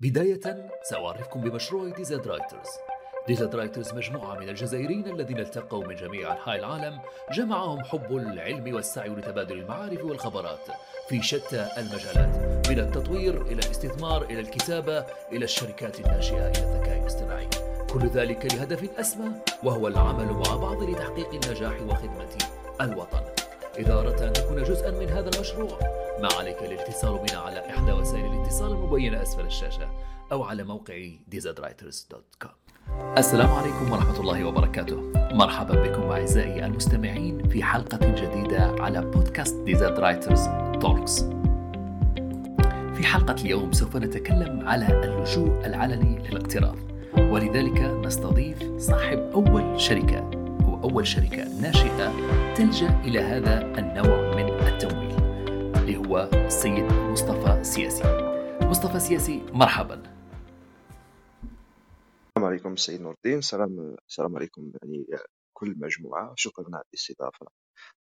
بداية سأعرفكم بمشروع DZ Writers DZ Writers مجموعة من الجزائريين الذين التقوا من جميع أنحاء العالم جمعهم حب العلم والسعي لتبادل المعارف والخبرات في شتى المجالات من التطوير إلى الاستثمار إلى الكتابة إلى الشركات الناشئة إلى الذكاء الاصطناعي. كل ذلك لهدف أسمى وهو العمل مع بعض لتحقيق النجاح وخدمة الوطن. إذا أردت أن تكون جزءا من هذا المشروع ما عليك الاتصال بنا على إحدى وسائل الاتصال المبينة أسفل الشاشة أو على موقع dzwriters.com السلام عليكم ورحمة الله وبركاته. مرحبا بكم أعزائي المستمعين في حلقة جديدة على بودكاست DZ Writers Talks في حلقة اليوم سوف نتكلم على اللجوء العلني للادخار ولذلك نستضيف صاحب أول شركة. وأول شركة ناشئة تلجأ إلى هذا النوع من التمويل اللي هو السيد مصطفى سياسي. مصطفى سياسي مرحبا. السلام عليكم سيد نور الدين سلام السلام عليكم يعني كل المجموعة شكرا على الاستضافة.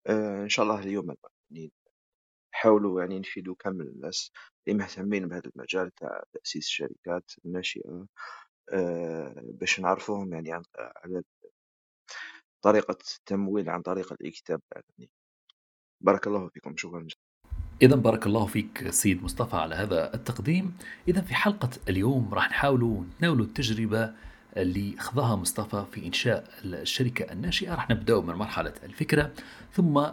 آه إن شاء الله اليوم يعني نحاولوا يعني نفيدوا كامل الناس اللي مهتمين بهذا المجال تاع تأسيس الشركات الناشئة آه باش نعرفوهم يعني عن على طريقة التمويل عن طريق الكتاب العلني بارك الله فيكم شكرا جزيلا. إذا بارك الله فيك سيد مصطفى على هذا التقديم. إذا في حلقة اليوم راح نحاولوا نتناولوا التجربة اللي خضاها مصطفى في إنشاء الشركة الناشئة. راح نبدأ من مرحلة الفكرة ثم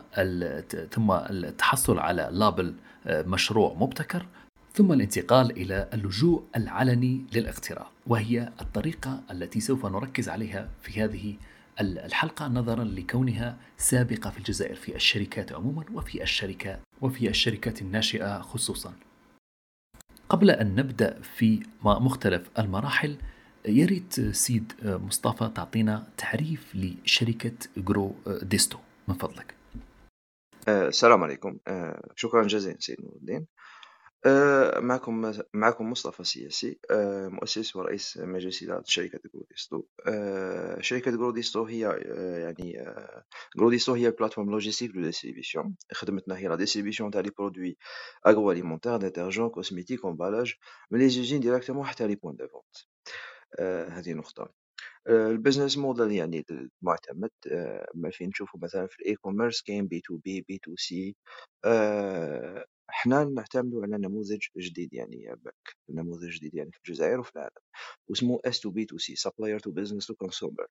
ثم التحصل على لابل مشروع مبتكر ثم الانتقال إلى اللجوء العلني للاقتراض وهي الطريقة التي سوف نركز عليها في هذه الحلقة نظرا لكونها سابقة في الجزائر في الشركات عموما وفي الشركات وفي الشركات الناشئة خصوصا. قبل أن نبدأ في مختلف المراحل يا ريت سيد مصطفى تعطينا تعريف لشركة Grodisto من فضلك. آه، السلام عليكم آه، شكرا جزيلا سيد نور الدين معكم معكم مصطفى سياسي آه، مؤسس ورئيس مجلس إدارة شركة Grodisto. آه، شركة Grodisto هي يعني Grodisto هي plateforme logistique de distribution خدمتنا هي la distribution تاع les produits agroalimentaires détergents cosmétiques emballage من les usines directement حتى les points de vente هذه نقطة. ال business model يعني المعتمد. ما فين نشوفوا مثلا في ال e-commerce كاين بي تو بي بي تو سي. إحنا نعتمدوا على نموذج جديد يعني باك نموذج جديد يعني في الجزائر وفي العالم واسمه اس تو بي تو سي سبلاير تو بزنس تو كونسومر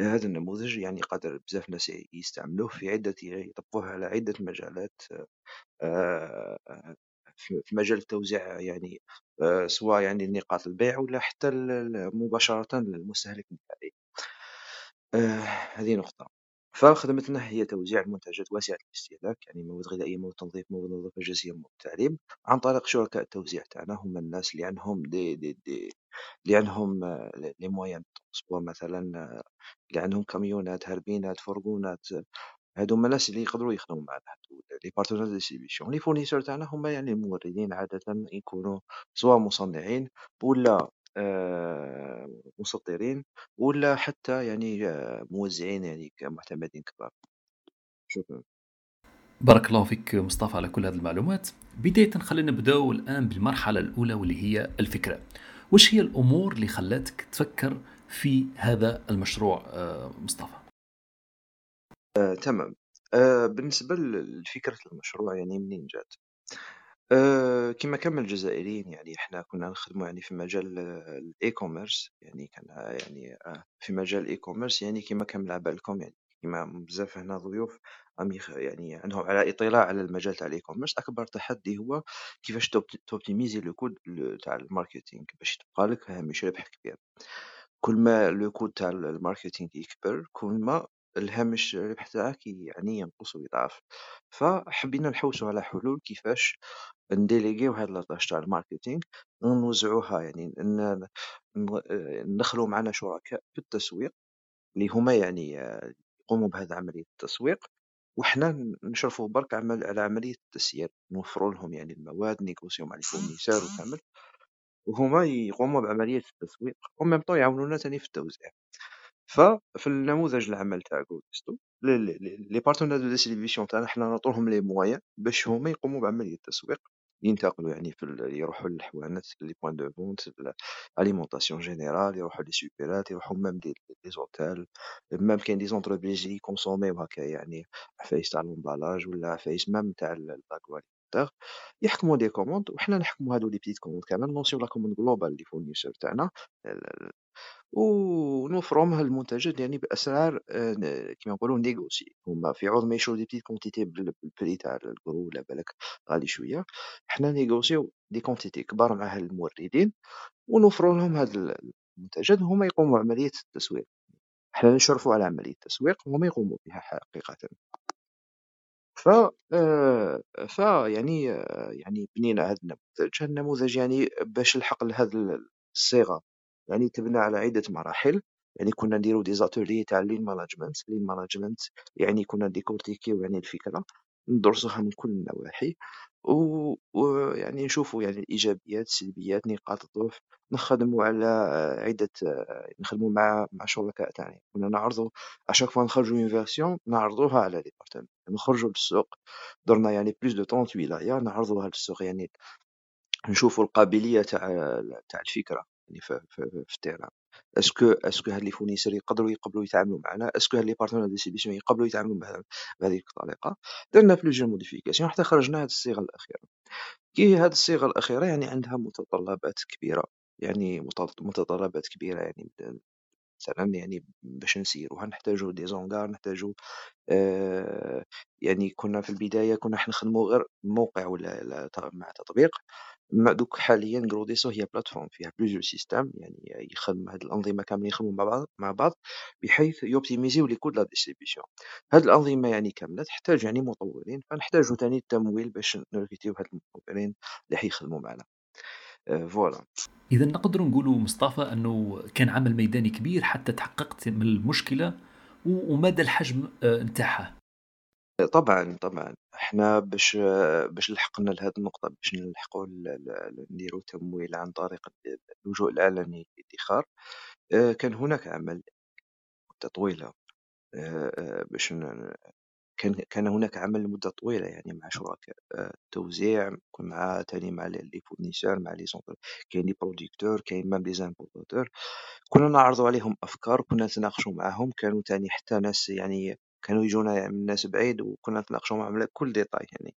هذا النموذج يعني قادر بزاف ناس يستعملوه في عدة يطبقوه على عدة مجالات آه، في مجال التوزيع يعني آه، سواء يعني نقاط البيع ولا حتى مباشرة للمستهلك النهائي. آه، هذه نقطة. فخدمتنا هي توزيع المنتجات واسعة الاستهلاك يعني مواد غذائية مواد تنظيف مواد نظافة جسدية مواد تعليب عن طريق شركاء التوزيع تاعنا. هم الناس اللي عندهم دي دي دي اللي عندهم les moyens سواء مثلا اللي عندهم كاميونات هاربينات فرقونات هادوما الناس اللي يقدروا يخدموا معنا les partenaires distribution les fournisseurs تاعنا هما يعني الموردين عادة يكونوا سواء مصنعين ولا آه، مستوردين ولا حتى يعني آه، موزعين يعني كمعتمدين كبار. شكرا. بارك الله فيك مصطفى على كل هذه المعلومات. بداية خلينا نبداو الآن بالمرحلة الأولى واللي هي الفكرة. وش هي الأمور اللي خلتك تفكر في هذا المشروع آه، مصطفى؟ آه، تمام. آه، بالنسبة لفكرة المشروع يعني منين جات؟ آه، كما كمل الجزائريين يعني إحنا كنا نخدموا يعني في مجال ال e-commerce يعني كان يعني في مجال ال e-commerce يعني كما كمل على بالكم يعني كما بزاف هنا ضيوف يعني عندهم على إطلاع على المجال تاع ال e-commerce أكبر تحدي هو كيفاش ت optimiser le coût تاع ال marketing باش تبقى لك هامش ربح كبير. كل ما le coût تاع ال marketing يكبر كل ما الهامش الربح تاعك يعني ينقص ويضعف. فحبينا نحوسوا على حلول كيفاش نديليغيو هاد la tâche تاع ال marketing ونوزعوها يعني ندخلوا معنا شركاء في التسويق اللي هما يعني يقوموا بهذا عملية التسويق وحنا نشرفوا برك على عملية التسيير نوفروا لهم يعني المواد نيغوسيو مع ال fournisseur وكامل وهما يقوموا بعملية التسويق و même temps يعاونونا تاني في التوزيع. ففي النموذج العمل تاع Grodisto les partenaires de distribution تاعنا حنا نعطوهم les moyens باش هما يقوموا بعملية التسويق. ينتقلوا يعني في يروحوا للحوانت les points de vente l'alimentation générale يروحوا les supérettes يروحوا même les les hôtels même كاين des entreprises اللي يكونسوميو هكا يعني عفايس تاع l'emballage ولا عفايس même تاع l'agroalimentaire يحكموا des commandes وحنا نحكموا هادو les petites commandes كامل نلونسيو la commande globale les fournisseurs تاعنا ونوفروهم هالمنتجات يعني بأسعار آه، كيما نقولوا négocié. هما في عوض ما يشرو des petites quantités بال prix تاع ال gros ولا بالك غالي شوية. حنا نيغوسيو des quantités كبار مع هالموردين ونوفرو لهم هاد المنتجات وهما يقوموا بعملية التسويق. حنا نشرفوا على عملية التسويق وهما يقوموا بها حقيقة. ف آه، ف يعني آه، يعني بنينا هذا النموذج هذا النموذج يعني باش نلحق لهذه الصيغة. يعني تبنى على عدة مراحل. يعني كنا نديرو des ateliers تاع lean management lean management يعني كنا ديكورتيكيو يعني الفكرة. ندرسوها من كل النواحي ويعني نشوفوا يعني الإيجابيات السلبيات نقاط الضعف نخدموا على عدة نخدموا مع مع شركاء تاعنا كنا نعرضوا à chaque fois نخرجوا une version نعرضوها على les partenaires نخرجوا للسوق. درنا يعني plus de 30 ولاية نعرضوها للسوق. يعني نشوفوا القابلية تاع تاع الفكرة يعني في, في, في ال terrain. est-ce que est-ce que هاد les fournisseurs يقدروا يقبلوا يتعاملوا معنا؟ est-ce que هاد les partenaires distribution يقبلوا يتعاملوا بهذيك الطريقة؟ درنا plusieurs modifications حتى خرجنا هاد الصيغة الأخيرة. كي هاد الصيغة الأخيرة يعني عندها متطلبات كبيرة. يعني متطلبات كبيرة يعني مثلا يعني باش نسيروها نحتاجو des hangars نحتاجو آه يعني كنا في البداية كنا نخدمو غير موقع ولا مع تطبيق. mais دوك حاليا Grodisto هي plateforme فيها plusieurs systèmes يعني يخدم هاد الأنظمة كاملين يخدموا مع بعض مع بعض بحيث ي optimisiw les coûts de la distribution. هاد الأنظمة يعني كاملة تحتاج يعني مطورين فنحتاجو تاني التمويل باش ن recrutiw هاد المطورين اللي حيخدموا معنا. voilà. اذا نقدر نقولوا مصطفى أنه كان عمل ميداني كبير حتى تحققت من المشكلة ومدى الحجم نتاعها. طبعا طبعا. إحنا باش باش لحقنا لهذه النقطة باش نلحقوا نديروا تمويل عن طريق اللجوء الإعلاني للادخار. آه، كان هناك عمل آه، آه، باش كان كان هناك عمل لمدة طويلة يعني مع شركاء التوزيع مع تاني مع les fournisseurs مع les centres كاين les producteurs كاين même les importateurs كنا نعرضوا عليهم أفكار كنا نتناقشوا معاهم كانوا تاني حتى ناس يعني كانوا يجونا من ناس بعيد وكنا نتناقشوا معاهم على كل détail يعني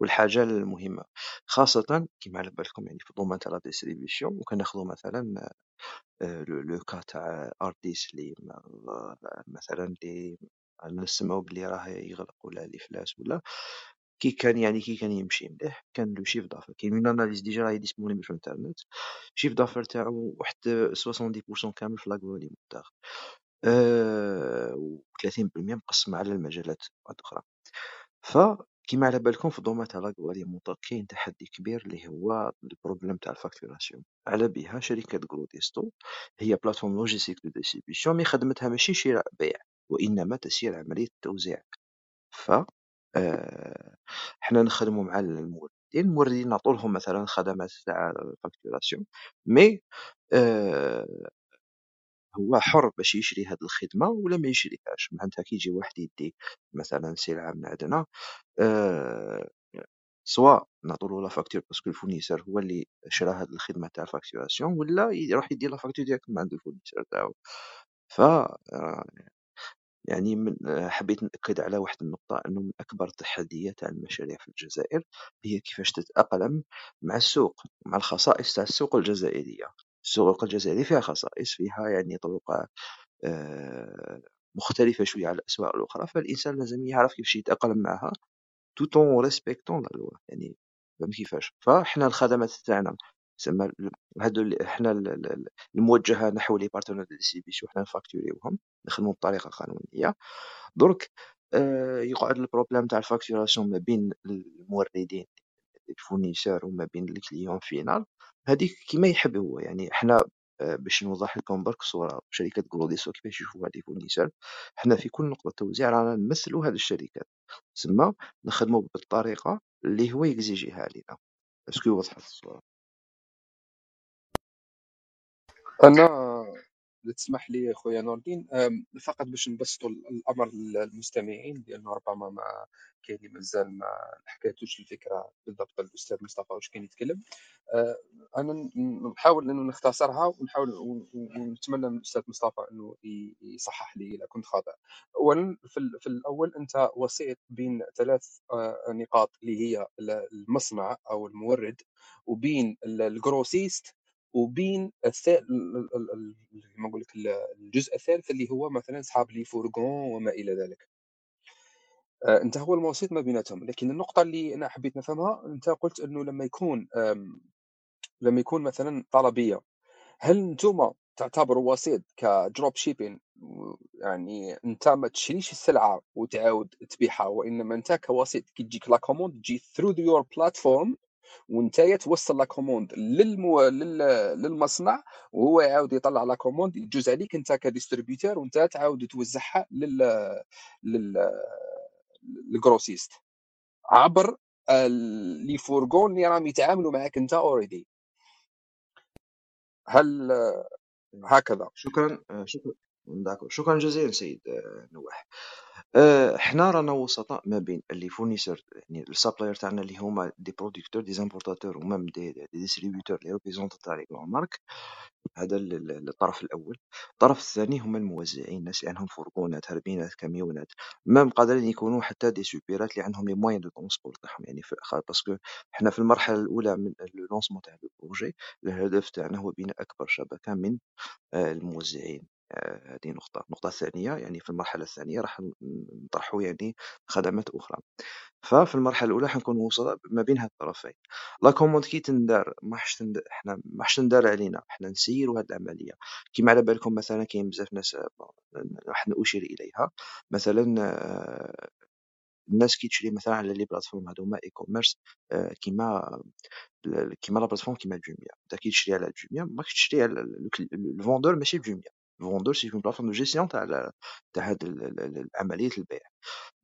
والحاجة المهمة خاصة كيما على بالكم يعني في الدومين تاع لا ديستريبيسيون وكناخذوا مثلا لو كا تاع أرتيست لي مثلا لي نسمعوا بلي راه يغلق ولا الإفلاس ولا كي كان يعني كي كان يمشي مليح كان لو شيف دافير. كاين اون أناليز ديجا راهي ديسپونيبل في الإنترنت. شيف دافير تاعو واحد 70% كامل في لاغرواليمونتيغ و 30% مقسم على المجالات الأخرى. فكيما على بالكم في ال domaine تاع l'agroalimentaire كاين تحدي كبير اللي هو ال problème تاع ال facturation. على بها شركة Grodisto هي plateforme logistique de distribution mais خدمتها ماشي شراء بيع. وإنما تسيير عملية التوزيع. ف آه، حنا نخدمو مع الموردين الموردين نعطولهم مثلا خدمات تاع ال facturation mais آه، هو حر باش يشري هاد الخدمة ولا ما يشريهاش. معناتها كي يجي واحد يدي مثلا سلعة من عندنا آه، soit نعطولو la facture parce que ال fournisseur هو اللي شرا هاد الخدمة تاع ال facturation ولا يروح يدير la facture directe من عند ال fournisseur تاعو. ف يعني من حبيت نأكد على واحد النقطة أنه من أكبر التحديات تاع المشاريع في الجزائر هي كيفاش تتأقلم مع السوق مع الخصائص تاع السوق الجزائرية. السوق الجزائري فيها خصائص فيها يعني طرق آه، مختلفة شوية على الأسواق الأخرى فالإنسان لازم يعرف كيفاش يتأقلم معها tout en respectant la يعني فهمت كيفاش؟ فاحنا الخدمات تاعنا تسمى هادو حنا الموجهة نحو les partenaires distribution حنا ن facturiw هم نخدمو بطريقة قانونية. درك آه يقعد ال problème تاع ال facturation ما بين الموردين ال fournisseur وما بين ال client final. هذيك كيما يحب هو يعني حنا آه باش نوضح لكم برك صورة شركة Grodisto كيفاش يشوفوا هذه fournisseurs. حنا في كل نقطة توزيع رانا نمثلوا هذه الشركات. تسمى نخدموا بالطريقة اللي هو يكزيجيها علينا est-ce que وضحت الصورة أنا تسمح لي خويا نور الدين فقط باش نبسطوا الأمر للمستمعين لأنه ربما ما كاين مازال ما حكيتوش الفكرة بالضبط الأستاذ مصطفى واش كان يتكلم. آه، أنا نحاول إنه نختصرها ونحاول ونتمنى من الأستاذ مصطفى إنه يصحح لي اذا كنت خاطئ. اولا في, الأول أنت وسيط بين ثلاث آه، نقاط اللي هي المصنع أو المورد وبين ال grossiste وبين نقول لك الجزء الثالث اللي هو مثلا أصحاب les fourgons وما إلى ذلك. آه، أنت هو الوسيط ما بيناتهم. لكن النقطة اللي أنا حبيت نفهمها أنت قلت إنه لما يكون لما يكون مثلا طلبية هل أنتم تعتبروا وسيط ك dropshipping يعني أنت ما تشريش السلعة وتعاود تبيعها وإنما أنت كوسيط كي تجيك la commande تجي through your platform وانت توصل la commande للمو... لل... للمصنع وهو يعاود يطلع la commande يجوز عليك انت ك distributeur وانت تعاود توزعها لل لل لل grossiste عبر les fourgons اللي راهم يتعاملوا معك انت already هل هكذا؟ شكرا آه، شكرا شكرا جزيلا سيد آه، نواح. آه، حنا رانا وسطاء ما بين les fournisseurs يعني ال supplier تاعنا اللي هما des producteurs des importateurs و même des, des distributeurs les représentants تاع les marques هذا الطرف الأول. الطرف الثاني هما الموزعين الناس اللي عندهم فرقونات هربينات كاميونات. même قادرين يكونوا حتى des supérettes اللي عندهم les moyens de transport تاعهم. يعني parce que حنا في المرحلة الأولى من le lancement تاع le projet الهدف تاعنا هو بناء أكبر شبكة من آه، الموزعين. هذه نقطة، النقطة الثانية يعني في المرحلة الثانية راح نطرحوا يعني خدمات أخرى، ففي المرحلة الأولى حنكونوا وسطاء ما بين هاد الطرفين، la commande كي تندار ماحش تندار حنا ماحش تندار علينا، حنا نسيروا هاد العملية، كيما على بالكم مثلا كاين بزاف ناس راح أشير إليها، مثلا آه، الناس كي تشري مثلا على les plateformes هاذوما e-commerce كيما كيما la plateforme كيما جوميا، انت كي تشري على جوميا ماكش تشري على ال vendeur ماشي بجوميا. vendeur c'est une plateforme de gestion تاع تاع هاد عملية البيع.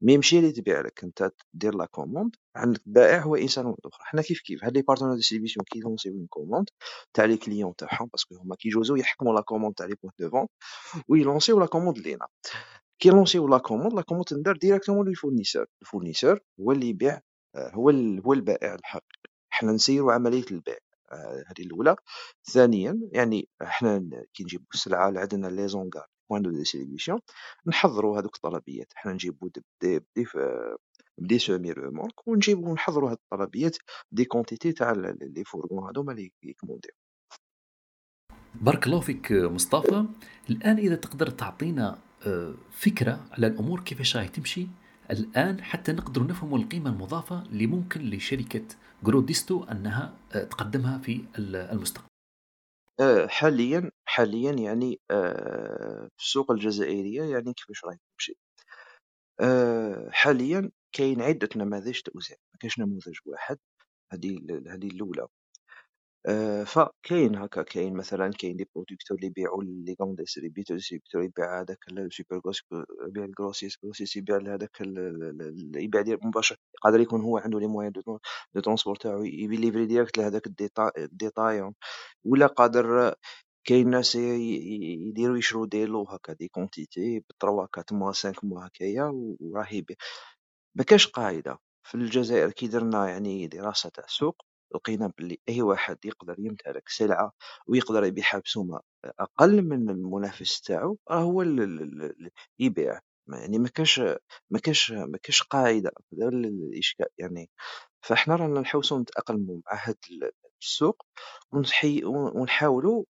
mais ماشي اللي تبيع لك انت دير la commande عندك بائع هو إنسان واحد اخر حنا كيف كيف؟ هاد les partenaires distribution كي lancer يو une commande تاع les clients تاعهم parce que هما كيجوزو يحكموا la commande تاع les points de vente ويلونسيو la commande لينا. كي لونسيو la commande la commande تندار directement لل fournisseur ال fournisseur هو اللي يبيع هو هو البائع الحقيقي حنا نسيروا عملية البيع. هذه الأولى. ثانيا يعني حنا كي نجيبو السلعة عندنا les hangars points de distribution نحضروا هذوك الطلبيات. حنا نجيبو des petits petits semi-remorques ونجيبو نحضروا هاد الطلبيات des quantités تاع les fourgons هذوما اللي يكمونديو. بارك الله فيك مصطفى. الآن إذا تقدر تعطينا آه، فكرة على الأمور كيفاش راهي تمشي الآن حتى نقدر نفهم القيمة المضافة اللي ممكن لشركة جروديستو أنها آه، تقدمها في المستقبل. آه، حاليا حاليا يعني آه، في السوق الجزائرية يعني كيفاش راهي تمشي. حاليا كاين عدة نماذج توزيع ما كاينش نموذج واحد. هذه هذه الأولى. آه، فكاين هكا كاين مثلا كاين des producteurs اللي يبيعوا les grands distributeurs distributeur يبيع هذاك ال super gros يبيع ال grossiste grossiste يبيع لهذاك يبيع مباشر يقدر يكون هو عنده les moyens de transport تاعو يليفري direct لهذاك ال détaillant ولا قادر كاين ناس يديروا يشرو des lots هكا des quantités ب trois quatre mois cinq mois هكايا وراه يبيع. مكاش قاعدة في الجزائر كي درنا يعني دراسة تاع السوق لقينا بلي أي واحد يقدر يمتلك سلعة ويقدر يبيعها بسومة أقل من المنافس تاعو راه هو يبيع. يعني ما كاش ما كاش ما كاش قاعدة هذا الإشكال. يعني فاحنا رانا نحوسو نتأقلمو مع هاد السوق ونحاولو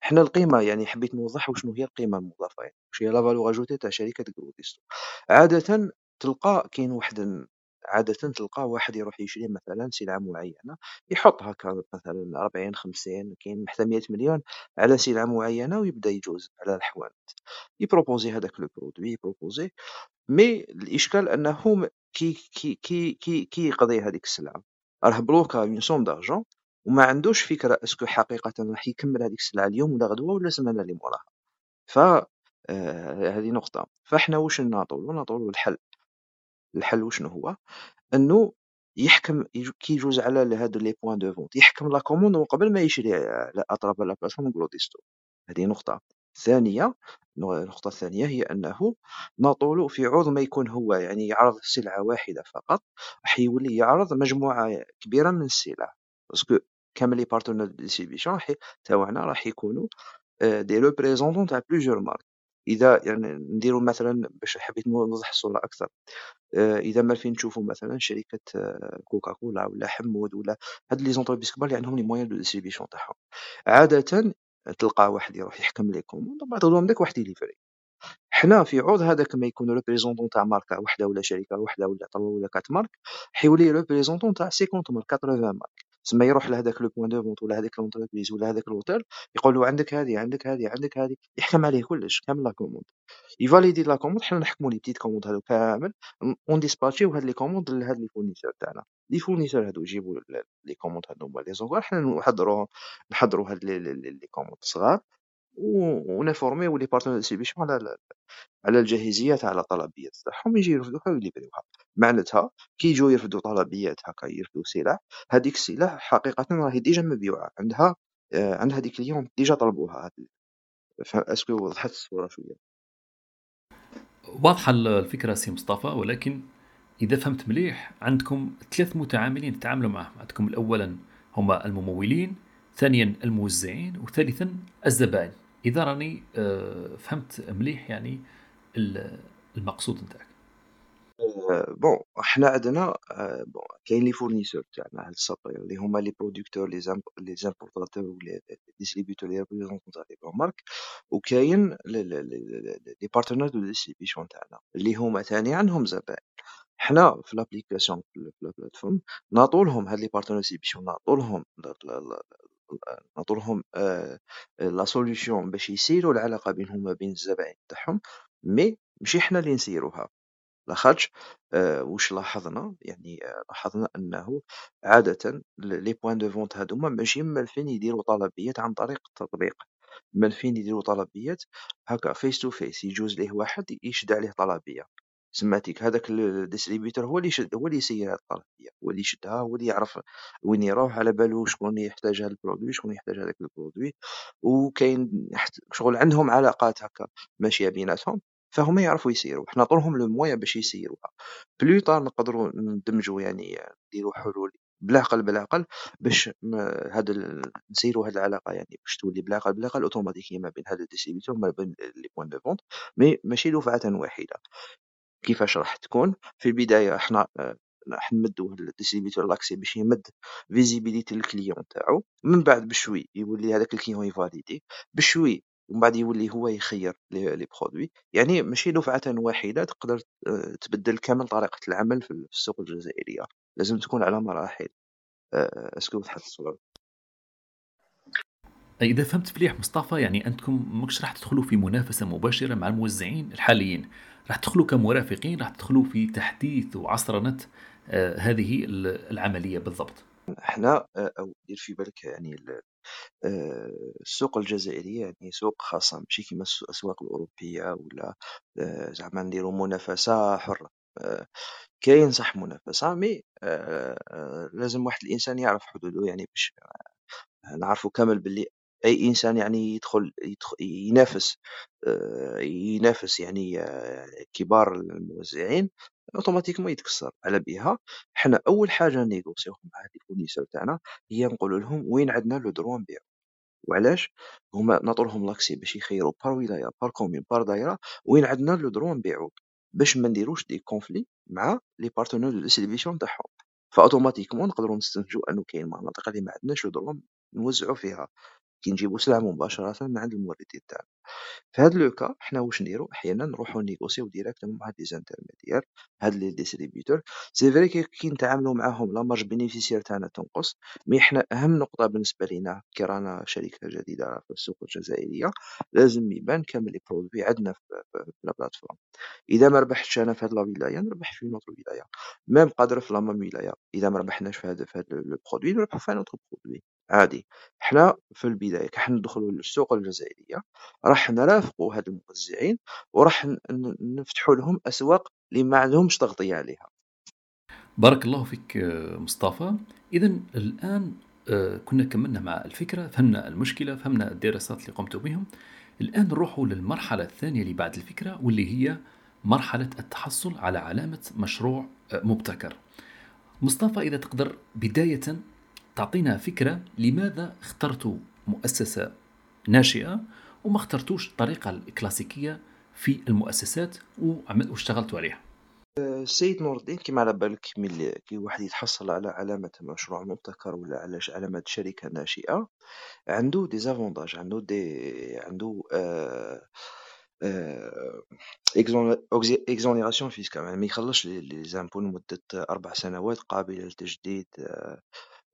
حنا القيمة يعني حبيت نوضح وشنو هي القيمة المضافة. يعني واش هي la valeur ajoutée تاع شركة جروديستو عادة تلقى كاين واحد عادة تلقى واحد يروح يشري مثلا سلعة معينة يحط هكا مثلا ربعين خمسين كاين حتى مية مليون على سلعة معينة ويبدأ يجوز على الحوانت. يبروبوزي هذاك produit يبروبوزي. mais الإشكال أنه كي كي كي كي يقضي هذيك السلعة. راه بلوكا une somme d'argent وما عندوش فكرة est-ce que حقيقة راح يكمل هذيك السلعة اليوم ولا غدوة ولا السمانة اللي موراها. ف آه، هذه نقطة. فاحنا واش ناطولو ناطولو الحل. الحل وشنو هو؟ أنه يحكم كي يجوز على هادو les points de vente يحكم la commande قبل ما يشري على أطراف la plateforme جروديستو هذه نقطة. ثانية النقطة الثانية هي أنه ناطولو في عوض ما يكون هو يعني يعرض سلعة واحدة فقط راح يولي يعرض مجموعة كبيرة من السلع. parce que كامل les distributions راح تاعنا راح يكونوا des représentants تاع plusieurs marques. إذا يعني نديرو مثلا باش حبيت نوضح الصورة أكثر إذا enfin نشوفوا مثلا شركة كوكا كولا ولا حمود ولا هاد les entreprises كبار اللي عندهم les moyens de distribution تاعهم. عاده تلقى واحد يروح يحكم commande ومن بعد داك واحد يليفري. حنا في عوض هذاك ما يكون représentant تاع ماركة وحدة ولا شركة وحدة ولا trois ولا quatre marques حيولي représentant تاع 50 marques 80 marques. تسمى يروح لهذاك le point de vente ولا هذيك l'entreprise ولا هذاك l'hôtel يقول له عندك هذه عندك هذه عندك هذه يحكم عليه كلش كامل la commande. يفاليدي la commande حنا نحكموا les petites commandes هذو كامل on ديسباتشيو هاد les commandes لهاد les fournisseurs تاعنا. les fournisseurs هادو يجيبوا les commandes هادو هما les envois حنا نحضروهم نحضروا هاد les commandes صغار. ونفورميو les partenaires distribution على على الجاهزيه تاع الطلبيات تاعهم يجي يرفدوها ويليفريوها معناتها كي يجوا يرفدوا طلبيات هكا يرفدوا سلع هذيك السلع حقيقه راهي déjà مبيوعه عندها آه، عندها des clients déjà طلبوها est-ce que وضحت الصورة شوية. واضحة الفكرة سي مصطفى ولكن إذا فهمت مليح عندكم ثلاث متعاملين تتعاملوا معهم. عندكم اولا هما الممولين ثانيا الموزعين وثالثا الزبائن. إذا رأني آه، فهمت مليح يعني المقصود نتاعك. bon حنا عندنا bon كاين les fournisseurs تاعنا هاد ال supplier اللي هما les producteurs les les importateurs و les distributeurs les représentants تاع les marques وكاين les partenaires de distribution تاعنا اللي هما ثاني عندهم زبائن حنا في l'application في ال plateforme نعطولهم هاد les partenaires distribution نعطولهم نعطولهم la solution باش يسيروا العلاقة بينهم وبين الزبائن تاعهم mais ماشي حنا اللي نسيروها. لاخاطش واش لاحظنا؟ يعني لاحظنا أنه عادةً les points de vente هاذوما ماشي مالفين يديرو طلبيات عن طريق التطبيق، مالفين يديرو طلبيات هاكا face to face يجوز ليه واحد يشد عليه طلبية، systématique هذاك ال distributeur هو اللي يشد هو اللي يسير هاد الطلبية، هو اللي يشدها هو اللي يعرف وين يروح على بالو شكون يحتاج هاد ال produit شكون يحتاج هذاك ال produit، وكاين شغل عندهم علاقات هاكا ماشية بيناتهم. فهما يعرفوا يسيروا. حنا نعطولهم le moyen باش يسيروها. plus tard نقدروا ندمجوا يعني نديروا حلول بالعقل بالعقل باش هاد نسيروا هاد العلاقة يعني باش تولي بالعقل بالعقل اوتوماتيكيا ما بين هاد ال distributeur وما بين les points de vente mais ماشي دفعة واحدة. كيفاش راح تكون. في البداية حنا راح نمدوا ال distributeur l'accès باش يمد visibilité لل client تاعو. من بعد بشوي يولي هذاك ال client يفاليدي بشوي ومن بعد يولي هو يخير les produits يعني ماشي دفعة واحدة تقدر آه، تبدل كامل طريقة العمل في السوق الجزائرية. لازم تكون على مراحل. آه، est-ce que وضحت الصورة. إذا فهمت مليح مصطفى يعني أنتم ماكش راح تدخلوا في منافسة مباشرة مع الموزعين الحاليين. راح تدخلوا كمرافقين راح تدخلوا في تحديث وعصرنة آه هذه العملية بالضبط. إحنا أو دير في بالك يعني آه، السوق الجزائرية يعني سوق خاصة ماشي كيما الأسواق الأوروبية ولا آه، زعما نديرو منافسة حرة. آه، كاين صح منافسة مي لازم واحد الإنسان يعرف حدودو يعني باش نعرفو كامل بلي أي إنسان يعني يدخل, يدخل ينافس ينافس يعني كبار الموزعين automatiquement يتكسر على بها حنا أول حاجة نيغوسيو مع هاد ال fournisseur تاعنا هي نقولوا لهم وين عندنا le droit نبيعو. وعلاش؟ هما نعطولهم l'accès باش يخيروا par ولايه par commune par دايره وين عندنا le droit نبيعو؟ باش ما نديروش des conflits مع les partenaires de distribution تاعهم. ف automatiquement نقدروا نستنتجوا انه كاين مناطق اللي ما عندناش لو نوزعوا فيها. كي نجيبو سلعة مباشرة من عند الموردين تاعنا في هاد le cas حنا واش نديرو؟ أحيانا نروحو نيغوسيو directement مع des intermédiaires هاد les distributeurs. c'est vrai كي نتعاملو معاهم la marge bénéficiaire تاعنا تنقص mais حنا أهم نقطة بالنسبة لينا كي رانا شركة جديدة في السوق الجزائرية لازم يبان كامل les produits عندنا في la plateforme. إذا ما ربحتش أنا في هاد la ولاية نربح في une autre ولاية. même قادر في la même ولاية. إذا ما ربحناش في هاد هاد le produit نربحو في un autre produit. عادي. حنا في البداية كي ندخلو للسوق الجزائرية راح نرافقوا هاد الموزعين وراح نفتحوا لهم أسواق اللي ما عندهمش تغطية عليها. بارك الله فيك مصطفى. إذا الآن آه، كنا كملنا مع الفكرة فهمنا المشكلة فهمنا الدراسات اللي قمت بهم. الآن نروحوا للمرحلة الثانية اللي بعد الفكرة واللي هي مرحلة التحصل على علامة مشروع آه، مبتكر. مصطفى إذا تقدر بداية تعطينا فكرة لماذا اخترتوا مؤسسة ناشئة وما اخترتوش الطريقة الكلاسيكية في المؤسسات واشتغلتوا عليها. السيد نور الدين كيما على بالك ملي كي واحد يتحصل على علامة مشروع مبتكر ولا على علامة شركة ناشئة عنده دي زافونتاج عنده دي عنده آه exonération fiscale يعني ما يخلصش les impôts لمدة أربع سنوات قابلة للتجديد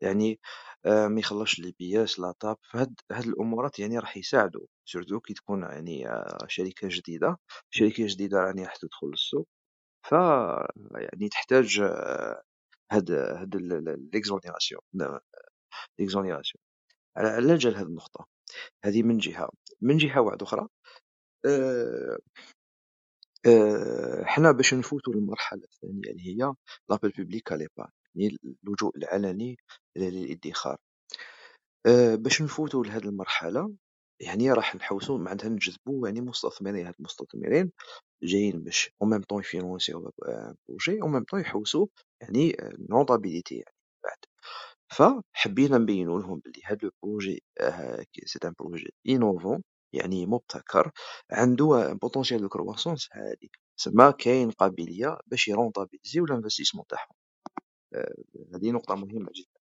يعني ما يخلصش l'IBS la TAP فهاد هاد الأمورات يعني راح يساعدو. surtout كي تكون يعني شركة جديدة شركة جديدة راني راح تدخل للسوق. ف يعني تحتاج هاد هاد l'exonération l'exonération على جال هاد النقطة. هذه من جهة. من جهة واحدة أخرى حنا باش نفوتو للمرحلة الثانية اللي هي l'appel public à l' يعني اللجوء العلني للادخار. باش نفوتو لهاد المرحلة يعني راح نحوسو معناتها نجذبو يعني مستثمرين هاد المستثمرين جايين باش أو ميم طون يفينونسيو projet أو ميم طون يحوسو يعني rentabilité يعني بعد. فحبينا نبينو لهم بلي هاد le projet c'est un projet innovant يعني مبتكر عنده potentiel de croissance هادي تسمى كاين قابلية باش يرونطابيليزيو ال investissement تاعهم. هذه نقطة مهمة جدا.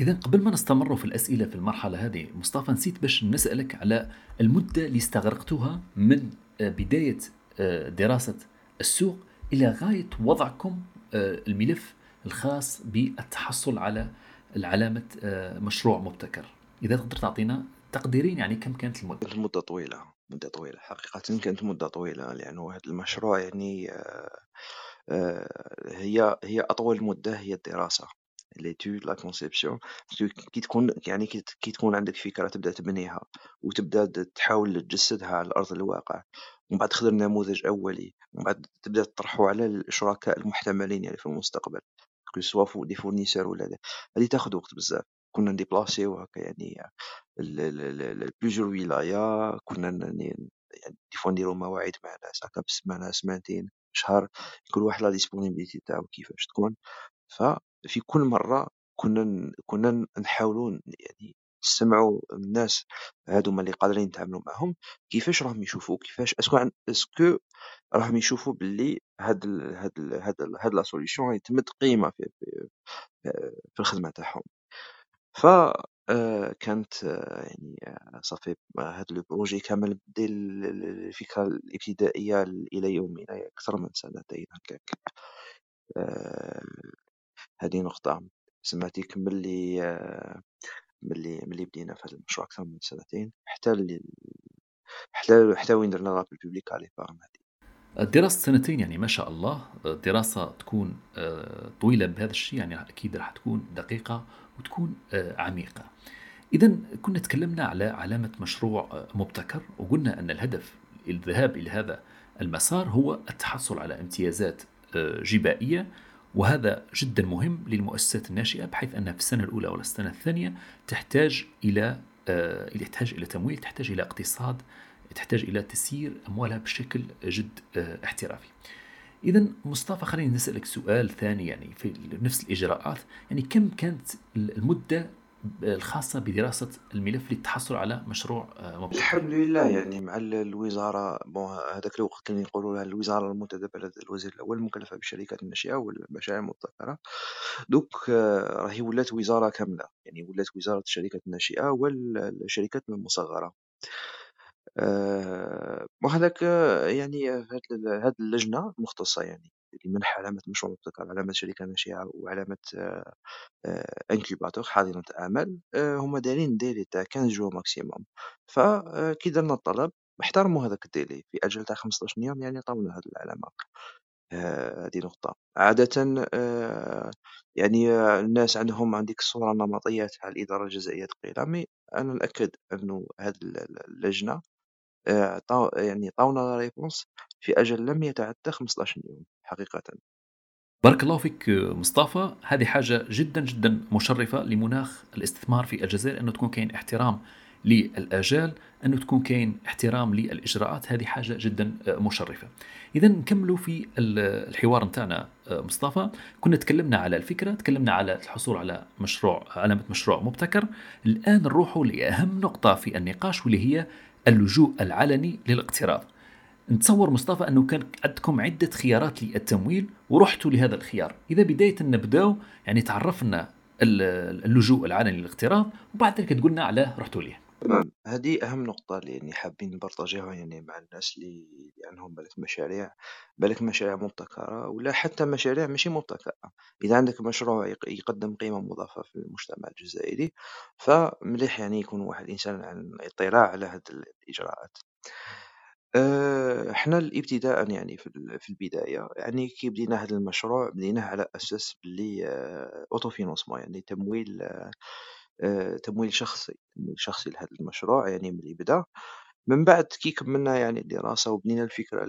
إذا قبل ما نستمر في الأسئلة في المرحلة هذه مصطفى نسيت باش نسألك على المدة اللي استغرقتوها من بداية دراسة السوق إلى غاية وضعكم الملف الخاص بالتحصل على العلامة مشروع مبتكر. إذا تقدر تعطينا تقديرين يعني كم كانت المدة؟ المدة طويلة مدة طويلة. حقيقة كانت مدة طويلة لأنه هذا المشروع يعني هي هي أطول مدة هي الدراسة l'étude la conception كي تكون يعني كي تكون عندك فكرة تبدأ تبنيها وتبدأ تحاول تجسدها على أرض الواقع ومن بعد تخدم نموذج أولي ومن بعد تبدأ تطرحه على الشركاء المحتملين يعني في المستقبل que ce soit des fournisseurs ولا هذه تاخذ وقت بزاف. كنا نديبلاسيو هكا يعني plusieurs ولاية كنا يعني des fois نديرو مواعيد مع ناس هكا بالسمانة سمانتين شهر كل واحد la disponibilité تاعو كيفاش تكون. ففي كل مرة كنا كنا نحاولو يعني نسمعو الناس هادوما اللي قادرين نتعاملو معاهم كيفاش راهم يشوفو كيفاش est-ce que est-ce que راهم يشوفو بلي هاد ال هاد ال هاد ال هاد la solution تمد قيمة في في, في الخدمة تاعهم. ف كانت يعني صافي هاد le projet كامل dès الفكرة الإبتدائية إلى يومنا أكثر من سنتين هكاك. هادي نقطة. سمعتيك ملي ملي ملي بدينا في هاد المشروع أكثر من سنتين حتى حتى حتى وين درنا l'appel public à l'épargne هادي. الدراسة سنتين يعني ما شاء الله. دراسة تكون طويلة بهذا الشيء يعني أكيد راح تكون دقيقة وتكون عميقة. إذا كنا تكلمنا على علامة مشروع مبتكر وقلنا أن الهدف الذهاب إلى هذا المسار هو التحصل على امتيازات جبائية وهذا جدا مهم للمؤسسات الناشئة بحيث أنها في السنة الأولى ولا السنة الثانية تحتاج إلى تحتاج إلى تمويل تحتاج إلى اقتصاد تحتاج إلى تسيير أموالها بشكل جد احترافي. إذا مصطفى خليني نسألك سؤال ثاني يعني في نفس الإجراءات. يعني كم كانت المدة الخاصة بدراسة الملف للتحصل على مشروع مبتكر الحمد لله يعني مع الوزارة هذاك الوقت كانوا يقولوا لها الوزارة المنتدبة الوزير الأول المكلفة بالشركات الناشئة والمشاريع المبتكرة دوك راهي ولات وزارة كاملة يعني ولات وزارة الشركات الناشئة والشركات المصغرة وهذاك يعني هاد اللجنة المختصة يعني لمنح علامة مشروع مبتكر علامة شركة ناشئة وعلامة incubateur حاضنة أعمال هما دايرين délai تاع 15 jours maximum. فكي درنا الطلب احترموا هذاك الـ délai. في أجل تاع 15 يوم يعني عطاونا هاد العلامة هذه نقطة. عادة يعني الناس عندهم عندك الصورة النمطية تاع الإدارة الجزائرية ثقيلة mais أنا نأكد أنه هاد اللجنة عطاو يعني عطاونا réponse في أجل لم يتعدى 15 يوم حقيقة. بارك الله فيك مصطفى. هذه حاجة جدا جدا مشرفة لمناخ الاستثمار في الجزائر أنه تكون كاين احترام للآجال أنه تكون كاين احترام للإجراءات. هذه حاجة جدا مشرفة. إذا نكملوا في الحوار نتاعنا مصطفى. كنا تكلمنا على الفكرة تكلمنا على الحصول على مشروع علامة مشروع مبتكر. الآن نروح لأهم نقطة في النقاش واللي هي اللجوء العلني للاقتراض نتصور مصطفى أنه كان عندكم عدة خيارات للتمويل ورحتوا لهذا الخيار. إذا بداية نبداو يعني تعرفنا اللجوء العلني للاقتراض وبعد ذلك تقولنا على رحتوا ليه. هذه أهم نقطة اللي يعني حابين نبارطاجيوها يعني مع الناس اللي عندهم بالك مشاريع بالك مشاريع مبتكرة ولا حتى مشاريع ماشي مبتكرة. إذا عندك مشروع يقدم قيمة مضافة في المجتمع الجزائري فمليح يعني يكون واحد الإنسان عن اطلاع على هذه الإجراءات. حنا الإبتداء يعني في البداية يعني كي بدينا هذا المشروع بديناه على أساس بلي autofinancement يعني تمويل تمويل شخصي، تمويل شخصي لهذا المشروع يعني ملي بدا، من بعد كي كملنا يعني الدراسة وبنينا الفكرة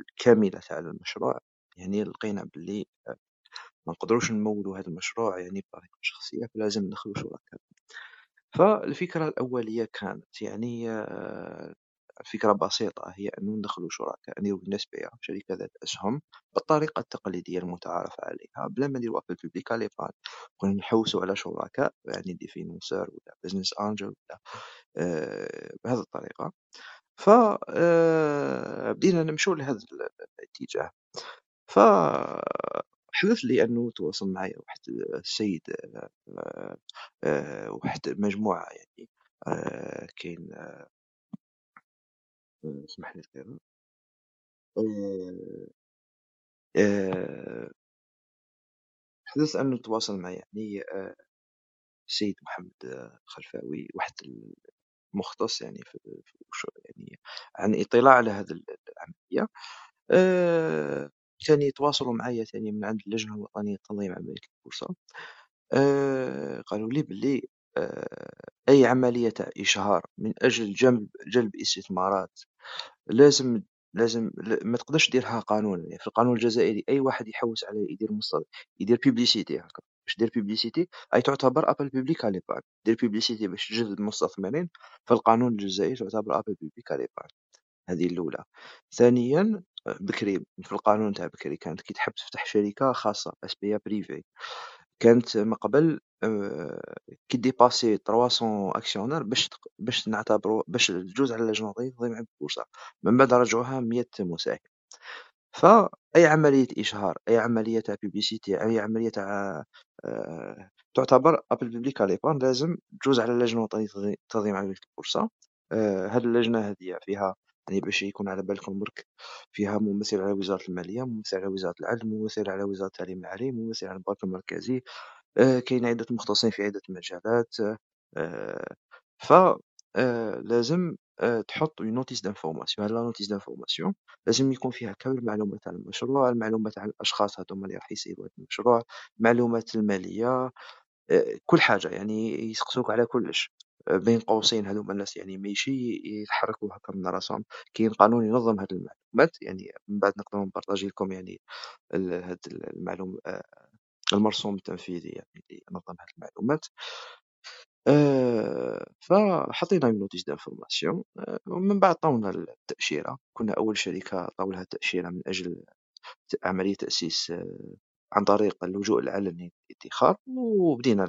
الكاملة تاع المشروع يعني لقينا بلي ما نقدروش نمولو هذا المشروع يعني بطريقة شخصية فلازم ندخلو شركاء، فالفكرة الأولية كانت يعني فكرة بسيطة هي أنو ندخلو شركاء نديرو بالنسبة شركة ذات أسهم بالطريقة التقليدية المتعارف عليها بلا ما نديرو appel public à l'épargne كنا نحوسو على شركاء يعني دي فينونسور ولا business angel ولا بهذه الطريقة. ف بدينا نمشيو لهذا الاتجاه. ف حدث لي أنه تواصل معايا واحد السيد واحد مجموعة يعني كاين اسمح لي دقيقة حدث أنه تواصل معي يعني السيد محمد خلفاوي واحد المختص يعني في يعني عن إطلاع على هذه العملية. كان يتواصلوا معايا ثاني من عند اللجنة الوطنية لتنظيم عملية البورصة. قالوا لي بلي أي عملية تاع إشهار من أجل جلب استثمارات لازم لازم ما تقدرش ديرها قانون يعني في القانون الجزائري أي واحد يحوس على يدير مصدر يدير publicité هاكا باش دير publicité أي تعتبر appel public à l'épargne دير publicité باش تجذب المستثمرين فالقانون الجزائري تعتبر appel public à l'épargne هذه الأولى. ثانيا بكري في القانون تاع بكري كانت كي تحب تفتح شركة خاصة SPA privée كانت من قبل كي dépasser 300 actionnaires باش باش نعتبروا باش تجوز على اللجنة الوطنية لتنظيم البورصة من بعد رجعوها 100 مساهم فأي عملية إشهار أي عملية تاع publicité أي عملية تاع تعتبر appel public à l'épargne لازم تجوز على اللجنة الوطنية لتنظيم عملية البورصة هاد اللجنة هذه فيها يعني باش يكون على بالكم برك فيها ممثل على وزارة المالية ممثل على وزارة العدل ممثل على وزارة التعليم العالي ممثل على البنك المركزي كاين عدة مختصين في عدة مجالات ف لازم تحط une notice d'information هاد la notice d'information لازم يكون فيها كامل المعلومات على المشروع المعلومات على الأشخاص هاذوما اللي راح يسيروا هاد المشروع المعلومات المالية كل حاجة يعني يسقسوك على كلش. بين قوسين هذوما الناس يعني ماشي يتحركوا هكا من راسهم كاين قانون ينظم هاد المعلومات يعني من بعد نقدروا نـ partager لكم يعني هاد المعلوم المرسوم التنفيذي يعني اللي ينظم هاد المعلومات فحطينا une notice d'information ومن بعد طونا التأشيرة كنا أول شركة طاو لها التأشيرة من أجل عملية تأسيس عن طريق اللجوء العلني للادخار وبدينا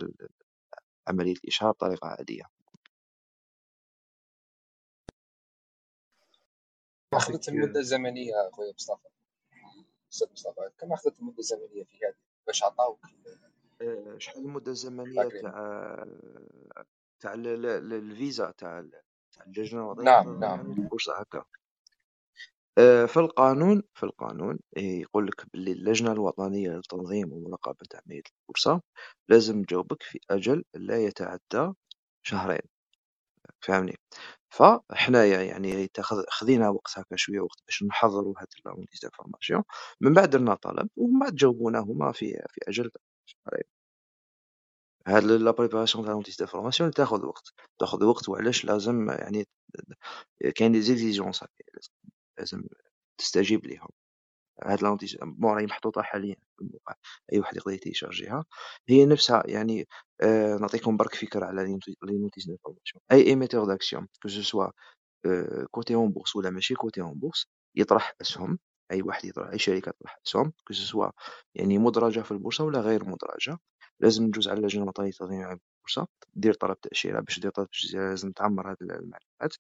عملية الإشهار بطريقة عادية. كم أخذت المدة الزمنية خويا مصطفى؟ أستاذ مصطفى كم أخذت المدة الزمنية في هذه؟ باش عطاوك شحال المدة الزمنية تاع تاع الفيزا تاع تاع اللجنة الوطنية نعم نعم. هكا؟ في القانون في القانون يقول لك باللي اللجنة الوطنية لتنظيم ومراقبة عملية البورصة لازم تجاوبك في أجل لا يتعدى شهرين. فهمني؟ فحنايا يعني خذينا وقت هكا شوية وقت باش نحضروا هاد la notice d'information من بعد درنا طلب ومن بعد جاوبونا هما في في أجل هاد la préparation تاع la notice d'information تاخذ وقت. تاخذ وقت وعلاش لازم يعني كاين des exigences لازم تستجيب ليهم. هاد la notice bon راهي محطوطة حاليا أي واحد يقدر يتيشارجيها هي نفسها يعني آه نعطيكم برك فكرة على les notices d'information أي émetteur d'actions que ce soit coté en bourse ولا ماشي coté en bourse يطرح أسهم. أي واحد يطرح أي شركة تطرح أسهم que ce soit يعني مدرجة في البورصة ولا غير مدرجة. لازم تجوز على اللجنة الوطنية للتنظيم البورصة دير طلب تأشيرة باش دير طلب تأشيرة لازم تعمر هاد المعلومات.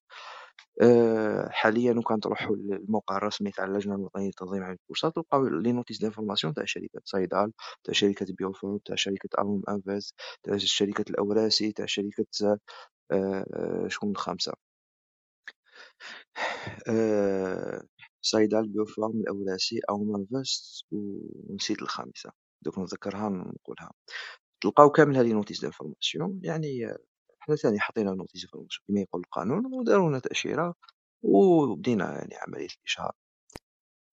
آه، حاليا وكان تروحوا للموقع الرسمي تاع اللجنة الوطنية لتنظيم عمل البورصة تلقاو les notices d'information تاع شركة صيدال تاع شركة بيوفارم تاع شركة ألوم أنفاس تاع شركة الأوراسي تاع شركة آه، شكون الخامسة؟ آه، صيدال بيوفارم الأوراسي ألوم أنفاس ونسيت الخامسة. دوك نتذكرها نقولها تلقاو كامل هذه notice d'information يعني حنا ثاني حطينا notice d'information كما يقول القانون وداروا لنا تأشيرة وبدينا يعني عملية الإشهار.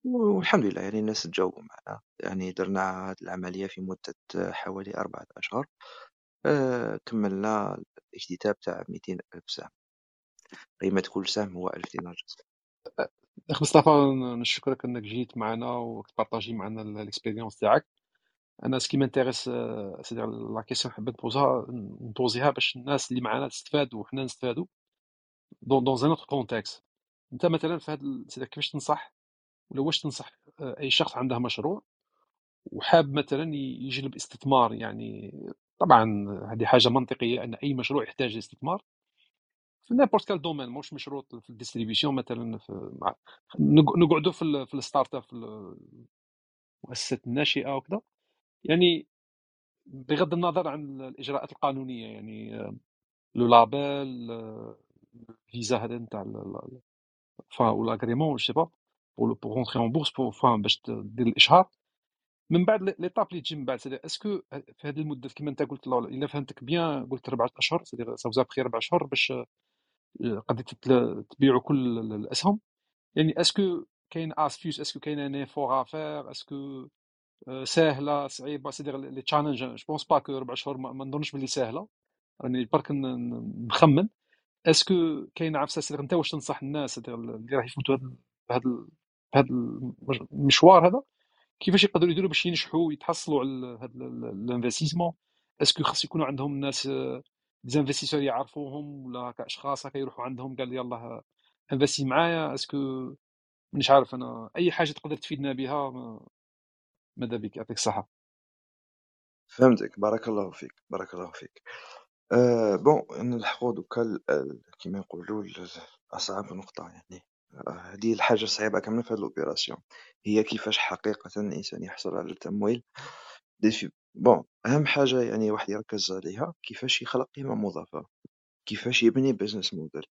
والحمد لله يعني الناس تجاوبوا معنا. يعني درنا هاد العملية في مدة حوالي أربعة أشهر. آه، كملنا الاكتتاب تاع ميتين ألف سهم. قيمة كل سهم هو ألف دينار جزائري اخ مصطفى نشكرك إنك جيت معنا وتـ partager معنا الـ expérience تاعك. أنا ce qui m'intéresse c'est la question حبيت نبوزها نبوزيها باش الناس اللي معنا تستفادوا وحنا نستفادوا donc dans un autre contexte أنت مثلا في هذا كيفاش تنصح ولا واش تنصح آه، أي شخص عنده مشروع وحاب مثلا يجلب استثمار؟ يعني طبعا هذه حاجة منطقية أن أي مشروع يحتاج استثمار في n'importe quel domaine مش مشروع في الـ distribution مثلا في نقعدوا في, في الـ start-up في المؤسسات الناشئة وكذا. يعني بغض النظر عن الإجراءات القانونية يعني le label الـ visa هذا نتاع ولا l'agrément je sais pas pour pour rentrer en bourse pour فاهم باش دير الإشهار. من بعد l'étape اللي تجي من بعد c'est-à-dire est-ce que في هذه المدة كما انت قلت إلا فهمتك bien قلت أربع أشهر c'est-à-dire سوزا بخير أربع اشهر باش قد تبيعوا كل الأسهم. يعني اسكو كاين اسفيوس اسكو كاين ان ايفور افير اسكو ساهله صعيبة c'est-à-dire les challenges je pense pas que أربع شهور ما نظنش باللي ساهله راني برك نخمن. est-ce que كاين عفسة؟ أنت واش تنصح الناس؟ اللي راح يفوتوا بهذا بهذا المشوار هذا. كيفاش يقدروا يديروا باش ينجحوا يتحصلوا على هذا ال investissement est-ce que خاص يكونوا عندهم ناس des investisseurs يعرفوهم؟ ولا أشخاص هكا يروحوا عندهم؟ قال يلا investi معايا. est-ce que مش عارف أنا. أي حاجة تقدر تفيدنا بها؟ ماذا بك؟ يعطيك الصحة. فهمتك. بارك الله فيك. بارك الله فيك. أه bon نلحقوا دوكا كيما نقولوا اصعب نقطة يعني. هذه الحاجة الصعيبة كاملة في هاد ال opération هي كيفاش حقيقة الإنسان يحصل على التمويل. défi bon أهم حاجة يعني واحد يركز عليها كيفاش يخلق قيمة مضافة. كيفاش يبني business model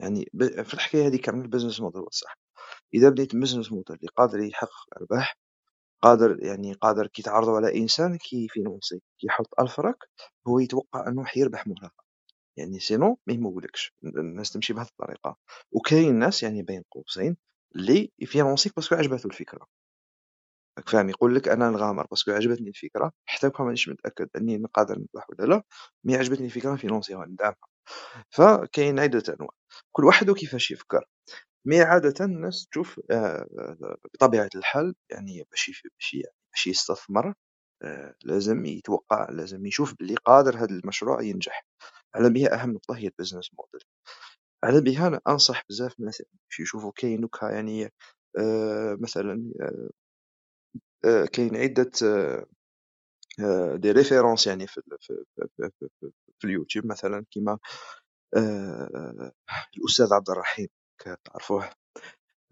يعني في الحكاية هذه كامل business model صح. إذا بنيت business model اللي قادر يحقق أرباح قادر يعني قادر كي تعرضوا على إنسان كي فينونسي كي يحط ألف راك هو يتوقع أنه حيربح مرة يعني sinon ما يمولكش الناس تمشي بهذه الطريقة. وكاين ناس يعني بين قوسين اللي يفينونسيك parce que عجبته الفكرة. راك فاهم؟ يقول لك أنا نغامر parce que عجبتني الفكرة حتى كون مانيش متأكد أني نقدر نربح ولا لا mais عجبتني الفكرة نفينونسيها ندعمها. فكاين عدة أنواع. كل واحد وكيفاش يفكر. mais عادة الناس تشوف آه، بطبيعة الحال يعني باش باش يعني باش يستثمر آه، لازم يتوقع لازم يشوف بلي قادر هذا المشروع ينجح. على بها أهم نقطة هي ال business model على بها أنا أنصح بزاف الناس باش يشوفوا كاين دوكا يعني آه مثلا آه, آه، كاين عدة آه des références يعني في, في, في, في, اليوتيوب مثلا كيما آه الأستاذ عبد الرحيم. تعرفوه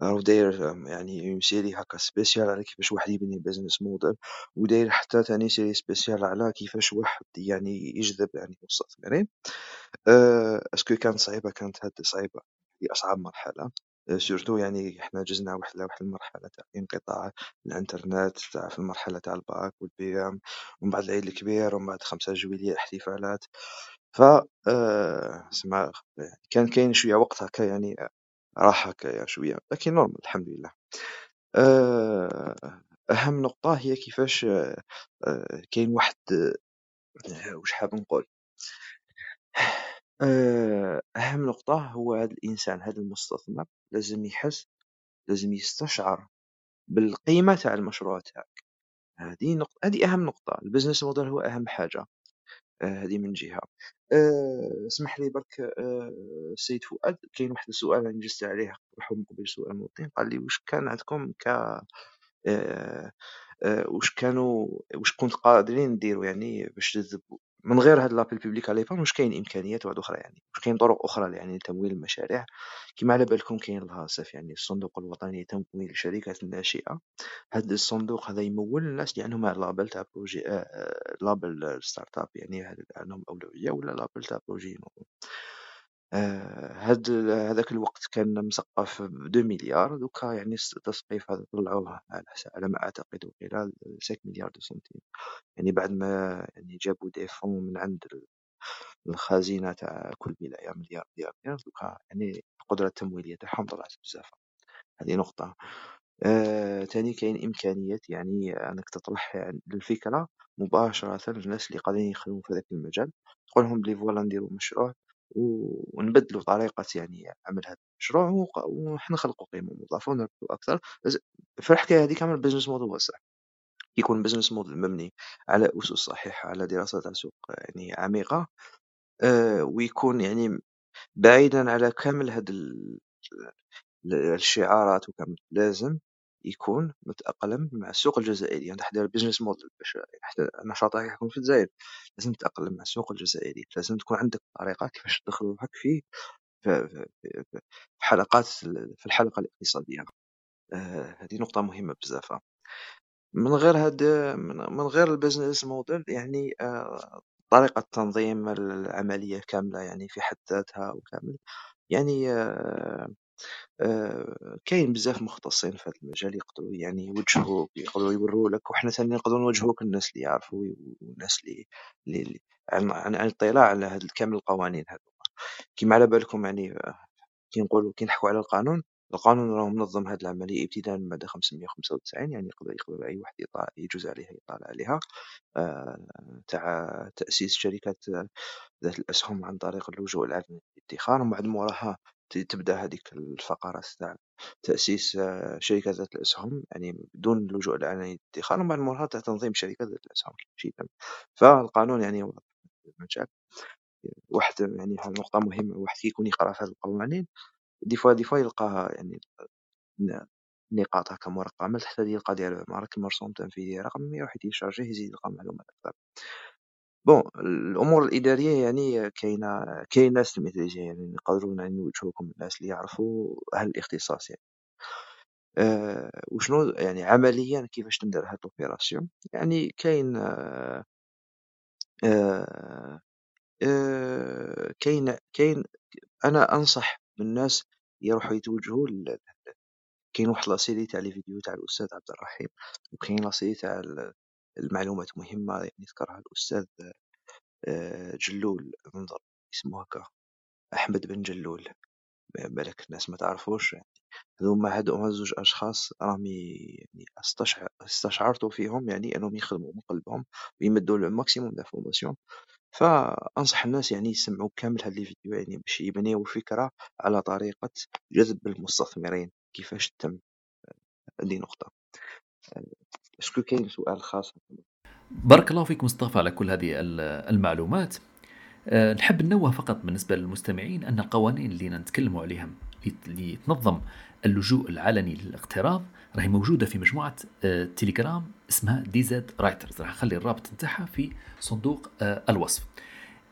راهو داير يعني série هاكا spéciale على كيفاش واحد يبني business model وداير حتى تاني série spéciale على كيفاش واحد يعني يجذب يعني مستثمرين أه est-ce que كانت صعيبة كانت هاد صعيبة هي أصعب مرحلة. surtout يعني حنا جزنا واحد واحد المرحلة تاع انقطاع الإنترنت تاع في المرحلة تاع ال bac وال BEM ومن بعد العيد الكبير ومن بعد خمسة جويلية احتفالات. ف أه سما كان كاين شوية وقت هكا يعني راح هكايا شوية لكن نورمال الحمد لله. آه، أهم نقطة هي كيفاش آه، كاين واحد آه، واش حاب نقول؟ أهم نقطة هو هذا الإنسان هذا المستثمر لازم يحس لازم يستشعر بالقيمة تاع المشروع تاعك، هذه نق هذه أهم نقطة، ال business model هو أهم حاجة، هذه من جهة. اسمح لي برك السيد فؤاد كاين واحد السؤال راني جزت عليه من قبل سؤال الموطن قال لي واش كان عندكم ك واش كانوا واش كنت قادرين ديروا يعني باش تجذبوا من غير هاد l'appel public على واش كاين إمكانيات واحدة أخرى يعني واش كاين طرق أخرى يعني لتمويل المشاريع. كيما على بالكم كاين ال ASF يعني الصندوق الوطني لتمويل الشركات الناشئة هاد الصندوق هذا يمول الناس اللي عندهم label تاع projet label startup يعني عندهم أولوية ولا label تاع projet هاد هذاك الوقت كان مسقف ب 2 مليار دوكا يعني التسقيف هذا طلعوه على على ما أعتقد وقيلا 5 مليار de centimes. يعني بعد ما يعني جابوا des fonds من عند الخزينة تاع كل ولاية مليار مليار مليار دوكا يعني القدرة التمويلية تاعهم طلعت بزاف. هذه نقطة. تاني كاين إمكانيات يعني أنك تطرح يعني الفكرة مباشرة للناس اللي قاعدين يخدموا في هذاك المجال. تقولهم بلي voilà نديرو مشروع ونبدلوا طريقة يعني عمل هذا المشروع ونحن نخلقوا قيمة مضافة ونربحوا أكثر. في الحكاية هذه كامل business model واسع. يكون business model مبني على أسس صحيحة على دراسة تاع سوق يعني عميقة ويكون يعني بعيدا على كامل هاد الشعارات وكامل. لازم يكون متأقلم مع السوق الجزائري. يعني حتى business model باش نشاطك يكون في الجزائر. لازم تتأقلم مع السوق الجزائري. لازم تكون عندك طريقة كيفاش تدخل روحك في في حلقات في الحلقة الاقتصادية. هذه نقطة مهمة بزاف. من غير هاد من غير ال business model يعني طريقة تنظيم العملية كاملة يعني في حد ذاتها وكامل. يعني كاين بزاف مختصين في هذا المجال يقدروا يعني يوجهوك يقدروا يوروا لك وحنا ثاني نقدروا نوجهوك الناس اللي يعرفوا والناس اللي اللي عن عن الاطلاع على هاد كامل القوانين هذوما. كيما على بالكم يعني كي نقولوا كي نحكوا على القانون القانون راه منظم هذه العملية ابتداء من المادة 595 يعني يقدر يقدر أي واحد يجوز عليها يطالع عليها. تاع تأسيس شركات ذات الأسهم عن طريق اللجوء العلني للادخار ومن بعد موراها تبدأ هذيك الفقرات تاع تأسيس شركة ذات الأسهم يعني بدون اللجوء العلني للادخار ومن بعد تاع تنظيم شركة ذات الأسهم. شي فالقانون يعني واحد يعني نقطة مهمة واحد كي يكون يقرأ في هذه القوانين. دي فوا دي فوا يلقاها يعني نقاط هكا مرقمة تحت هذه يلقى داير معرك مرسوم تنفيذي رقم يروح يتيشارجيه يزيد يلقى معلومات أكثر. bon الأمور الإدارية يعني كاينة كاين ناس تميتريزيها يعني نقدروا يعني نوجهوكم الناس اللي يعرفوا الاختصاص يعني. وشنو يعني عمليا كيفاش تندار هاد l'opération يعني كاين كاين كاين أنا أنصح بالناس يروحوا يتوجهوا كاين واحد la série تاع les vidéos تاع الأستاذ عبد الرحيم وكاين la série تاع المعلومات مهمة يعني ذكرها الأستاذ جلول نظر اسمه هكا أحمد بن جلول. بالك الناس ما تعرفوش يعني هذوما هادو زوج أشخاص راهم يعني استشعرت فيهم يعني أنهم يخدموا من قلبهم ويمدوا ال maximum d'informations فأنصح الناس يعني يسمعوا كامل هاد les vidéos يعني باش يبنيو فكرة على طريقة جذب المستثمرين كيفاش تتم هذه نقطة. est-ce que كاين سؤال خاص؟ بارك الله فيك مصطفى على كل هذه المعلومات. أه، نحب ننوه فقط بالنسبة للمستمعين أن القوانين اللي نتكلموا عليها اللي تنظم اللجوء العلني للاقتراض راهي موجودة في مجموعة أه، تليجرام اسمها DZ Writers راح نخلي الرابط نتاعها في صندوق أه، الوصف.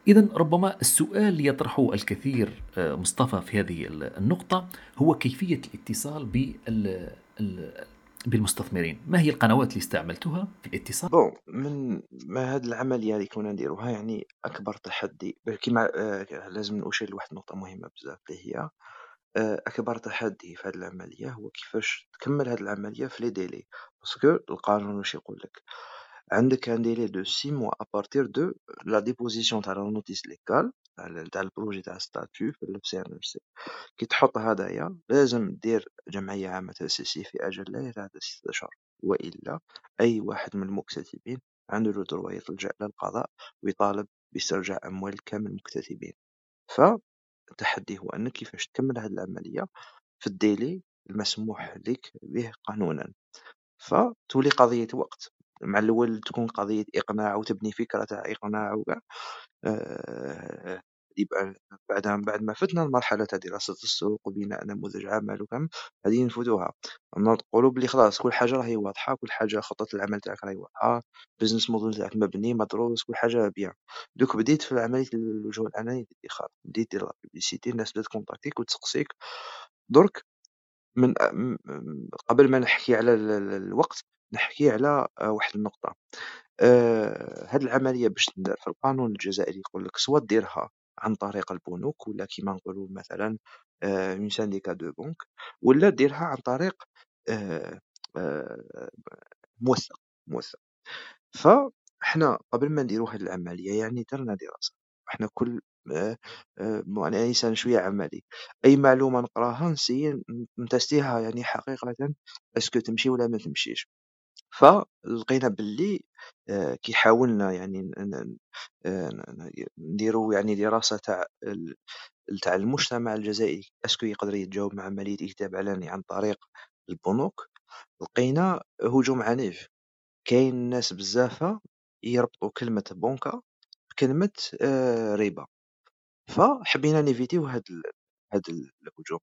إذا ربما السؤال يطرحه الكثير مصطفى في هذه النقطة هو كيفية الاتصال بال بالمستثمرين. ما هي القنوات اللي استعملتها في الاتصال؟ Bon من ما هذه العملية اللي كنا نديروها يعني أكبر تحدي كيما آه لازم نشير لواحد النقطة مهمة بزاف اللي هي آه أكبر تحدي في هذه العملية هو كيفاش تكمل هذه العملية في les délais. parce que القانون واش يقول لك؟ عندك un délai de 6 mois à partir de la déposition تاع la notice légale تاع ال projet تاع statuts في ال CNRC كي تحط هدايا لازم دير جمعية عامة تأسيسية في أجل لا يتعدى ستة أشهر وإلا أي واحد من المكتتبين عنده le droit يلجأ للقضاء ويطالب باسترجاع أموال كامل المكتتبين. فالتحدي هو أنك كيفاش تكمل هذه العملية في ال délai المسموح لك به قانونًا، فتولي قضية وقت، مع الأول تكون قضية إقناع وتبني فكرة تاع إقناع وكاع، آآ يبقى من بعد ما فتنا المرحلة تاع دراسة السوق وبناء نموذج عمل وكم غادي نفوتوها، نقولوا بلي خلاص كل حاجة راهي واضحة، كل حاجة خطة العمل تاعك راهي واضحة، business model تاعك مبني مدروس كل حاجة بيان، دوك بديت في عملية اللجوء الإعلاني الإدخار، بديت دير la publicité الناس بدات تكونتاكتيك وتسقسيك، درك من قبل ما نحكي على الوقت نحكي على واحد النقطة. آه، هاد العملية باش تندار في القانون الجزائري يقولك soit ديرها عن طريق البنوك ولا كيما نقولو مثلا un syndicat de banques ولا ديرها عن طريق آه، آه، موثق موثق. فحنا قبل ما نديرو هاد العملية يعني درنا دراسة. حنا كل أنا إنسان شوية عملي. أي معلومة نقراها نسيي نتستيها يعني حقيقة. est-ce que تمشي ولا ما تمشيش. فلقينا باللي آه، كي حاولنا يعني آه، نديرو يعني دراسة تاع تاع المجتمع الجزائري. est-ce que يقدر يتجاوب مع عملية إكتتاب علني عن طريق البنوك؟ لقينا هجوم عنيف. كاين ناس بزاف يربطوا كلمة بونكا بكلمة آه، ربا. فحبينا نيفيتيو هاد هاد الهجوم.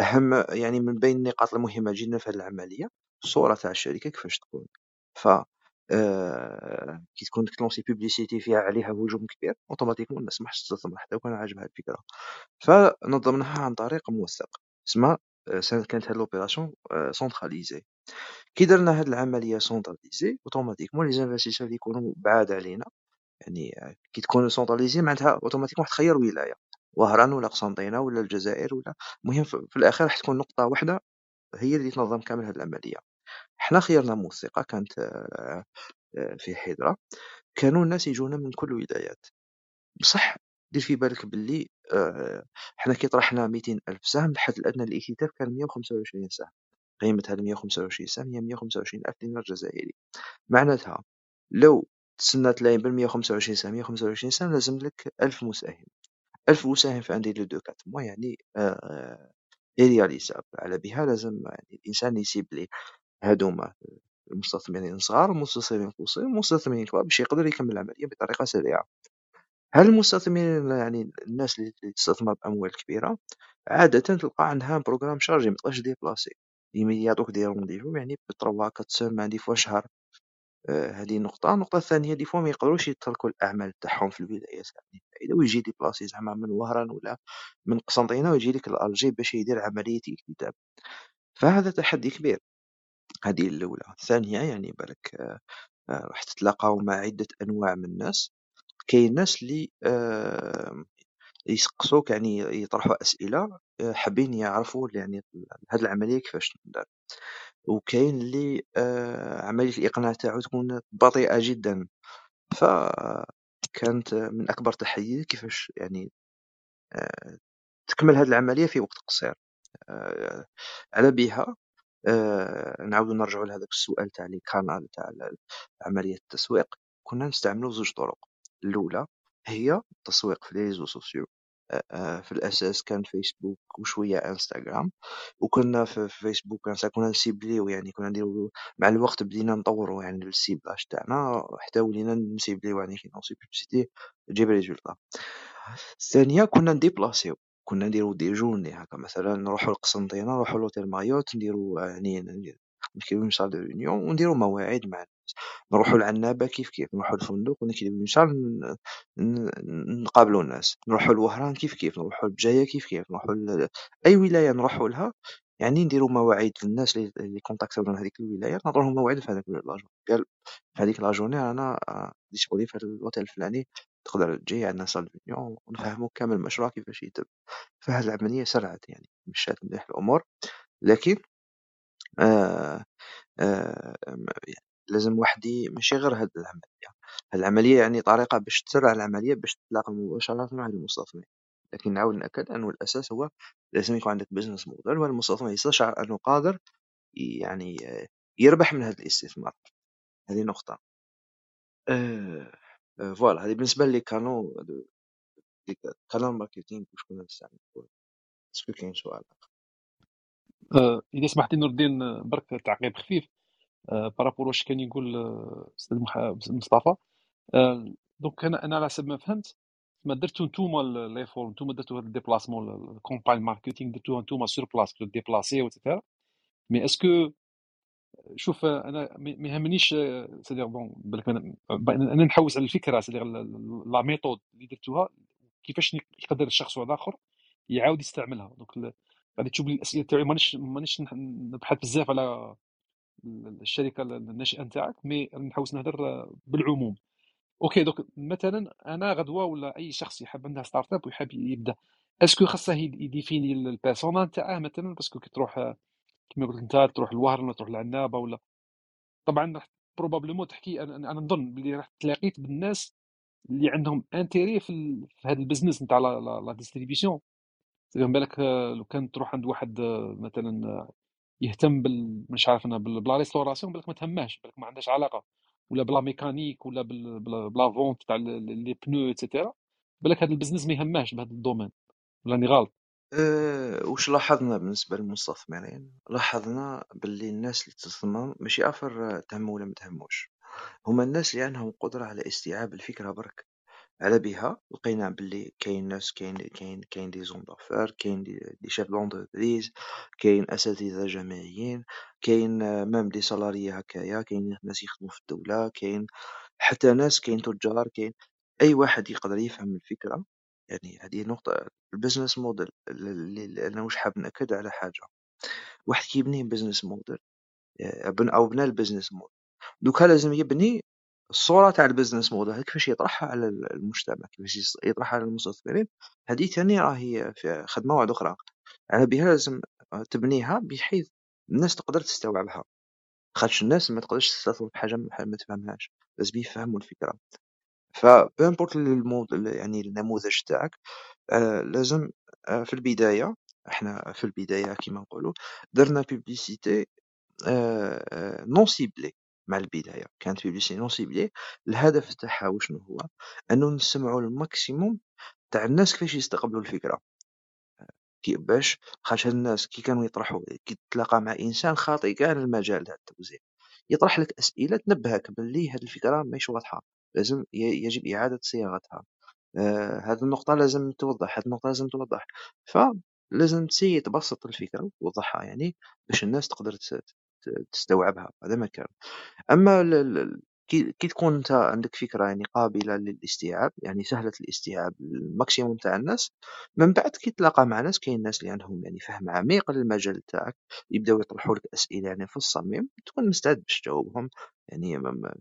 أهم يعني من بين النقاط المهمة جدا في هاد العملية. الصورة تاع الشركة كيفاش تكون. ف آه، كي تكون تلونسي publicité فيها عليها هجوم كبير automatiquement الناس ما تستثمر حتى وكان عاجبها الفكرة. فنظمناها عن طريق موثق تسمى آه، كانت هاد l'opération centralisée كي درنا هاد العملية centralisée automatiquement les investisseurs اللي يكونوا بعاد علينا. يعني كي تكون centralisée معناتها automatiquement تخير ولاية. وهران ولا قسنطينة ولا الجزائر ولا المهم في الأخير راح تكون نقطة واحدة هي اللي تنظم كامل هاد العملية. حنا خيرنا موثقة كانت آه، آه، في حضرة كانوا الناس يجونا من كل الولايات. بصح دير في بالك باللي آه، حنا كي طرحنا ميتين ألف سهم الحد الأدنى للإكتتاب كان مية وخمسة وعشرين سهم. قيمة هاد المية وخمسة وعشرين سهم هي مية وخمسة وعشرين ألف دينار جزائري. معناتها لو تسنات لاين بالمية وخمسة وعشرين سهم مية وخمسة وعشرين سهم لازم لك ألف مساهم. ألف مساهم في عندي le deux quatre mois يعني irréalisable على بها لازم يعني الإنسان يسيبلي هادوما المستثمرين صغار ومستثمرين قصير ومستثمرين كبار باش يقدر يكمل العملية بطريقة سريعة. هل المستثمرين يعني الناس اللي تستثمر بأموال كبيرة عادة تلقى عندها programme chargé متقدرش ديبلاسي يعطوك des rendez-vous يعني ب trois quatre semaines des fois شهر. آه، هذه نقطة، النقطة الثانية des fois ما يقدروش يتركوا الأعمال تاعهم في الولايات البعيدة ويجي ديبلاسي زعما من وهران ولا من قسنطينة ويجي لك لألجي باش يدير عملية اكتتاب، فهذا تحدي كبير، هذه الأولى، الثانية يعني بالك آه، آه، راح تتلاقاو مع عدة أنواع من الناس، كاين ناس اللي يسقسوك يعني يطرحوا أسئلة حابين يعرفوا يعني هاد العملية كيفاش تندار. وكاين اللي آه، عملية الإقناع تاعو تكون بطيئة جدا. فكانت من أكبر التحديات كيفاش يعني آه، تكمل هذه العملية في وقت قصير. آه، على بها نعاودو نرجعو لهذاك السؤال تاع les canals تاع عملية التسويق. كنا نستعملو زوج طرق. الأولى هي التسويق في les réseaux sociaux. في الأساس كان فيسبوك وشوية إنستغرام. وكنا في فيسبوك كنا نسيبليو يعني كنا نديرو مع الوقت بدينا نطورو يعني ال ciblage تاعنا. حتى ولينا نسيبليو يعني فينونسي publicité تجيب résultat. الثانية كنا نديبلاسيو. كنا نديرو des journées هاكا مثلا نروحو لقسنطينة نروحو l'hôtel Marriott نديرو يعني نكتبو salle de réunion ونديرو مواعيد مع الناس. نروحو لعنابة كيف كيف نروحو للفندق ونكتبو اون نقابلو الناس. نروحو لوهران كيف كيف نروحو لبجاية كيف كيف نروحو أي ولاية نروحو لها يعني نديرو مواعيد للناس لي كونتاكتاونا من هذيك الولاية نعطوهم موعد في هذاك la journée قال في هذيك la journée رانا disponible في الأوتيل الفلاني. تقدر تجي عندنا de réunion ونفهموك كامل المشروع كيفاش يتم. فهاد العملية سرعت يعني مشات مليح الأمور. لكن آه آه لازم واحد ماشي غير هاد العملية. هاد العملية يعني طريقة باش تسرع العملية باش تتلاقى مباشرة مع المستثمر لكن نعاود نأكد أنه الأساس هو لازم يكون عندك business model والمستثمر يستشعر أنه قادر يعني يربح من هذا الاستثمار. هذه نقطة. آه. voilà هذه بالنسبة لي كانوا canal marketing واش كنا نستعمل est-ce que كاين سؤال آه، إذا سمحت لي نور الدين آه، برك تعقيب خفيف آه، par rapport واش كان يقول آه، أستاذ مصطفى. آه، donc أنا أنا على حسب ما فهمت ما درتو نتوما l'effort نتوما درتو هذا ال déplacement ال campagne marketing درتوها نتوما sur place déplacé et cetera mais est-ce que شوف أنا ما يهمنيش c'est-à-dire bon بالك أنا نحوس على الفكرة c'est-à-dire la méthode اللي درتوها كيفاش يقدر الشخص الآخر يعاود يستعملها. donc غادي تشوف الأسئلة تاعي مانيش مانيش نبحث بزاف على الشركة الناشئة نتاعك mais نحوس نهضر بالعموم. OK دوك مثلا أنا غدوة ولا أي شخص يحب عنده start-up ويحب يبدأ est-ce que خاصه يد- ي définir ال persona نتاعه مثلا parce que كي تروح كما قلت انت تروح للوهران ولا تروح للعنابة ولا طبعا راح probablement تحكي أنا, أنا نظن بلي راح تلاقيت بالناس اللي عندهم intérêt في, ال... في هذا ال business نتاع la, la, distribution بالك آه، لو كان تروح عند واحد آه، مثلا آه، يهتم بال مش عارف أنا ب la restauration بالك ما تهمهش بالك ما عندهاش علاقة. ولا ب la mécanique ولا بال... ب la, ب la vente تاع les pneus et cetera بالك هذا ال business ما يهمهش بهذا ال domaine ولا راني غلط. أه وش لاحظنا بالنسبة للمستثمرين لاحظنا باللي الناس اللي تصمم ماشي affaire تهموا ولا ما تهموش. هما الناس اللي عندهم قدرة على استيعاب الفكرة برك. على بها لقينا باللي كاين ناس كاين كاين كاين des hommes d'affaires كاين des chefs d'entreprise كاين أساتذة جامعيين كاين même des salariés هكايا كاين ناس يخدموا في الدولة كاين حتى ناس كاين تجار كاين أي واحد يقدر يفهم الفكرة. يعني هذه نقطة ال business model اللي أنا واش حاب نأكد على حاجة. واحد كيبني business model أو بنى ال business model دوكا لازم يبني الصورة تاع ال business model كيفاش يطرحها على المجتمع كيفاش يطرحها على المستثمرين. هذه تاني راهي خدمة واحدة أخرى. على بها لازم تبنيها بحيث الناس تقدر تستوعبها. خاطش الناس ما تقدرش تستثمر في حاجة ما تفهمهاش. لازم يفهموا الفكرة. ف peu importe ال mode يعني النموذج تاعك. آه، لازم آه، في البداية إحنا في البداية كيما نقولوا درنا publicité non ciblée مع البداية. كانت publicité non ciblée الهدف تاعها وشنو هو؟ أنه نسمعوا ال maximum تاع الناس كيفاش يستقبلوا الفكرة. كي باش خاطر الناس كي كانوا يطرحوا كي تتلاقى مع إنسان خاطي كاع المجال تاع التوزيع يطرح لك أسئلة تنبهك باللي هذه الفكرة ماهيش واضحة. لازم يجب إعادة صياغتها. آه، هذه النقطة لازم توضح هذه النقطة لازم توضح. فلازم تسي تبسط الفكرة وتوضحها يعني باش الناس تقدر تستوعبها هذا ما كان. أما كي تكون أنت عندك فكرة يعني قابلة للاستيعاب يعني سهلة الاستيعاب لل maximum تاع الناس من بعد كي تلاقى مع ناس كاين ناس اللي عندهم يعني فهم عميق للمجال تاعك يبداو يطرحوا لك أسئلة يعني في الصميم تكون مستعد باش تجاوبهم. يعني ما ما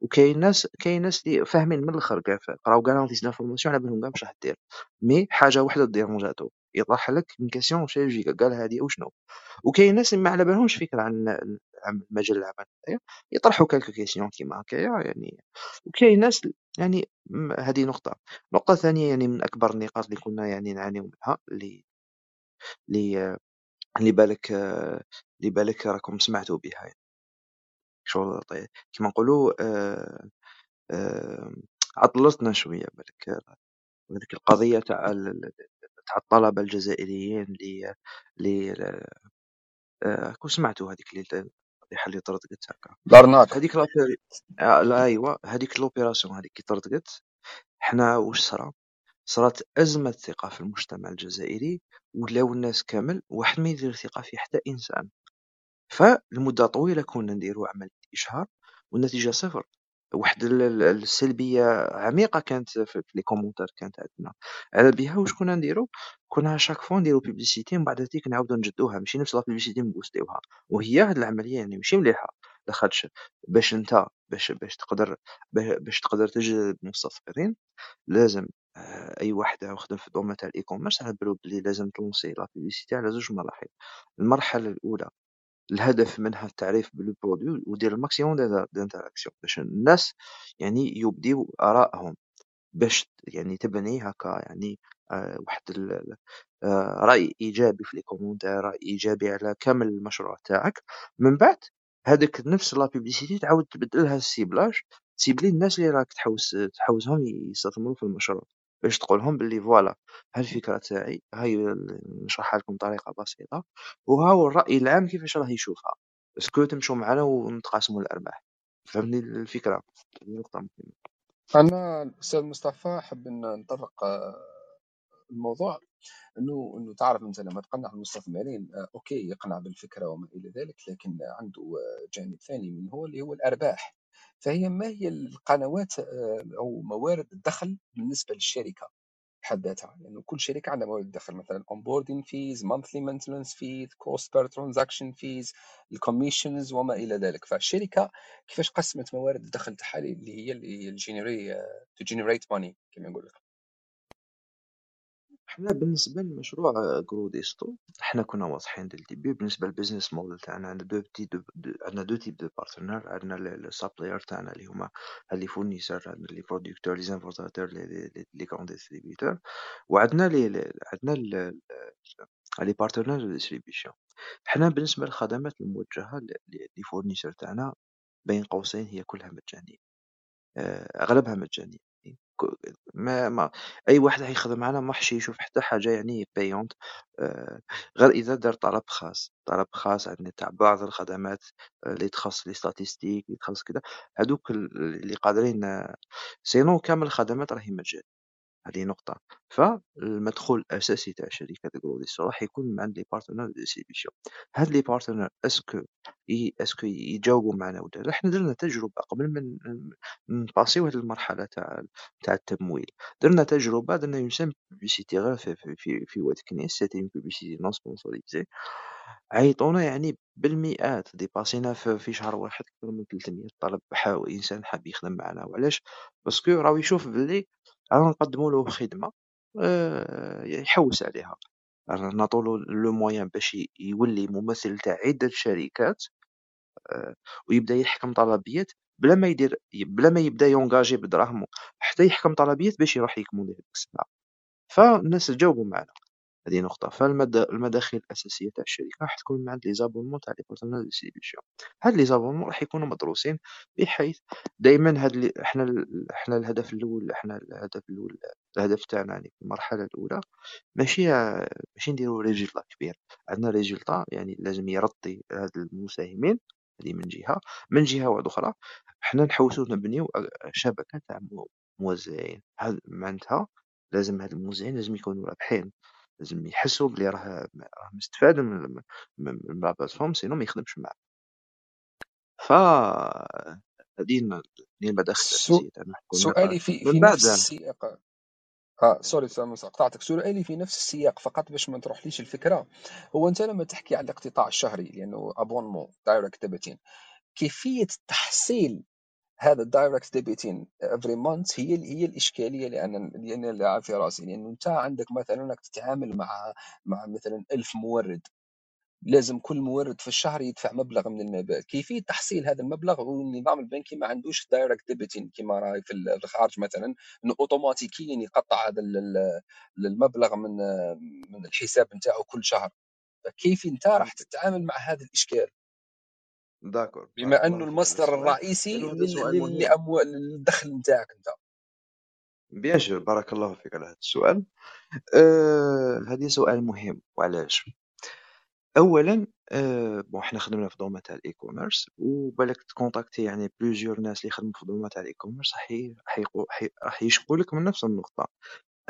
وكاين ناس كاين ناس اللي فاهمين من الآخر كاع قراو كاع des informations على بالهم كاع واش راح دير. mais حاجة وحدة dérange اتو يطرح لك من question شيرجيكا قال هذه وشنو وكاين ناس اللي ما على بالهمش فكرة عن مجال العمل هذايا يطرحوا quelques questions كيما هكايا يعني وكاين ناس يعني هذه نقطة. نقطة ثانية يعني من أكبر النقاط اللي كنا يعني نعانيو منها اللي اللي اللي بالك اللي بالك راكم سمعتوا بها يعني. شغل طيب. كيما نقولوا آه، آه، عطلتنا شوية بالك هذيك القضية تاع تاع الطلبة الجزائريين اللي اللي آه، كون سمعتوا هذيك اللي اللي طردقت هكا؟ ال arnaque. هذيك آه، لا أيوا هذيك l'opération هذيك كي طردقت حنا واش صرا؟ صرات أزمة ثقة في المجتمع الجزائري ولاو الناس كامل واحد ما يدير ثقة في حتى إنسان. فلمدة طويلة كنا نديرو عملية إشهار والنتيجة صفر. واحد ال- ال- السلبية عميقة كانت في les commentaires كانت عندنا. على بها واش كنا نديرو؟ كنا chaque fois نديرو publicité من بعد هذيك نعاودو نجدوها. ماشي نفس la publicité ن booster وها وهي هاد العملية يعني ماشي مليحة. لاخاطش باش انت باش باش تقدر باش تقدر تجذب المستثمرين لازم آه، أي واحد يخدم في ال domaine تاع ال e-commerce على بالو بلي لازم ت lancer la publicité على زوج مراحل. المرحلة الأولى الهدف منها التعريف بال produit ودير ال maximum d'interactions باش الناس يعني يبديو آرائهم باش يعني تبني هكا يعني آه، واحد آه، رأي إيجابي في les commentaires رأي إيجابي على كامل المشروع تاعك. من بعد هذاك نفس la publicité تعاود تبدلها ال ciblage ت cibler الناس اللي راك تحوس تحوسهم يستثمروا في المشروع. باش تقولهم باللي voilà ها الفكرة تاعي هاي نشرحها لكم بطريقة بسيطة وها هو الرأي العام كيفاش راه يشوفها. est-ce que تمشوا معنا ونتقاسموا الأرباح. فهمني الفكرة؟ نقطة مهمة. أنا الأستاذ مصطفى حاب نطرق آه، الموضوع. إنه إنه تعرف أنت لما تقنع المستثمرين آه، OK يقنع بالفكرة وما إلى ذلك لكن عنده آه، جانب ثاني من هو اللي هو الأرباح. فهي ما هي القنوات آه، أو موارد الدخل بالنسبة للشركة بحد ذاتها؟ يعني كل شركة عندها موارد دخل مثلا onboarding fees monthly maintenance fees cost per transaction fees ال commissions وما إلى ذلك. فالشركة كيفاش قسمت موارد الدخل تاعها اللي هي اللي الجينيري to generate money كما نقول لك؟ حنا بالنسبة لمشروع كروديس تو حنا كنا واضحين dès le début بالنسبة لل business model تاعنا عندنا deux parties عندنا deux types de partenaires عندنا ال suppliers تاعنا اللي هما les fournisseurs عندنا les producteurs les importateurs les les grands distributeurs وعندنا لي عندنا les partenaires de distribution حنا بالنسبة للخدمات الموجهة les fournisseurs تاعنا بين قوسين هي كلها مجانية آه، أغلبها مجانية. ما ما أي واحد راح يخدم معانا ما راحش يشوف حتى حاجة يعني payante آه، غير إذا دار طلب خاص طلب خاص يعني تاع بعض الخدمات آه، اللي تخص les statistiques اللي تخص كذا ال- اللي قادرين آه، sinon كامل الخدمات راهي مجانية. هذه نقطة. فالمدخول الأساسي تاع شركة جروديس راح يكون من عند les partenaires distribution هاد les partenaires est-ce que. est-ce que يجاوبوا معنا ولا لا حنا درنا تجربة قبل ما ن- نpassيو هاد المرحلة تاع تاع التمويل. درنا تجربة درنا simple publicité غير في في في, واد كنيس c'était une publicité non sponsorisée عيطونا يعني بالمئات. dépassينا في, شهر واحد أكثر من 300 طلب حاو إنسان حاب يخدم معنا. وعلاش؟ parce que راهو يشوف بلي رانا نقدموا له خدمة آه، يحوس عليها. رانا نعطوا لو moyen باش يولي ممثل تاع عدة شركات آه، ويبدأ يحكم طلبيات بلا ما يدير بلا ما يبدأ يونجاجي بدراهمه حتى يحكم طلبيات باش يروح يكمل هذيك السلعة فالناس جاوبوا معنا. هذه نقطة. فالمداخيل الأساسية تاع الشركة راح تكون عند les abonnements تاع les partenaires distribution هاد les abonnements راح يكونوا مدروسين بحيث دائما هاد لي إحنا ال- إحنا الهدف الأول إحنا الهدف الأول الهدف تاعنا يعني في المرحلة الأولى ماشي ماشي نديرو résultat كبير. عندنا résultat يعني لازم يرضي هاد المساهمين هذه من جهة. من جهة واحدة أخرى حنا نحوسو نبنيو شبكة تاع مو- موزعين. هاد معناتها لازم هاد الموزعين لازم يكونوا رابحين. لازم يحسوا بلي راه راه مستفاد من من من من la plateforme sinon ما يخدمش معاه ف هذه تاعنا حكون سؤالي في من في بعد نفس السياق. آه sorry قطعتك سؤالي في نفس السياق فقط باش ما تروحليش الفكرة. هو أنت لما تحكي على الاقتطاع الشهري لأنه abonnement direct debiting كيفية تحصيل هذا ال direct debiting every month هي هي الإشكالية اللي أنا اللي في راسي لأنه أنت عندك مثلا إنك تتعامل مع مع مثلا ألف مورد. لازم كل مورد في الشهر يدفع مبلغ من المال كيفية تحصيل هذا المبلغ؟ والنظام البنكي ما عندوش direct debiting كما راهي في الخارج مثلا. إنه اوتوماتيكيا يقطع هذا ال- المبلغ من من الحساب نتاعو كل شهر. فكيف أنت راح تتعامل مع هذا الإشكال؟ d'accord بما بارك أنه المصدر الرئيسي لأنه هذا لل- سؤال لل- مهم. لأموال- للدخل نتاعك أنت. bien sûr بارك الله فيك على هذا السؤال. آه هذا سؤال مهم وعلاش؟ اولا آه bon حنا خدمنا في domaine تاع ال e-commerce وبالك تcontacté يعني plusieurs ناس اللي يخدموا في domaine تاع ال e-commerce راح راح يقو- راح- راح يشكوا لك من نفس النقطة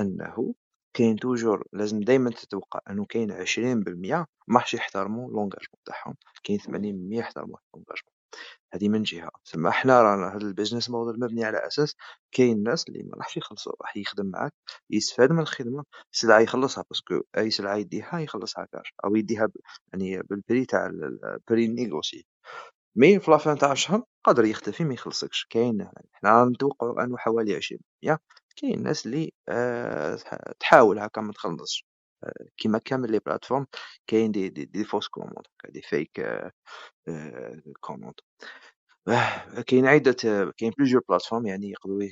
أنه كاين toujours لازم دائما تتوقع أنه كاين 20% ما راحش يحترموا l'engagement تاعهم. كاين 80% يحترموا l'engagement هذه من جهة، ثم حنا رانا هذا ال business model مبني على أساس كاين ناس ما راحش يخلصوا، راح يخدم معاك يستفاد من الخدمة، السلعة يخلصها parce que أي سلعة يديها يخلصها كاش أو يديها يعني بال prix تاع ال prix négocié، mais في la fin تاع الشهر قادر يختفي ما يخلصكش، كاين حنا نتوقعوا أنه حوالي 20% كاين ناس اللي آآ تحاول هاكا ما تخلصش، آآ كيما كامل les plateformes كاين des des des fausses commandes des fake آآ commandes. آه، كاين عدة كاين plusieurs plateformes يعني يقدروا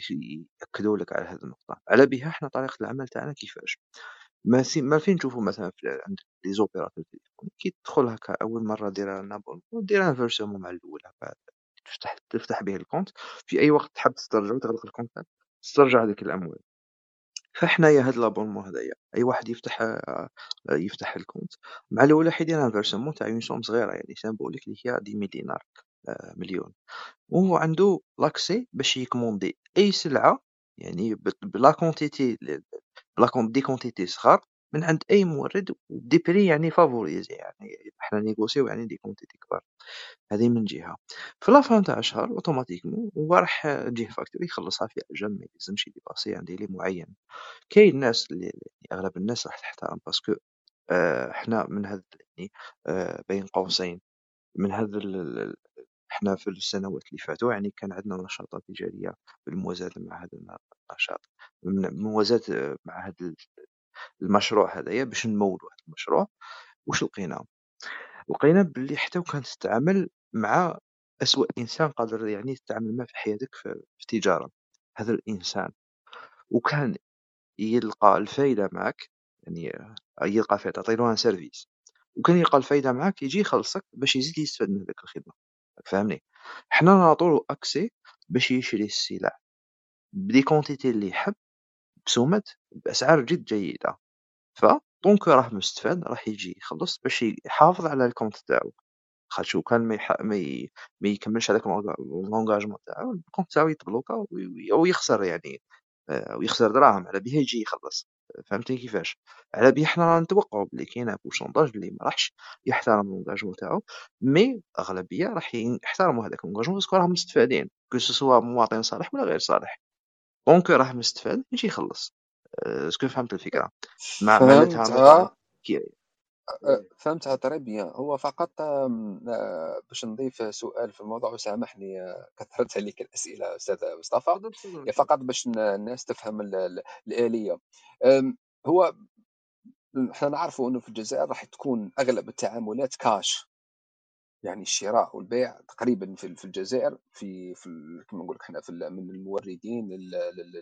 يأكدوا لك على هذه النقطة. على بها إحنا طريقة العمل تاعنا كيفاش؟ ما ما فين نشوفوا مثلا في عند les opérateurs téléphone كي تدخل هكا أول مرة دير لنا دير un versement مع الأول هكا تفتح تفتح به ال compte. في أي وقت تحب تسترجع وتغلق ال compte تسترجع هذيك الأموال. فحنايا هاد l'abonnement هدايا أي واحد يفتح آه، يفتح ال compte. مع الولاح يدير un versement تاع une somme صغيرة يعني symbolique اللي هي 10000 دينار آه، مليون. وهو عنده l'accès باش يcommandé أي سلعة يعني بلا quantité بلا des quantités صغار من عند أي مورد des prix يعني favorisés يعني حنا négocيو يعني des quantités كبار. هذه من جهة. في la fin تاع الشهر automatiquement هو راح تجيه facture يخلصها في أجل ما يلزمش يdépassé un délai معين. كاين ناس اللي أغلب الناس راح تحترم باسكو آه، حنا من هذا يعني آه، بين قوسين. من هذا حنا في السنوات اللي فاتوا يعني كان عندنا نشاطات تجارية بالموازاة مع هذا النشاط. موازاة مع هذا المشروع هذايا باش نمولوا هذا المشروع. واش لقينا؟ لقينا باللي حتى وكان تتعامل مع أسوأ إنسان قادر يعني تتعامل معاه في حياتك في التجارة. هذا الإنسان. وكان يلقى الفايدة معك يعني يلقى فايدة تعطيلو un service. وكان يلقى الفايدة معاك يجي يخلصك باش يزيد يستفاد من هذيك الخدمة. فهمني؟ حنا نعطولو accès باش يشري السلع. ب des quantités اللي يحب بسومات بأسعار جد جيدة ف donc راه مستفاد راح يجي يخلص باش يحافظ على ال compte تاعو خاطش كان ما. ما. ما يكملش هذاك l'engagement تاعو ال compte تاعو يتبلوكا ويخسر يعني آه، ويخسر دراهم على بها يجي يخلص فهمتني كيفاش على بها حنا نتوقعوا بلي كاين pourcentage اللي ما راحش يحترم l'engagement تاعو mais أغلبية راح يحترموا هذاك l'engagement parce que راهم مستفادين que ce soit مواطن صالح ولا غير صالح donc راه مستفاد يجي يخلص. est-ce que فهمت الفكرة. معناتها أه، فهمتها très bien هو فقط أه، باش نضيف سؤال في الموضوع وسامحني أه، كثرت عليك الأسئلة أستاذ مصطفى. فقط باش الناس تفهم الآلية. هو إحنا نعرفوا إنه في الجزائر راح تكون أغلب التعاملات كاش. يعني الشراء والبيع تقريبا في في الجزائر في في كما نقول لك إحنا في من الموردين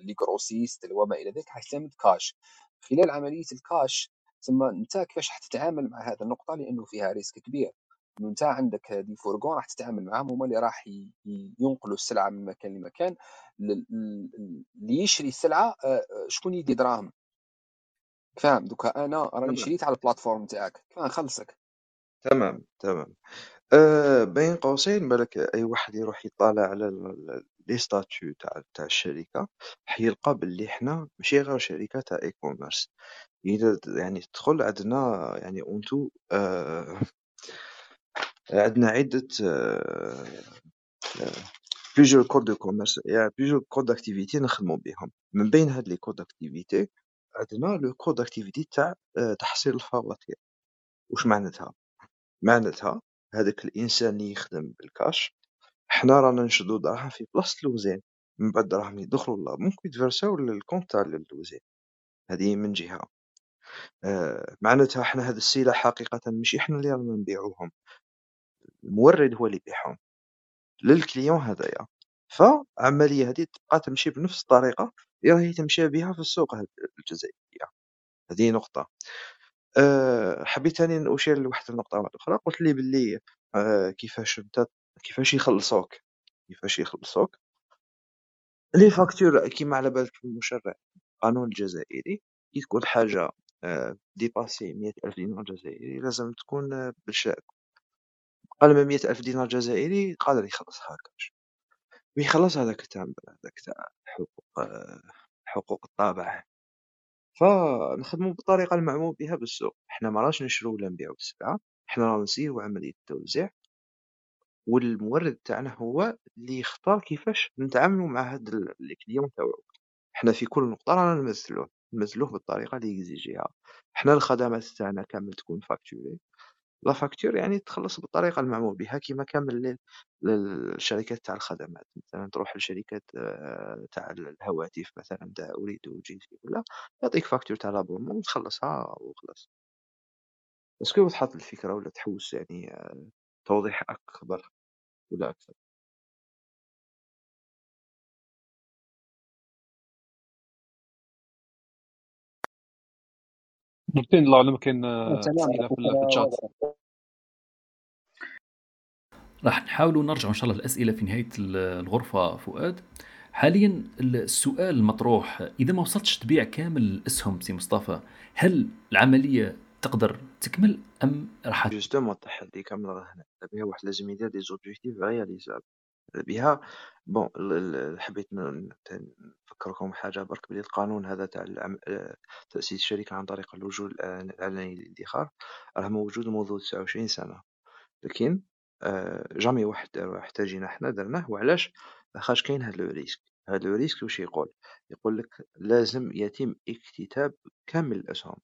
les grossistes وما إلى ذلك حيعتمد كاش خلال عملية الكاش ثم أنت كيفاش راح تتعامل مع هذه النقطة؟ لأنه فيها risque كبير. إنه أنت عندك des fourgons راح تتعامل معهم هما اللي راح ينقلوا السلعة من مكان لمكان اللي يشري السلعة آه، آه، شكون يدي دراهم. فاهم؟ دوكا أنا راني شريت على ال plateforme تاعك. كيف نخلصك تمام تمام. أه بين قوسين بالك أي واحد يروح يطالع على les statuts تاع تاع الشركة حيلقى باللي حنا ماشي غير شركة تاع e-commerce إذا يعني تدخل عندنا يعني en tant آه عندنا عدة plusieurs codes de commerce يعني plusieurs codes d'activité نخدمو بهم من بين هاد les codes d'activité عندنا le code d'activité تاع تحصيل الفواتير واش معناتها؟ معناتها هذاك الإنسان اللي يخدم بالكاش حنا رانا نشدو دراهم في بلاصة الوزين من بعد دراهم يدخلو لابنك ويتفرساو للكونت تاع الوزين هذه من جهة. آه، معناتها حنا هاد السلع حقيقة ماشي حنا اللي رانا نبيعوهم. المورد هو اللي يبيعهم. للكليون هذايا. فالعملية هذه تبقى تمشي بنفس الطريقة اللي راهي تمشي بها في السوق الجزائرية. هذه نقطة. أه حبيت ثاني أشير لواحد النقطة أخرى. قلت لي باللي أه كيفاش أنت كيفاش يخلصوك؟ كيفاش يخلصوك؟ les factures كيما على بالك المشرع القانون الجزائري كي تكون حاجة آه، dépassé مية ألف دينار جزائري لازم تكون آه، بالشاك أقل من مية ألف دينار جزائري قادر يخلصها كاش ويخلص هذاك تاع هذاك تاع حقوق آه، حقوق الطابع. فنخدمو بالطريقة المعمول بها بالسوق. حنا مراش نشرو ولا نبيعو السلعة حنا راه نسيرو عملية التوزيع والمورد تاعنا هو اللي يختار كيفاش نتعاملو مع هاد ال client تاوعو حنا في كل نقطة رانا نمثلوه نمثلوه بالطريقة اللي يكزيجيها حنا الخدمات تاعنا كامل تكون facturées la facture يعني تخلص بالطريقة المعمول بها كيما كامل الشركات تاع الخدمات. مثلا تروح لشركات آه، تاع الهواتف مثلا تاع Ooredoo Djezzy ولا يعطيك facture تاع l'abonnement وتخلصها وخلاص. est-ce que تحط الفكرة ولا تحوس يعني آه، توضيح أكبر ولا أكثر؟ مرتين الله أعلم كاين اسئله في الشات. راح نحاولوا نرجع إن شاء الله الاسئله في نهاية الغرفة فؤاد. حاليا السؤال المطروح إذا ما وصلتش تبيع كامل الاسهم سي مصطفى هل العملية تقدر تكمل أم راح justement التحدي كامل راه هنا. بها واحد لازم يدير des objectifs réalisables بها. bon حبيت نفكركم حاجة برك بلي القانون هذا تاع تأسيس شركة عن طريق اللجوء الاعلاني للادخار راه موجود منذ 29 سنة. لكن آه، jamais واحد دار حتى جينا حنا درناه وعلاش؟ لاخاطش كاين هاد le risque. هاد le risque واش يقول؟ يقول لك لازم يتم اكتتاب كامل الأسهم.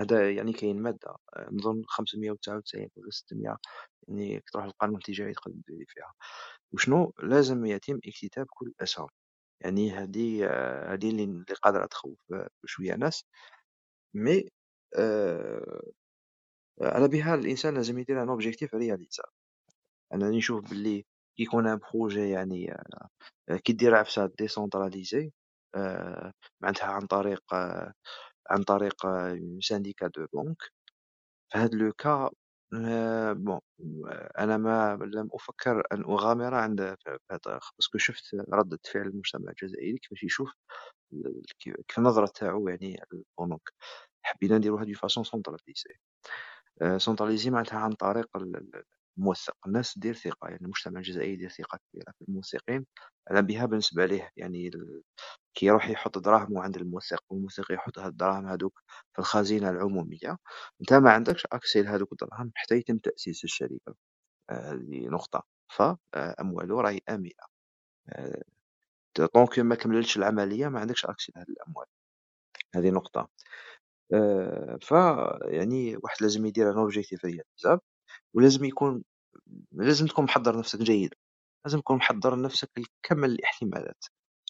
هذا يعني كاين مادة آه، نظن 599 ولا 600 يعني تروح للقانون التجاري ديري فيها. وشنو؟ لازم يتم اكتتاب كل الاسهم يعني هذه هذه اللي قادرة تخوف بشويه ناس. mais آه على بها الإنسان لازم يدير un objectif réalisable أنا نشوف باللي كي يكون un projet يعني آه، كي دير عفسة décentralisée آه، معناتها عن طريق آه، عن طريق syndicat de banques في هذا le cas bon أنا ما لم أفكر أن أغامر عند parce que شفت ردة فعل المجتمع الجزائري كيفاش يشوف كيف النظرة تاعو يعني البنوك حبينا نديروها de façon centralisée centralisée معناتها عن طريق الموثق الناس دير ثقة يعني المجتمع الجزائري يدير ثقة كبيرة في الموثقين على بها بالنسبة ليه يعني كي يروح يحط دراهمو عند الموثق والموثق يحط هاد الدراهم هادوك في الخزينة العمومية انت ما عندكش accès لهادوك الدراهم حتى يتم تأسيس الشركة هذه نقطة. فأمواله راهي آمنة donc ما كملتش العملية ما عندكش accès لهاد الأموال. هذه نقطة. فيعني واحد لازم يدير un objectif réalisable ولازم يكون لازم تكون محضر نفسك جيدا لازم تكون محضر نفسك لكمل الاحتمالات.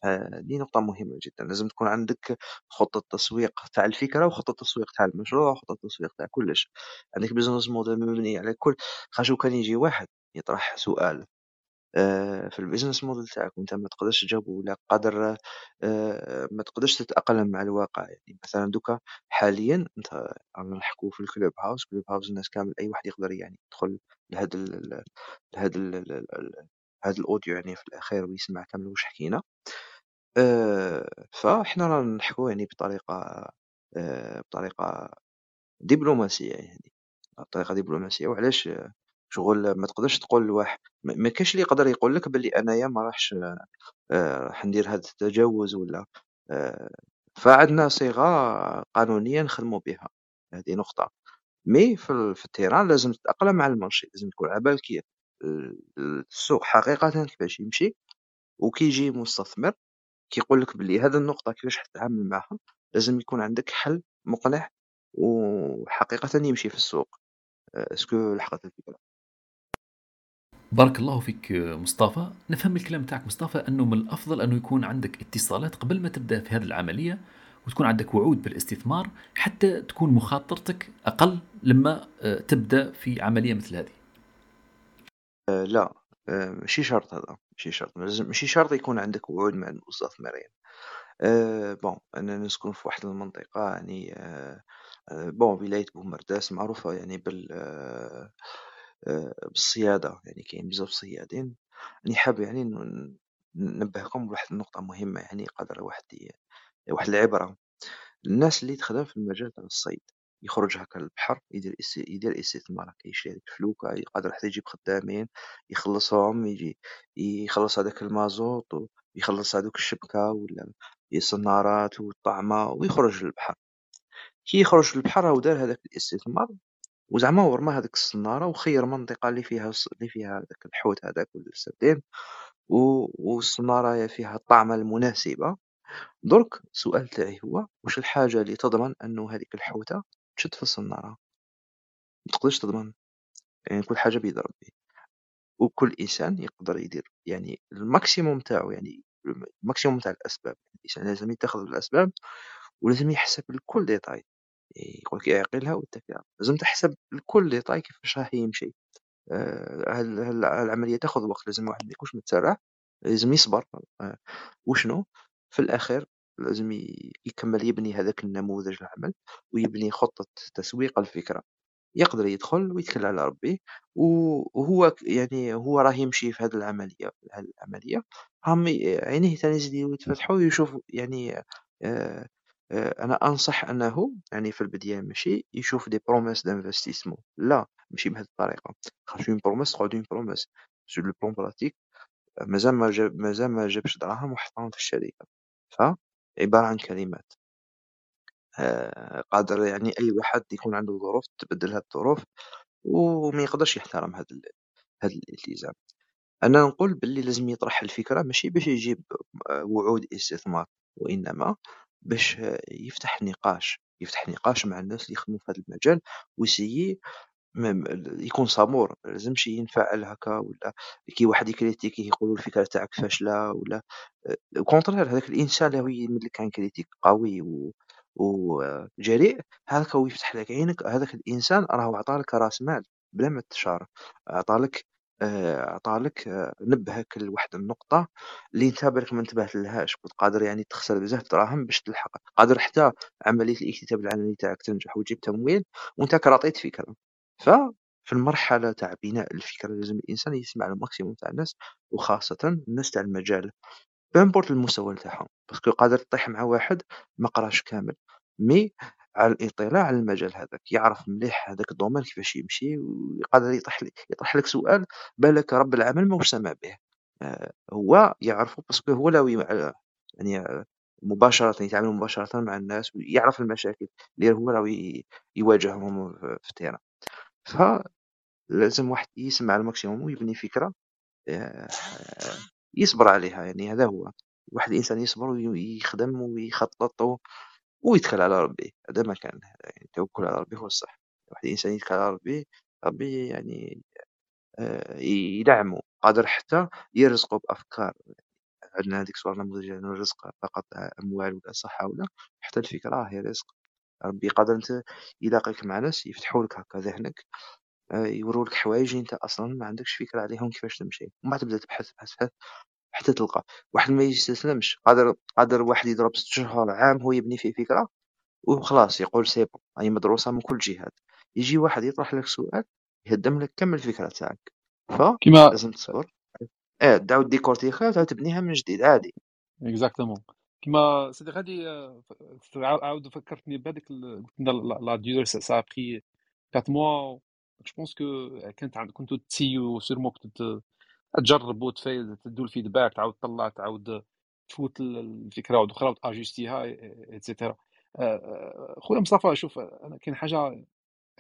هذه نقطة مهمة جدا. لازم تكون عندك خطة تسويق تاع الفكرة وخطة تسويق تاع المشروع وخطة تسويق تاع كلش. عندك business model مبني على كل. خاطر كان يجي واحد يطرح سؤال آه، في ال business model تاعك وأنت ما تقدرش تجاوبه ولا قادر آه، ما تقدرش تتأقلم مع الواقع. يعني مثلا دوكا حاليا أنت رانا نحكو في ال Clubhouse Clubhouse الناس كامل أي واحد يقدر يعني يدخل لهذا لهذا هذا ال audio يعني في الأخير ويسمع كامل واش حكينا. آه، فاحنا رانا نحكو يعني بطريقة بطريقة دبلوماسية يعني. بطريقة دبلوماسية وعلاش شغل ما تقدرش تقول لواحد ما كاينش اللي يقدر يقول لك بلي أنايا ما راحش آه، راح ندير هذا التجاوز ولا آه، فعندنا صيغة قانونية نخدموا بها هذه نقطة. mais في, ال terrain لازم تتأقلم مع ال marché لازم تكون على بالك السوق حقيقة كيفاش يمشي وكي يجي مستثمر كيقول لك بلي هذه النقطة كيفاش تتعامل معها لازم يكون عندك حل مقنع وحقيقة يمشي في السوق. آه، اسكو لحقت الفكرة. بارك الله فيك مصطفى. نفهم الكلام تاعك مصطفى أنه من الأفضل أنه يكون عندك اتصالات قبل ما تبدأ في هذه العملية وتكون عندك وعود بالاستثمار حتى تكون مخاطرتك أقل لما آه، تبدأ في عملية مثل هذه. أه لا أه ماشي شرط هذا ماشي شرط. ماشي شرط يكون عندك وعود مع المستثمرين. بون أنا نسكن في واحد المنطقة يعني بون ولاية بومرداس معروفة يعني بال أه بالصيادة يعني كاين بزاف صيادين. راني حاب يعني ننبهكم بواحد النقطة مهمة يعني قادر واحد واحد العبرة. الناس اللي تخدم في المجال تاع الصيد يخرج هكا للبحر يدير يدير استثمار هكا يشري فلوكة يقدر حتى يجيب خدامين يخلصهم يجي يخلص هذاك المازوت ويخلص هذوك الشبكة ولا الصنارات والطعمة ويخرج للبحر. كي يخرج للبحر هو دار هذاك الاستثمار. وزعما هو رمى هذيك الصنارة وخير منطقة اللي فيها اللي فيها داك الحوت هذاك ولا السردين والصنارة فيها الطعمة المناسبة. درك السؤال تاعي هو واش الحاجة اللي تضمن أنو هذيك الحوتة تشد في الصنارة؟ متقدرش تضمن. يعني كل حاجة بيد ربي. وكل إنسان يقدر يدير يعني ال maximum تاعو يعني ال maximum تاع الأسباب. الإنسان لازم يتخذ الأسباب ولازم يحسب الكل détail. يقول لك اعقلها واتكلها لازم تحسب الكل détail كيفاش راح يمشي. آه، العملية تاخذ وقت؟ لازم الواحد ما يكونش متسرع. لازم يصبر. آه، وشنو؟ في الأخير لازم يكمل يبني هذاك النموذج العمل ويبني خطة تسويق الفكرة. يقدر يدخل ويتكل على ربي وهو يعني هو راه يمشي في هاد العملية هاد العملية. راهم عينيه تاني يزيدو يتفتحو ويشوف يعني آآ آآ أنا أنصح أنه يعني في البداية ماشي يشوف des promesses d'investissement لا ماشي بهاد الطريقة، خاطش une promesse تعود une promesse sur le plan pratique مازال ما جاب مازال ما جابش دراهم وحطهم في الشركة، فعبارة عن كلمات. آه، قادر يعني أي واحد يكون عنده ظروف تبدل هاد الظروف وما يقدرش يحترم ال هاد الالتزام. أنا نقول باللي لازم يطرح الفكرة ماشي باش يجيب آه، وعود استثمار وإنما باش يفتح نقاش، يفتح نقاش مع الناس اللي يخدموا في هاد المجال ويسيي يكون صبور ملازمش ينفعل هكا ولا كي واحد ي critiquer ه يقولوا الفكرة تاعك فاشلة ولا au contraire هذاك الإنسان اللي يمد لك une critique قوي و وجريء هذاك هو يفتح لك عينك هذاك الإنسان راهو عطالك رأس مال بلا ما تشارك عطالك آه، عطالك آه، نبهك لواحد النقطة اللي أنت بالك ما انتبهتلهاش كنت قادر يعني تخسر بزاف دراهم باش تلحق قادر حتى عملية الاكتتاب العلني تاعك تنجح وتجيب تمويل وأنت راك فكرة. ففي المرحلة تاع بناء الفكرة لازم الإنسان يسمع ال maximum تاع الناس وخاصة الناس تاع المجال. peu importe المستوى نتاعهم parce que قادر طيح مع واحد ما قراش كامل. mais على الإطلاع على المجال هذاك يعرف مليح هذاك ال domaine كيفاش يمشي وقادر يطرح لك يطرح لك سؤال بالك رب العمل ماهوش سامع به. آه، هو يعرفه parce que هو لاوي يعني مباشرة يتعامل مباشرة مع الناس ويعرف المشاكل اللي هو راه يواجههم في ال terrain. فلازم واحد يسمع ال maximum ويبني فكرة آه، يصبر عليها يعني هذا هو. واحد الإنسان يصبر ويخدم ويخطط ويتكل على ربي هذا ما كان يعني التوكل على ربي هو الصح. واحد الإنسان يتكل على ربي ربي يعني آه، يدعمه قادر حتى يرزقه بأفكار. عندنا هذيك صور نموذج الرزق فقط أموال ولا صحة ولا حتى الفكرة هي رزق. ربي قادر أنت يلاقيك مع ناس يفتحوا لك هكا ذهنك آه، يوروا لك حوايج أنت أصلا ما عندكش فكرة عليهم كيفاش تمشي. ومن بعد تبدا تبحث تبحث. حتى تلقى. واحد ما يستسلمش. قادر قادر واحد يضرب ست شهور عام هو يبني فيه فكرة وخلاص يقول c'est bon. هاي مدروسة من كل جهات. يجي واحد يطرح لك سؤال يهدم لك كامل الفكرة تاعك. كيما فلازم تصبر. آه تعاود ديكورتيخا وتعاود تبنيها من جديد عادي. اكزاكتومون كيما سيدي غادي عاود فكرتني بهذيك لا ديور سا بخي 4 موا جو بونس كو كانت كنتو تسيو سيرمون كنتو تجرب وتفايد تدو الفيدباك تعاود تطلع تعاود تفوت الفكرة واحدة أخرى وتاجيستيها ايتترا خويا مصطفى شوف أنا كاين حاجة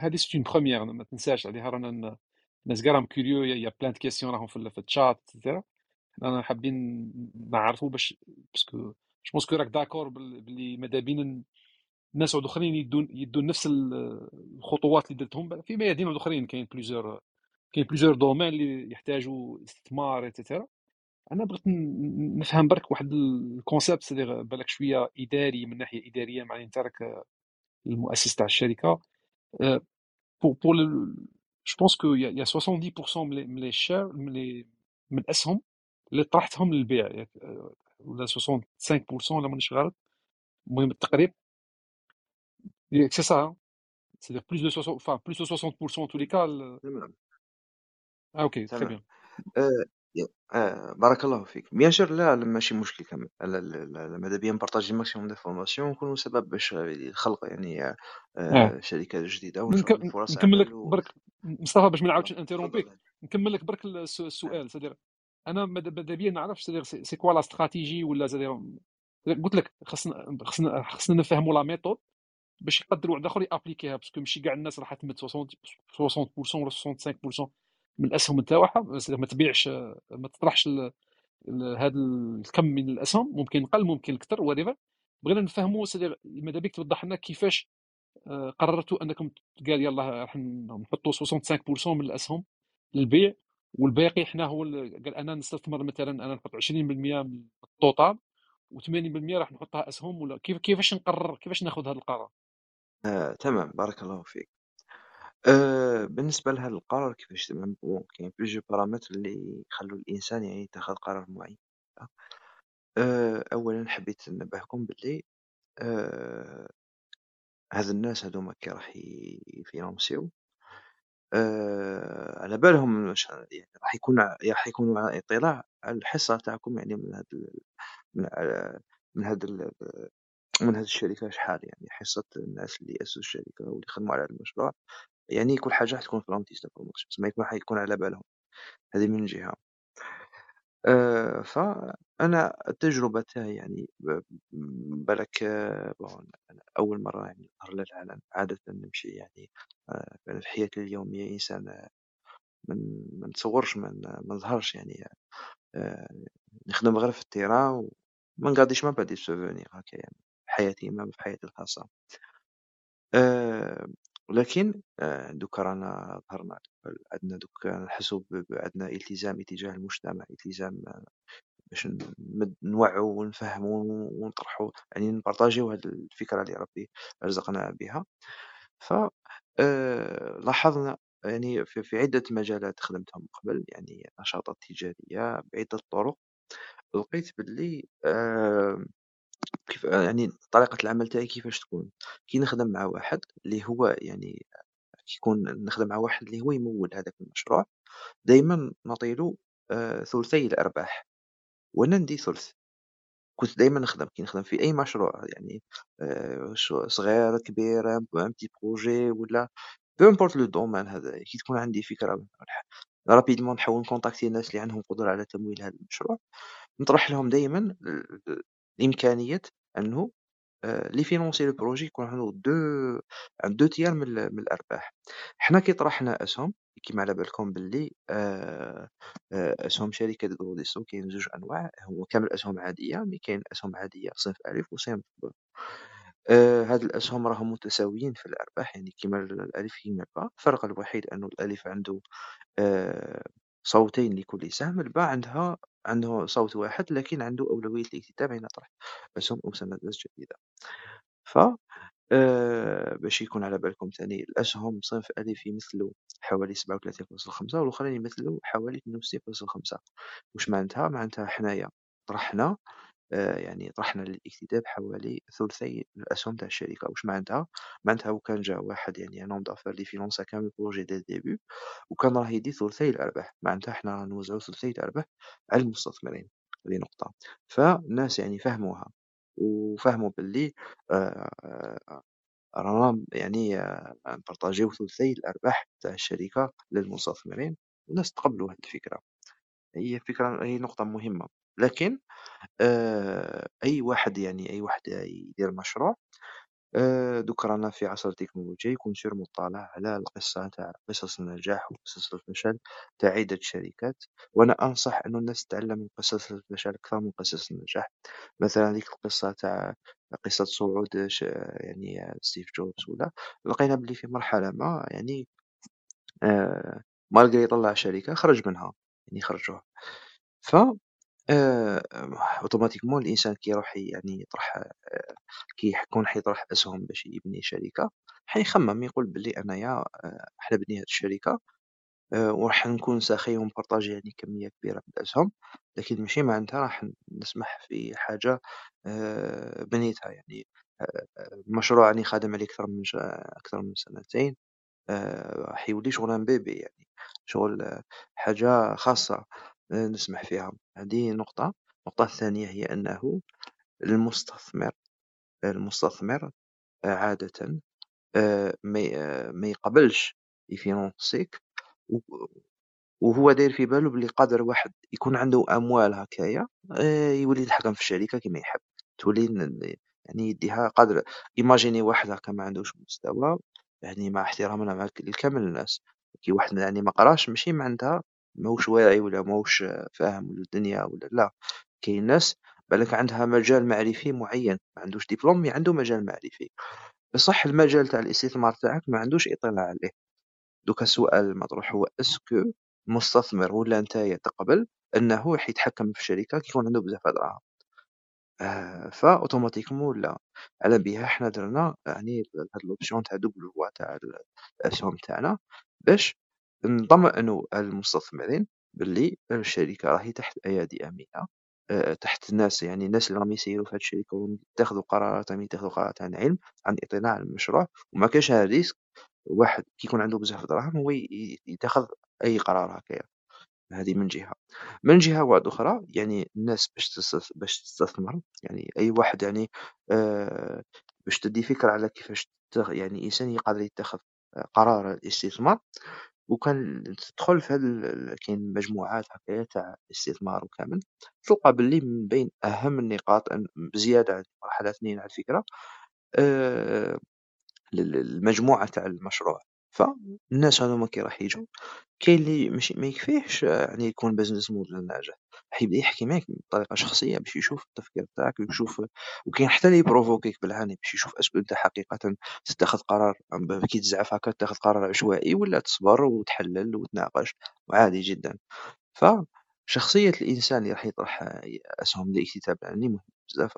هذه سيت اون بروميير ما تنساش عليها رانا الناس كاع راهم curieux y a plein questions راهم في ال chat et cetera أنا حابين نعرفوا باش parce que je pense que راك d'accord باللي ماذا بين الناس عود أخرين يدون يدون نفس الخطوات اللي درتهم. في ميادين عود أخرين كاين plusieurs كاين plusieurs domaines اللي يحتاجوا استثمار et cetera أنا بغيت نفهم برك واحد ال concept c'est-à-dire بالك شوية إداري من ناحية إدارية مع أنت راك المؤسس تاع الشركة. pour pour je pense que y a 70% من les shares من من الاسهم اللي طرحتهم للبيع. ولا 65% ولا مانيش غلط. المهم التقريب. c'est ça c'est plus de 60 enfin plus de 60% en tous les cas ok très تمام. آه آه بارك الله فيك. bien sûr لا لا ماشي مشكل كامل لا لا لا ماذا بيا ن partager maximum d'informations ونكونوا سبب باش خلق يعني آه آه. شركات جديدة ونشوفوا نك- فرص نكمل لك و... برك مصطفى باش ما نعاودش interrompre ك تفضل. نكمل لك برك الس- السؤال. سيدير أنا ماذا ماذا بيا نعرف c'est-à-dire c'est c'est quoi la stratégie ولا c'est-à-dire قلت لك خصنا خصنا خصنا نفهموا la méthode باش يقدروا واحد اخر ي appliquer ها parce que ماشي كاع الناس راح تمد 60 60% ولا 65% من الأسهم نتاعها ما تبيعش ما تطرحش هذا الكم من الأسهم ممكن قل ممكن كثر وريفر بغينا نفهموا ماذا بيك توضح لنا كيفاش آه، قررتوا أنكم قال يلا راح نحطوا 65% من الأسهم للبيع والباقي حنا هو ال- قال أنا نستثمر مثلا أنا نحط 20% من ال total و80% راح نحطها أسهم ولا كيف كيفاش نقرر كيفاش ناخذ هذا القرار؟ آه تمام بارك الله فيك. آه بالنسبة لهذا القرار كيفاش bon كاين plusieurs paramètres اللي يخلوا الإنسان يعني يتخذ قرار معين. آه اولا حبيت ننبهكم باللي آه هاد الناس هادوما كي راح يفينونسيو. آآ على بالهم واش يعني راح يكون راح يكونوا على إطلاع على الحصة تاعكم يعني من هاد من آآ من من هاد الشركة شحال يعني حصة الناس اللي أسسوا الشركة واللي خدموا على هاد المشروع، يعني كل حاجة راح تكون في l'antis d'information تسمى يكون راح يكون على بالهم، هذه من جهة. آآ فأنا التجربة تاعي يعني ب بالاك bon أنا أول مرة يعني نظهر للعلن، عادةً نمشي يعني آآ أنا في حياتي اليومية إنسان ما ما نتصورش ما ما نظهرش يعني نخدم غير في ال terrain وما نقضيش pas des souvenirs هاكا يعني في حياتي même في حياتي الخاصة. آآ ولكن آآ دوكا رانا ظهرنا عندنا دوكا نحسو عندنا التزام اتجاه المجتمع، التزام باش ن نوعّو ونفهمو ونطرحو يعني نبارطاجيو هاد الفكرة اللي ربي رزقنا بها. ف آآ لاحظنا يعني في عدة مجالات خدمتهم قبل، يعني نشاطات تجارية بعدة طرق، لقيت باللي آآ كيف يعني طريقة العمل تاعي كيفاش تكون، كي نخدم مع واحد اللي هو يعني كي يكون نخدم مع واحد اللي هو يموّل هذاك المشروع، دايمًا نعطيلو آآ ثلثي الأرباح. وأنا ندي ثلث، كنت دايمًا نخدم. كي نخدم في أي مشروع يعني ش صغير كبير un projet ولا peu importe le domaine هذا كي تكون عندي فكرة rapidement نحاول نcontacter الناس اللي عندهم قدرة على تمويل هذا المشروع، نطرح لهم دايمًا ال إمكانية أنه آآ اللي يfinancer ال projet يكون عنده deux عنده 2 من ال من الأرباح. حنا كي طرحنا أسهم كيما على بالكم باللي آآ آآ أسهم شركة غوديسو كاين زوج أنواع، هو كامل أسهم عادية mais كاين أسهم عادية صنف ألف وصنف ب. هاد الأسهم راهم متساويين في الأرباح يعني كيما الألف كيما الباء، الفرق الوحيد أنه الألف عنده صوتين لكل سهم، الباء عندها عنده صوت واحد لكن عنده أولوية الاكتتاب حين طرح أسهم أو سندات جديدة. ف آآ باش يكون على بالكم ثاني الأسهم صنف ألف يمثلوا حوالي 37.5 والآخرين يمثلوا حوالي 62.5 واش معناتها؟ معناتها حنايا طرحنا يعني طرحنا للاكتتاب حوالي ثلثي الأسهم تاع الشركة، واش معناتها؟ معناتها لو كان جا واحد يعني homme d'affaires اللي يفينونسا كامل dès le début وكان راه يدي ثلثي الأرباح، معناتها حنا نوزعو ثلثي الأرباح على المستثمرين، هذه نقطة. فالناس يعني فهموها وفهموا باللي آآ رانا يعني نبارطاجيو ثلثي الأرباح تاع الشركة للمستثمرين، والناس تقبلوا هاد الفكرة، هي فكرة هي نقطة مهمة، لكن أي واحد يعني أي واحد يدير مشروع آآ دوكا رانا في عصر التكنولوجيا يكون سير مطّلع على القصة تاع قصص النجاح وقصص الفشل تاع عدة شركات، وأنا أنصح إنه الناس تتعلم من قصص الفشل أكثر من قصص النجاح، مثلًا هذيك القصة تاع قصة صعود يعني ستيف جوبز ولا لقينا بلي في مرحلة ما يعني آآ malgré يطلّع شركة خرج منها، يعني خرجوه. ف آآ automatiquement الإنسان كي يعني يطرح آآ كي يكون حيطرح أسهم باش يبني شركة، حيخمم يقول بلي أنايا آآ راح نبني هاد الشركة آآ وراح نكون سخي ونبارطاجي يعني كمية كبيرة من الأسهم، لكن ماشي معناتها راح نسمح في حاجة بنيتها يعني آآ مشروع راني خادم عليه أكثر من أكثر من سنتين آآ راح يولي شغل بيبي يعني شغل حاجة خاصة. نسمح فيها، هذه نقطة. النقطة الثانية هي أنه المستثمر المستثمر عادةً آآ ما ي ما يقبلش يفينونسيك وهو داير في بالو بلي قادر واحد يكون عنده أموال هكايا يولي يتحكم في الشركة كيما يحب، تولي يعني يديها قادر. إيماجيني واحد هاكا ما عندوش مستوى يعني مع احترامنا مع لكامل الناس، كي واحد يعني ما قراش ماشي معناتها ماهوش واعي ولا ماهوش فاهم الدنيا ولا لا، كاين ناس بالاك عندها مجال معرفي معين، ما عندوش دبلوم mais عنده مجال معرفي، بصح المجال تاع الاستثمار تاعك ما عندوش إطلاع عليه، donc السؤال المطروح هو est-ce que المستثمر ولا نتايا تقبل أنه راح يتحكم في الشركة كي يكون عنده بزاف دراهم، آآ ف automatiquement لا، على بها حنا درنا يعني هاد ال option تاع double voix تاع الأسهم تاعنا باش نطمئنوا المستثمرين باللي الشركة راهي تحت أيادي أمينة، آآ تحت ناس يعني الناس اللي راهم يسيروا في هاد الشركة ويتخذوا قرارات راهم يتخذوا قرارات عن علم، عن إطلاع على المشروع، وما كاينش هاد ال risque. واحد كي يكون عنده بزاف دراهم هو يتخذ أي قرار هكايا، هذه من جهة. من جهة واحدة أخرى يعني الناس باش باش تستثمر يعني أي واحد يعني آه، باش تدي فكرة على كيفاش يعني إنسان يقدر يتخذ قرار الاستثمار. وكان تدخل في هاد كاين مجموعات هكايا تاع استثمار وكامل تلقى باللي من بين أهم النقاط بزيادة مرحلة اثنين على الفكرة آه، المجموعة تاع المشروع. فالناس هاذوما كي راح يجوا كاين ماشي ما يكفيهش يعني يكون business model ناجح، راح يبدا يحكي معاك بطريقة شخصية باش يشوف التفكير تاعك ويشوف وكاين حتى اللي يprovoquer ك بالعاني باش يشوف est-ce que أنت حقيقةً تتخذ قرار. كي تزعف هاكا تاخذ قرار عشوائي ولا تصبر وتحلل وتناقش وعادي جدًا، فشخصية الإنسان اللي راح يطرح أسهم الاكتتاب يعني مهم بزاف.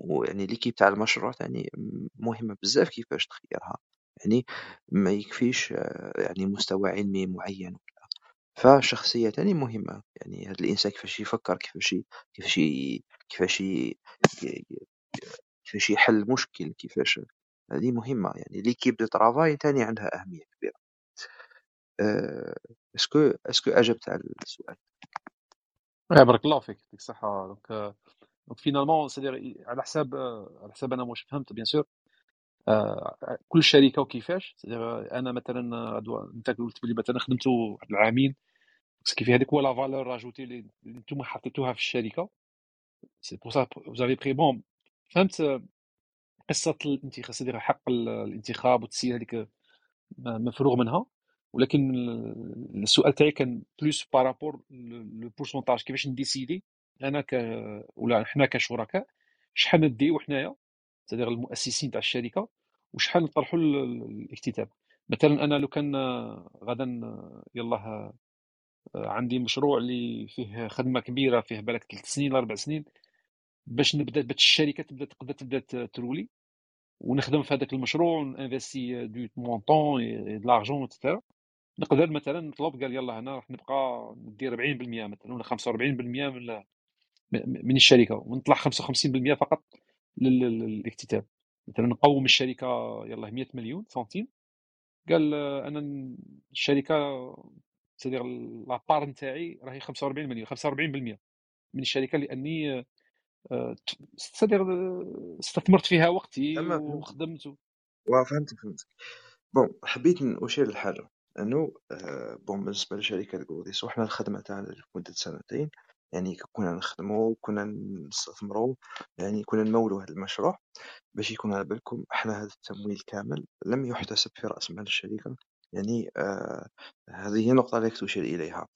ويعني l'équipe تاع المشروع تاني مهمة بزاف كيفاش تخيرها. يعني ما يكفيش يعني مستوى علمي معين. فالشخصية تاني مهمة. يعني هاد الإنسان كيفاش يفكر كيفاش كيفاش كيفاش كيفاش يحل مشكل كيفاش هذه مهمة. يعني l'équipe de travail تاني عندها أهمية كبيرة. est-ce que est-ce que أجبت على السؤال. بارك الله فيك يعطيك الصحة. donc donc finalement على حساب على حساب أنا واش فهمت bien sûr آه، كل شركة وكيفاش؟ أنا مثلا أنت قلت بلي مثلا خدمتو واحد العامين كيف هذيك هو la valeur rajoutée اللي أنتم حطيتوها في الشركة. c'est pour ça vous avez pris bon فهمت قصة الانتخاب سيدي حق الانتخاب والتسيير هذيك مفروغ منها. ولكن السؤال تاعي كان plus par rapport le pourcentage كيفاش نdécider؟ أنا ك ولا حنا كشركاء شحال نديو حنايا c'est-à-dire المؤسسين تاع الشركة وشحال نطرحوا الاكتتاب. مثلا أنا لو كان غدا يلاه عندي مشروع اللي فيه خدمة كبيرة فيه بالك ثلاث سنين أربع سنين باش نبدأ باش الشركة تبدأ تقدر تبدأ تrouler ونخدم في هذاك المشروع ون investir de montant de l'argent extra نقدر مثلا نطلب قال يلا هنا راح نبقى ندير 40% مثلا ولا 45% من من الشركة ونطلع 55% فقط. للاكتتاب. مثلا نقوم الشركة يلا 100 مليون سنتيم. قال أنا الشركة c'est-à-dire la part نتاعي راهي 45 مليون 45% من الشركة لأني c'est-à-dire استثمرت فيها وقتي وخدمت فهمت فهمت bon حبيت نشير لحاجه أنه آه، bon بالنسبة لشركة جوديس وحنا الخدمة تاعنا لمدة سنتين يعني كنا نخدمو كنا نستثمرو يعني كنا نمولو هذا المشروع باش يكون على بالكم إحنا هذا التمويل كامل لم يحتسب في رأس مال الشركة. يعني آه هذه هي النقطة التي تشير إليها.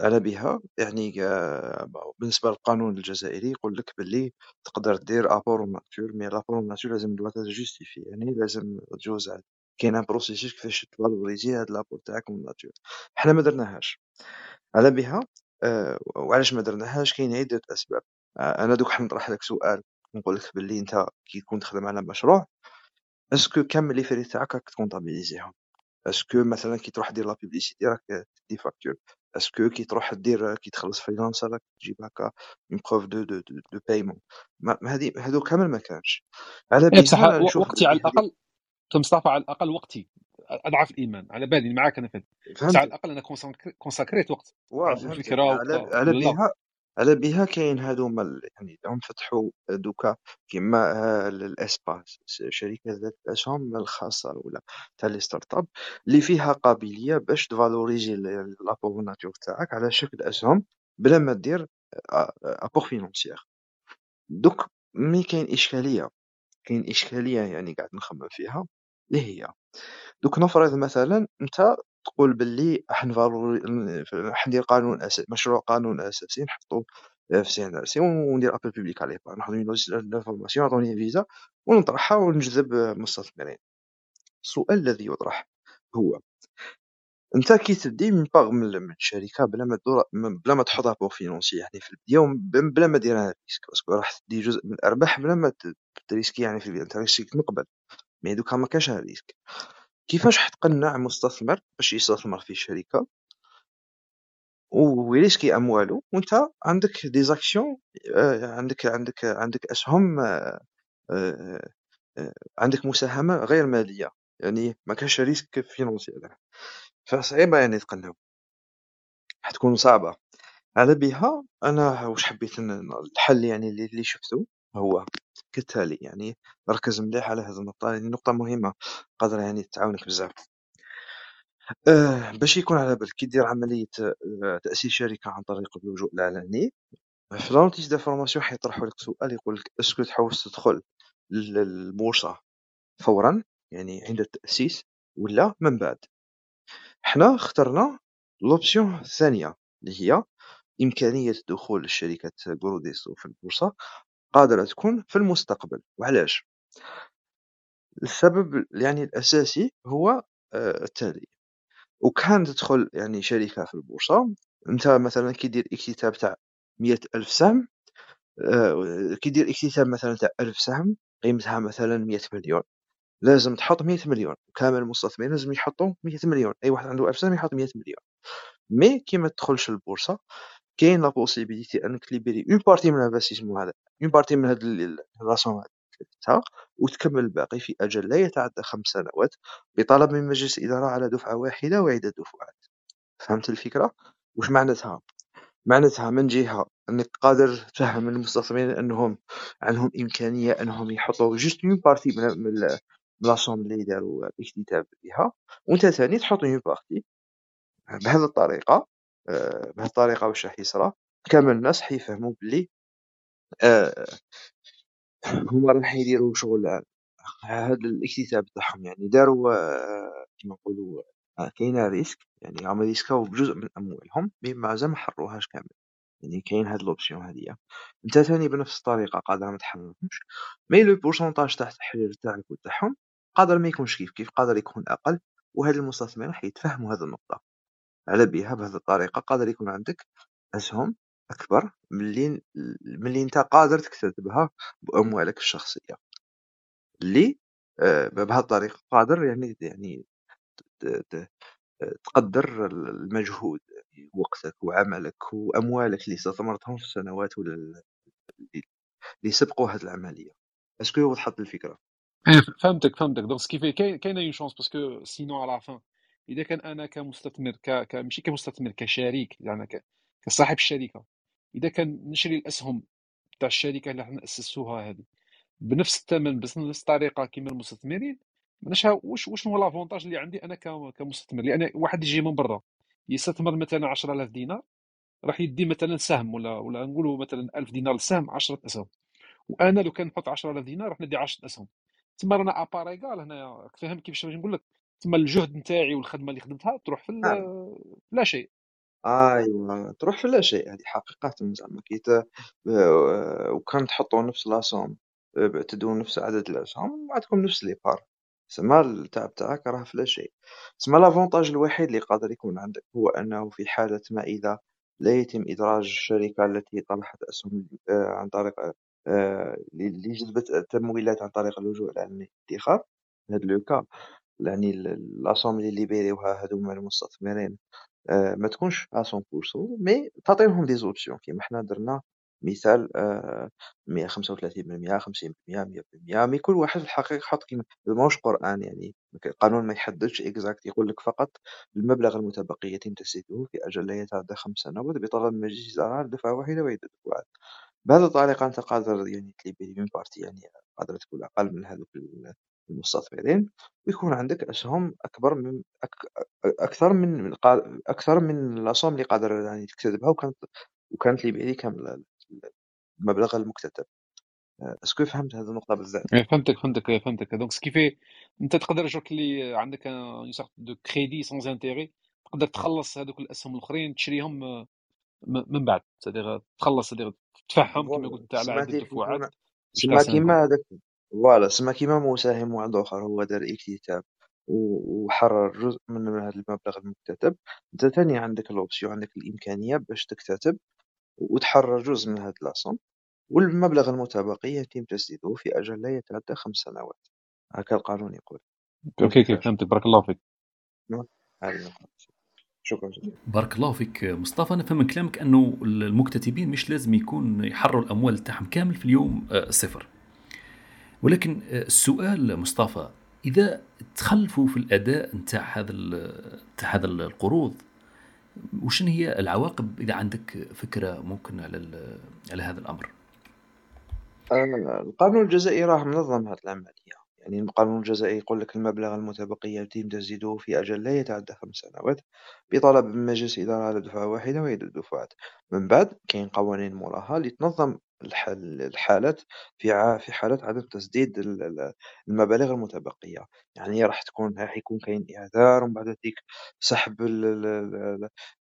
على بها يعني آه بالنسبة للقانون الجزائري يقول لك باللي تقدر دير apport nature mais l'apport nature لازم doit justifier يعني لازم تجوز كاين un processus كيفاش تvaloriser هاد l'apport تاعك من حنا ما درناهاش. على بها وعلاش ما درناهاش كاين عدة أسباب. آه، أنا دوك حنطرح لك سؤال نقول لك باللي أنت كي تكون تخدم على مشروع est-ce que كامل les frais تاعك راك تكونطابيليزيهم est-ce que مثلا كي تروح دير la publicité راك تدي facture. est-ce que كي تروح دير كي تخلص freelancer راك تجيب هكا une preuve de de de paiement هذه هذو كامل ما كانش. على إيه، بصح وقتي على الأقل مصطفى على الأقل وقتي. أضعف الإيمان. على بالي معاك أنا فهمت. بس على الأقل أنا كونساكريت وقت. الفكرة على, على بها على بها كاين هذوما يعني هم فتحوا دوكا كيما ال SPAS. شركة ذات الاسهم الخاصة ولا تاع les start-up اللي فيها قابلية باش تفالوريزي l'apport nature تاعك على شكل أسهم بلا ما دير apport financier. دوك mais كاين إشكالية. كاين إشكالية يعني قاعد نخمم فيها اللي هي؟ دوك نفرض مثلا أنت تقول باللي راح راح ندير قانون اساسي مشروع قانون أساسي نحطو في CNRC وندير appel public عليه. ناخذ l'information يعطوني فيزا ونطرحها ونجذب مستثمرين. السؤال الذي يطرح هو أنت كي تدي من باغ من الشركة بلا ما تدور بلا ما تحطها apport financier يعني في البداية بلا ما دير risque parce que راح تدي جزء من الأرباح بلا ما تريسكي يعني في البداية أنت من قبل mais دوكا ما كاش risque كيفاش حتقنع مستثمر؟ باش يستثمر في شركة. ويريسكي أموالو وإنت عندك des actions آه، عندك عندك عندك أسهم آه، آه، عندك مساهمة غير مالية. يعني ما كانش risque financier فصعيبة يعني تقنعو حتكون صعبة. على بها أنا واش حبيت الحل يعني اللي اللي شفتو هو كالتالي يعني ركز مليح على هذه النقطة لأن نقطة مهمة قادرة يعني تعاونك بزاف. آه باش يكون على بالك كي دير عملية آه تأسيس شركة عن طريق اللجوء العلني في la notice d'information حيطرحوا لك سؤال يقول لك est-ce que تحوس تدخل للبورصة فورا يعني عند التأسيس ولا من بعد؟ حنا اخترنا l'option الثانية اللي هي إمكانية دخول الشركة جروديسو في البورصة قادرة تكون في المستقبل. وعلاش؟ السبب يعني الأساسي هو آه، التالي وكان تدخل يعني شركة في البورصة أنت مثلا كي دير اكتتاب تاع مية ألف سهم آه، كي دير اكتتاب مثلا تاع ألف سهم قيمتها مثلا مية مليون. لازم تحط مية مليون. كامل المستثمرين لازم يحطوا مية مليون. أي واحد عنده ألف سهم يحط مية مليون. mais كي ما تدخلش البورصة كاين la possibilité انك تليبيري une partie من ال investissement هذا une partie من هاد الراسون هذا وتكمل الباقي في أجل لا يتعدى خمس سنوات بطلب من مجلس الاداره على دفعة واحدة وعده دفعات فهمت الفكرة؟ واش معناتها؟ معناتها من جهة انك قادر تفهم المستثمرين انهم عندهم إمكانية انهم يحطوا juste une partie من la somme اللي داروا الاكتتاب بها وانت ثاني تحط une partie بهذه الطريقة بهذه الطريقة واش راح يصرى كامل الناس حيفهموا بلي آه، هما راح يديروا شغل هذا الاكتتاب تاعهم يعني. داروا آه، كيما نقولوا كاينة risque يعني راهم يريسكاو بجزء من أموالهم mais مازال ما حروهاش كامل. يعني كاين هاد l'option هادية. نتا ثاني بنفس الطريقة قادر ما تحررهمش mais le pourcentage تاع التحرير تاعك وتاعهم قادر ما يكونش كيف كيف قادر يكون أقل وهاد المستثمرين حيتفهموا هاد النقطة. على بها بهذه الطريقة. قادر يكون عندك أسهم أكبر ملي ملي أنت قادر تكتسبها بأموالك الشخصية. اللي آه، بهذه الطريقة قادر يعني يعني تقدر المجهود يعني وقتك وعملك وأموالك اللي استثمرتهم في السنوات ولا اللي سبقوا هذه العملية. est-ce que وضحت الفكرة إيه، فهمتك فهمتك. donc ce qui fait كاينة une chance parce que sinon à la fin إذا كان أنا كمستثمر ك... ك... ماشي كمستثمر كشريك يعني ك... كصاحب الشركة إذا كان نشري الأسهم تاع الشركة اللي حنا أسسوها هذه بنفس الثمن بنفس الطريقة كما المستثمرين معناتها واش واش هو لافونتاج اللي عندي أنا كمستثمر؟ لأن واحد يجي من برا يستثمر مثلا 10000 دينار راح يدي مثلا سهم ولا ولا نقولوا مثلا 1000 دينار السهم 10 أسهم. وأنا لو كان نحط 10000 دينار راح ندي 10 أسهم. تما رانا اباريغال هنا فاهم كيفاش نقول لك؟ تما الجهد نتاعي والخدمة اللي خدمتها تروح في نعم. لا شيء. أيوا تروح في لا شيء. هذه حقيقة زعما. كي آه، وكان تحطوا نفس la somme آه، تدو نفس عدد الأسهم عندكم نفس les parts. تسمى التعب تاعك راه في لا شيء. تسمى l'avantage الوحيد اللي قادر يكون عندك هو أنه في حالة ما إذا لا يتم إدراج الشركة التي طرحت أسهم آه، عن طريق اللي جذبت التمويلات عن طريق اللجوء العلني للادخار هاد le cas يعني la somme اللي ليبيريوها هادوما المستثمرين آه، ما تكونش 100% mais تعطيهم des options. كيما حنا درنا مثال 135% 50% 100% mais كل واحد في الحقيقة حط كيما ماهوش قرآن يعني. القانون ما يحددش exact يقول لك فقط المبلغ المتبقي يتم تسديده في أجل لا يتعدى خمس سنوات بطلب مجلس الإدارة دفعة واحدة وعدة دفعات بهذه الطريقة أنت قادر يعني تليبيري une partie يعني قادرة تكون أقل من هذوك المستثمرين ويكون عندك أسهم أكبر من أك أكثر من أكثر من الأسهم اللي قادر يعني تكتسبها وكانت وكانت لي كامل المبلغ المكتتب. est-ce que فهمت هذه النقطة بزاف؟ إيه، فهمتك فهمتك إيه، فهمتك. donc ce qui fait أنت تقدر جوك اللي عندك une sorte de crédit sans intérêt تقدر تخلص هذوك الأسهم الأخرين تشريهم من بعد. تخلص تفهم كما قلت على عدة دفعات سما كيما هذاك voilà سما كيما مساهم واحد آخر هو دار اكتتاب وحرر جزء من هذا المبلغ المكتتب. أنت ثاني عندك ال option عندك الإمكانية باش تكتتب وتحرر جزء من هذا la somme والمبلغ المتبقي يتم تسديده في أجل لا يتعدى خمس سنوات. هكا القانون يقول. OK فهمتك؟ بارك الله فيك. شكرا جزيلا. بارك الله فيك مصطفى. نفهم من كلامك أنه المكتتبين مش لازم يكون يحرروا الأموال تاعهم كامل في اليوم آه، صفر. ولكن آه، السؤال مصطفى إذا تخلفوا في الأداء نتاع هذا نتاع هذا القروض وشنو هي العواقب؟ إذا عندك فكرة ممكن على على هذا الأمر. القانون الجزائي راه منظم هذه العملية. يعني القانون الجزائي يقول لك المبلغ المتبقي يتم تسديده في أجل لا يتعدى خمس سنوات بطلب من مجلس الإدارة على دفعة واحدة وهي الدفعات. من بعد كاين قوانين موراها اللي الحالات في في حالة عدم تسديد ال- ال- المبالغ المتبقية. يعني راح تكون راح يكون كاين إعذار ومن بعد ذلك سحب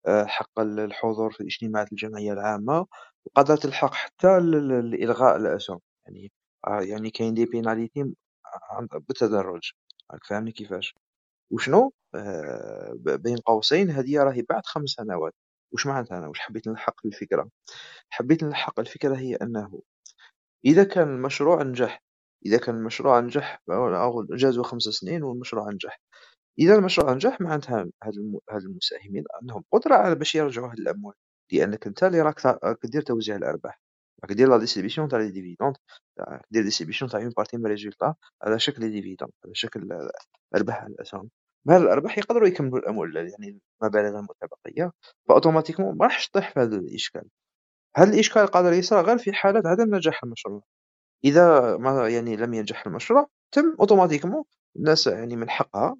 آه، حق الحضور في اجتماعات الجمعية العامة وقدرت تلحق حتى ل- ل- لإلغاء الأسهم يعني آه، يعني كاين دي بيناليتي بالتدرج. راك فاهمني كيفاش؟ وشنو؟ آه بين قوسين هذه راهي بعد خمس سنوات. واش معناتها أنا؟ واش حبيت نلحق الفكرة؟ حبيت نلحق الفكرة هي أنه إذا كان المشروع نجح إذا كان المشروع نجح أو جازوا خمس سنين والمشروع نجح. إذا المشروع نجح معناتها هاد الم- هاد المساهمين عندهم قدرة على باش يرجعوا هاد الأموال. لأنك أنت اللي راك تا- راك دير توزيع الأرباح. راك دير la distribution تاع les dividendes دير distribution تاع une partie من résultat على شكل dividendes على شكل ارباح الأسهم. بهذه الأرباح يقدروا يكملوا الاموال يعني المبالغ المتبقيه ف automatiquement ما راحش تطيح في هذا الإشكال. هذا الإشكال قادر يصير غير في حاله عدم نجاح المشروع. إذا ما يعني لم ينجح المشروع تم automatiquement الناس يعني من حقها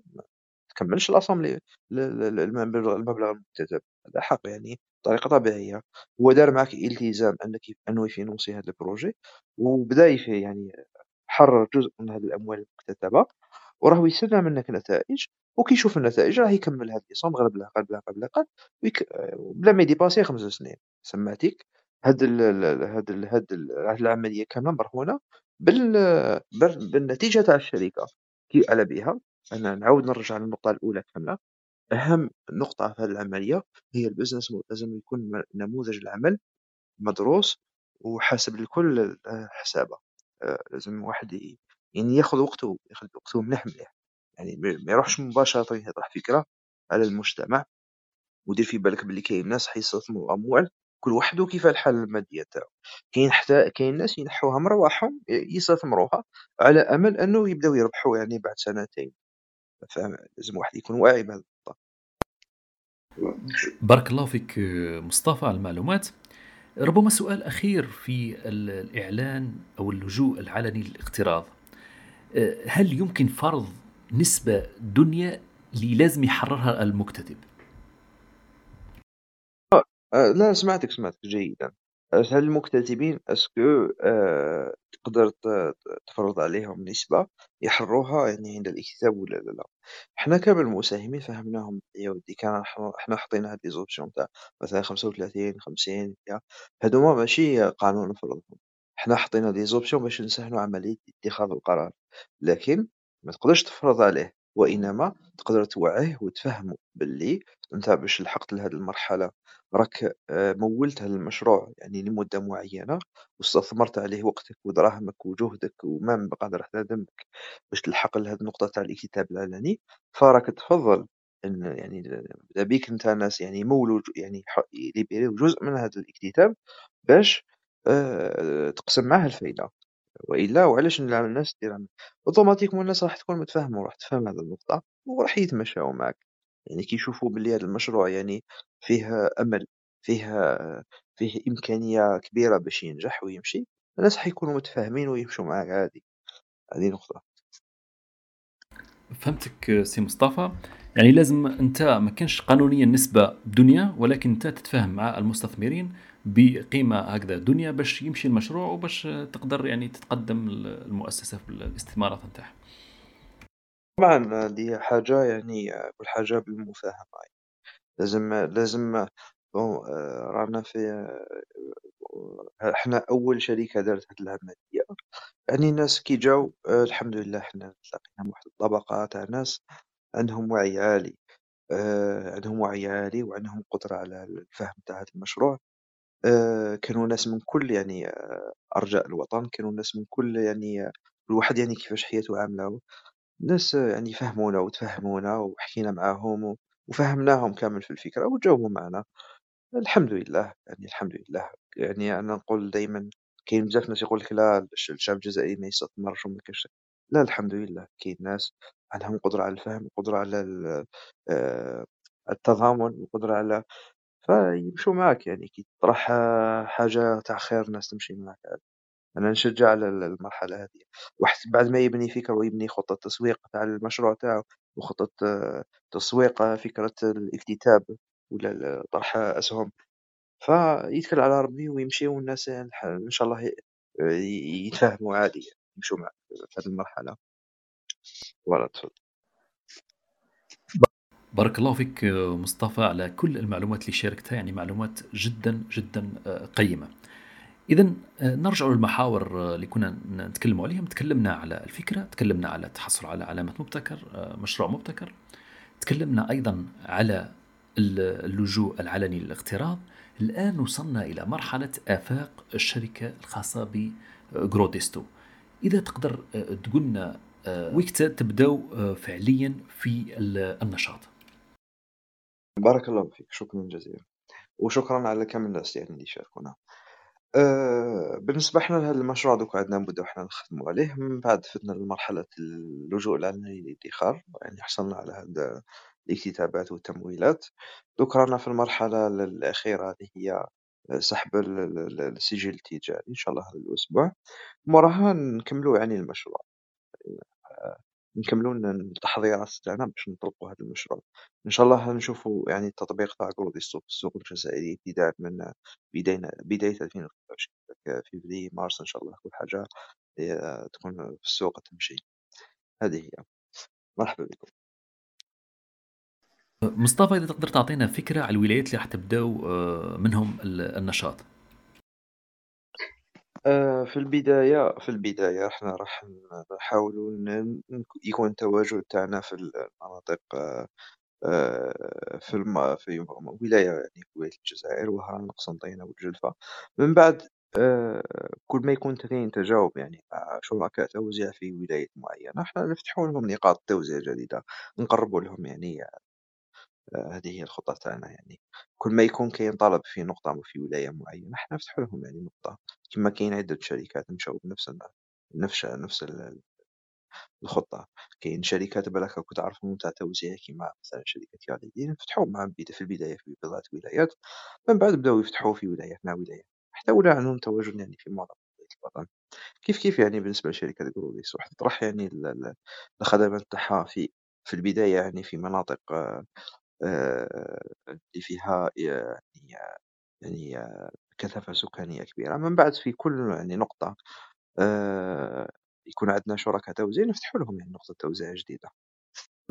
تكملش ال assemblée ل- ل- المبلغ المكتتب هذا حق يعني بطريقه طبيعية. هو دار معك إلتزام أنك أنه يفينونسي هذا ال projet وبدا يعني حرر جزء من هذه الأموال المكتتبة وراه يستنى منك نتائج وكي يشوف النتائج راه يكمل هذه ال somme غير بلا غير بلا ويك... بلا ما يديباسي خمس سنين. سمعتيك هاد ال... هاد ال... هاد ال... هاد العملية كاملة مرهونة بال... بال... بالنتيجة تاع الشركة. كي على بها. أنا نعاود نرجع للنقطة الأولى كاملة. أهم نقطة في هذه العملية هي البزنس. لازم يكون نموذج العمل مدروس وحاسب لكل آه، حسابه. آه، لازم واحد يعني ياخذ وقته ياخذ وقته مليح مليح. يعني ما يروحش مباشرة يطرح فكرة على المجتمع ودير في بالك بلي كاين ناس حيستثمروا أموال كل واحد وكيف الحالة المادية تاعو؟ كاين حتى كاين ناس ينحوها من رواحهم ي- يستثمروها على أمل أنه يبداو يربحوا يعني بعد سنتين. فاهم؟ لازم واحد يكون واعي بهذا بارك الله فيك مصطفى على المعلومات. ربما سؤال أخير في ال- الإعلان أو اللجوء العلني للاقتراض. آه، هل يمكن فرض نسبة دنيا اللي لازم يحررها المكتتب. آه، لا سمعتك سمعتك جيدا. هل المكتتبين اسكو آه، تقدر تفرض عليهم نسبة يحرروها يعني عند الاكتتاب ولا لا؟ حنا كامل المساهمين فهمناهم. يا ودي كان حنا حطينا هاد لي تاع مثلا 35 50 100 هادوما ماشي قانون نفرضهم. حنا حطينا دي زوبسيون باش نسهلوا عملية اتخاذ القرار. لكن ما تقدرش تفرض عليه وإنما تقدر توعيه وتفهمه باللي أنت باش لحقت لهاد المرحلة. راك آه، مولت هذا المشروع يعني لمدة معينة واستثمرت عليه وقتك ودراهمك وجهدك وما بقى حتى دمك باش تلحق لهذه النقطة تاع الاكتتاب العلني فراك تفضل إن يعني بيك أنت ناس يعني يمولوا ج- يعني يليبيريو جزء من هذا الاكتتاب باش آه، تقسم معاه الفايدة. وإلا وعلاش نلعب الناس دير automatiquement الناس راح تكون متفاهمه وراح تفهم هذه النقطة وراح يتمشاو معك يعني كي يشوفوا بلي هذا المشروع يعني فيه أمل فيه فيه إمكانية كبيرة باش ينجح ويمشي الناس حيكونوا متفاهمين ويمشوا معاك. عادي هذه نقطة. فهمتك سي مصطفى. يعني لازم أنت ما كانش قانونيا نسبة دنيا ولكن أنت تتفاهم مع المستثمرين بقيمة هكذا دنيا باش يمشي المشروع وباش تقدر يعني تتقدم المؤسسة في نتاعها. طبعا هذه حاجة يعني كل حاجة بالمفاهمة لازم لازم بون آه، رانا في آه، إحنا أول شركة دارت هذه العملية. يعني الناس كي جاو آه، الحمد لله إحنا تلاقينا واحد الطبقة تاع ناس عندهم وعي عالي. عندهم وعي عالي وعندهم قدرة على الفهم تاع هذا المشروع. آه، كانوا ناس من كل يعني آه، أرجاء الوطن كانوا ناس من كل يعني آه، كل واحد يعني كيفاش حياته عاملة. ناس يعني فهمونا وتفهمونا وحكينا معاهم وفهمناهم كامل في الفكرة وجاوبوا معنا. الحمد لله يعني الحمد لله. يعني أنا نقول دايما كاين بزاف ناس يقول لك لا الش- الشعب الجزائري ما يستثمرش وما كاش لا الحمد لله كاين ناس عندهم قدرة على الفهم وقدرة على التضامن وقدرة على فيمشوا معاك يعني كي تطرح حاجة تاع خير الناس تمشي معاك أنا نشجّع على ال المرحلة هذه، واحد بعد ما يبني فكرة ويبني خطة تسويق تاع المشروع تاعو وخطة تسويق فكرة الاكتتاب ولا طرح أسهم، فيتكل على ربي ويمشي والناس إن شاء الله يتفاهموا عادي يعني يمشوا معاك في هذه المرحلة. فوالا تفضل. بارك الله فيك مصطفى على كل المعلومات اللي شاركتها يعني معلومات جدا جدا آه، قيمة. إذا آه، نرجع للمحاور آه، اللي كنا نتكلم عليهم تكلمنا على الفكرة تكلمنا على التحصل على علامة مبتكر مشروع مبتكر. تكلمنا أيضا على اللجوء العلني للاغتراض الآن وصلنا إلى مرحلة آفاق الشركة الخاصة بجروديستو. إذا تقدر تقولنا وقت تبداو فعليا في النشاط. بارك الله فيك شكرا جزيلا. وشكرا على كم الناس اللي شاركونا. أه بالنسبة إحنا لهذا المشروع دوك عندنا نبداو إحنا نخدموا عليه. من بعد فتنا لمرحلة اللجوء العلني للإدخار يعني حصلنا على هذا الاكتتابات والتمويلات. دوك رانا في المرحلة الأخيرة اللي هي سحب السجل التجاري إن شاء الله هذا الأسبوع. موراها نكملوا يعني المشروع. نكملوا التحضيرات تاعنا باش نطلقوا هذا المشروع. إن شاء الله نشوفوا يعني التطبيق تاع جروديستو في السوق الجزائري ابتداء من بداية بداية 2025 فيفري مارس إن شاء الله كل حاجة تكون في السوق تمشي هذه هي. مرحبا بكم. مصطفى إذا تقدر تعطينا فكرة على الولايات اللي راح تبداو آه، منهم النشاط. آه، في البداية في البداية إحنا راح نحاولوا يكون التواجد تاعنا في المناطق آه، في الم في ولاية يعني في ولاية الجزائر وهران قسنطينة والجلفة. من بعد آه، كل ما يكون كاين تجاوب يعني مع شركاء توزيع في ولاية معينة إحنا نفتحوا لهم نقاط توزيع جديدة نقربوا لهم يعني هذه هي الخطة تاعنا يعني. كل ما يكون كاين طلب في نقطة في ولاية معينة حنا نفتحو لهم يعني نقطة. كيما كاين عدة شركات مشاو بنفس نفس نفس الخطة. كاين شركات بلاك راكو تعرفهم تاع توزيع كيما مثلا شركة ياليدين فتحو معاهم في البداية في بضعة ولايات من بعد بداو يفتحو في ولايات مع ولايات. حتى ولا عندهم تواجد يعني في معظم ولايات الوطن. كيف كيف يعني بالنسبة لشركة جروديس واحد تطرح يعني الخدمات تاعها في في البداية يعني في مناطق آه، اللي فيها يعني يعني كثافة سكانية كبيرة. من بعد في كل يعني نقطة آه، يكون عندنا شركاء توزيع نفتحوا لهم يعني نقطة توزيع جديدة.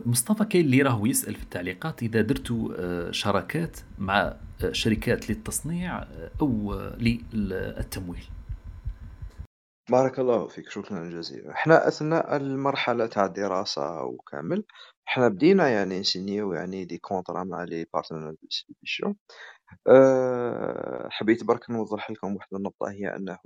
مصطفى كاين اللي راهو يسأل في التعليقات إذا درتوا آه، شراكات مع شركات للتصنيع أو للتمويل. بارك الله فيك شكرا جزيلا. إحنا أثناء المرحلة تاع الدراسة وكامل إحنا بدينا يعني نسينيو يعني des contrats مع les partenaires distribution أه حبيت برك نوضح لكم واحد النقطة هي أنه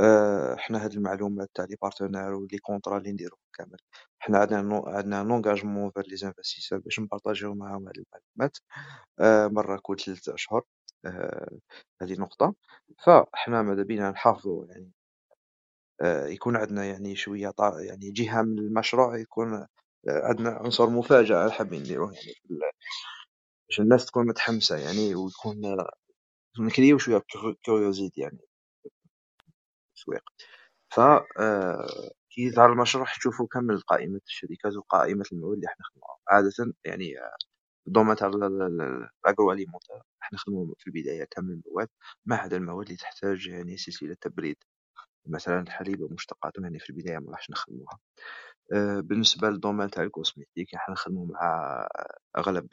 أه إحنا هاد المعلومات تاع les partenaires و les contrats اللي نديرو كامل. إحنا عندنا عندنا un engagement vers les investisseurs باش نبارطاجيو معاهم هاد المعلومات. أه مرة كل ثلاثة أشهر. أه هذه نقطة. فاحنا ماذا بينا نحافظوا يعني آه، يكون عندنا يعني شوية يعني جهة من المشروع يكون آه، عندنا عنصر مفاجأة حابين نديروه يعني باش الناس تكون متحمسة يعني ويكون نكريو شوية curiosité يعني. التسويق ف آه، كي يظهر المشروع تشوفوا كامل قائمة الشركات وقائمة المواد اللي إحنا نخدموها عادة يعني ال domaine تاع ال agro إحنا نخدمو في البداية كامل المواد ما عدا المواد اللي تحتاج يعني سلسلة تبريد. مثلا الحليب ومشتقاته يعني في البداية ما راحش نخدموها. آه، بالنسبة لل domaine تاع ال cosmétique إحنا نخدمو مع أغلب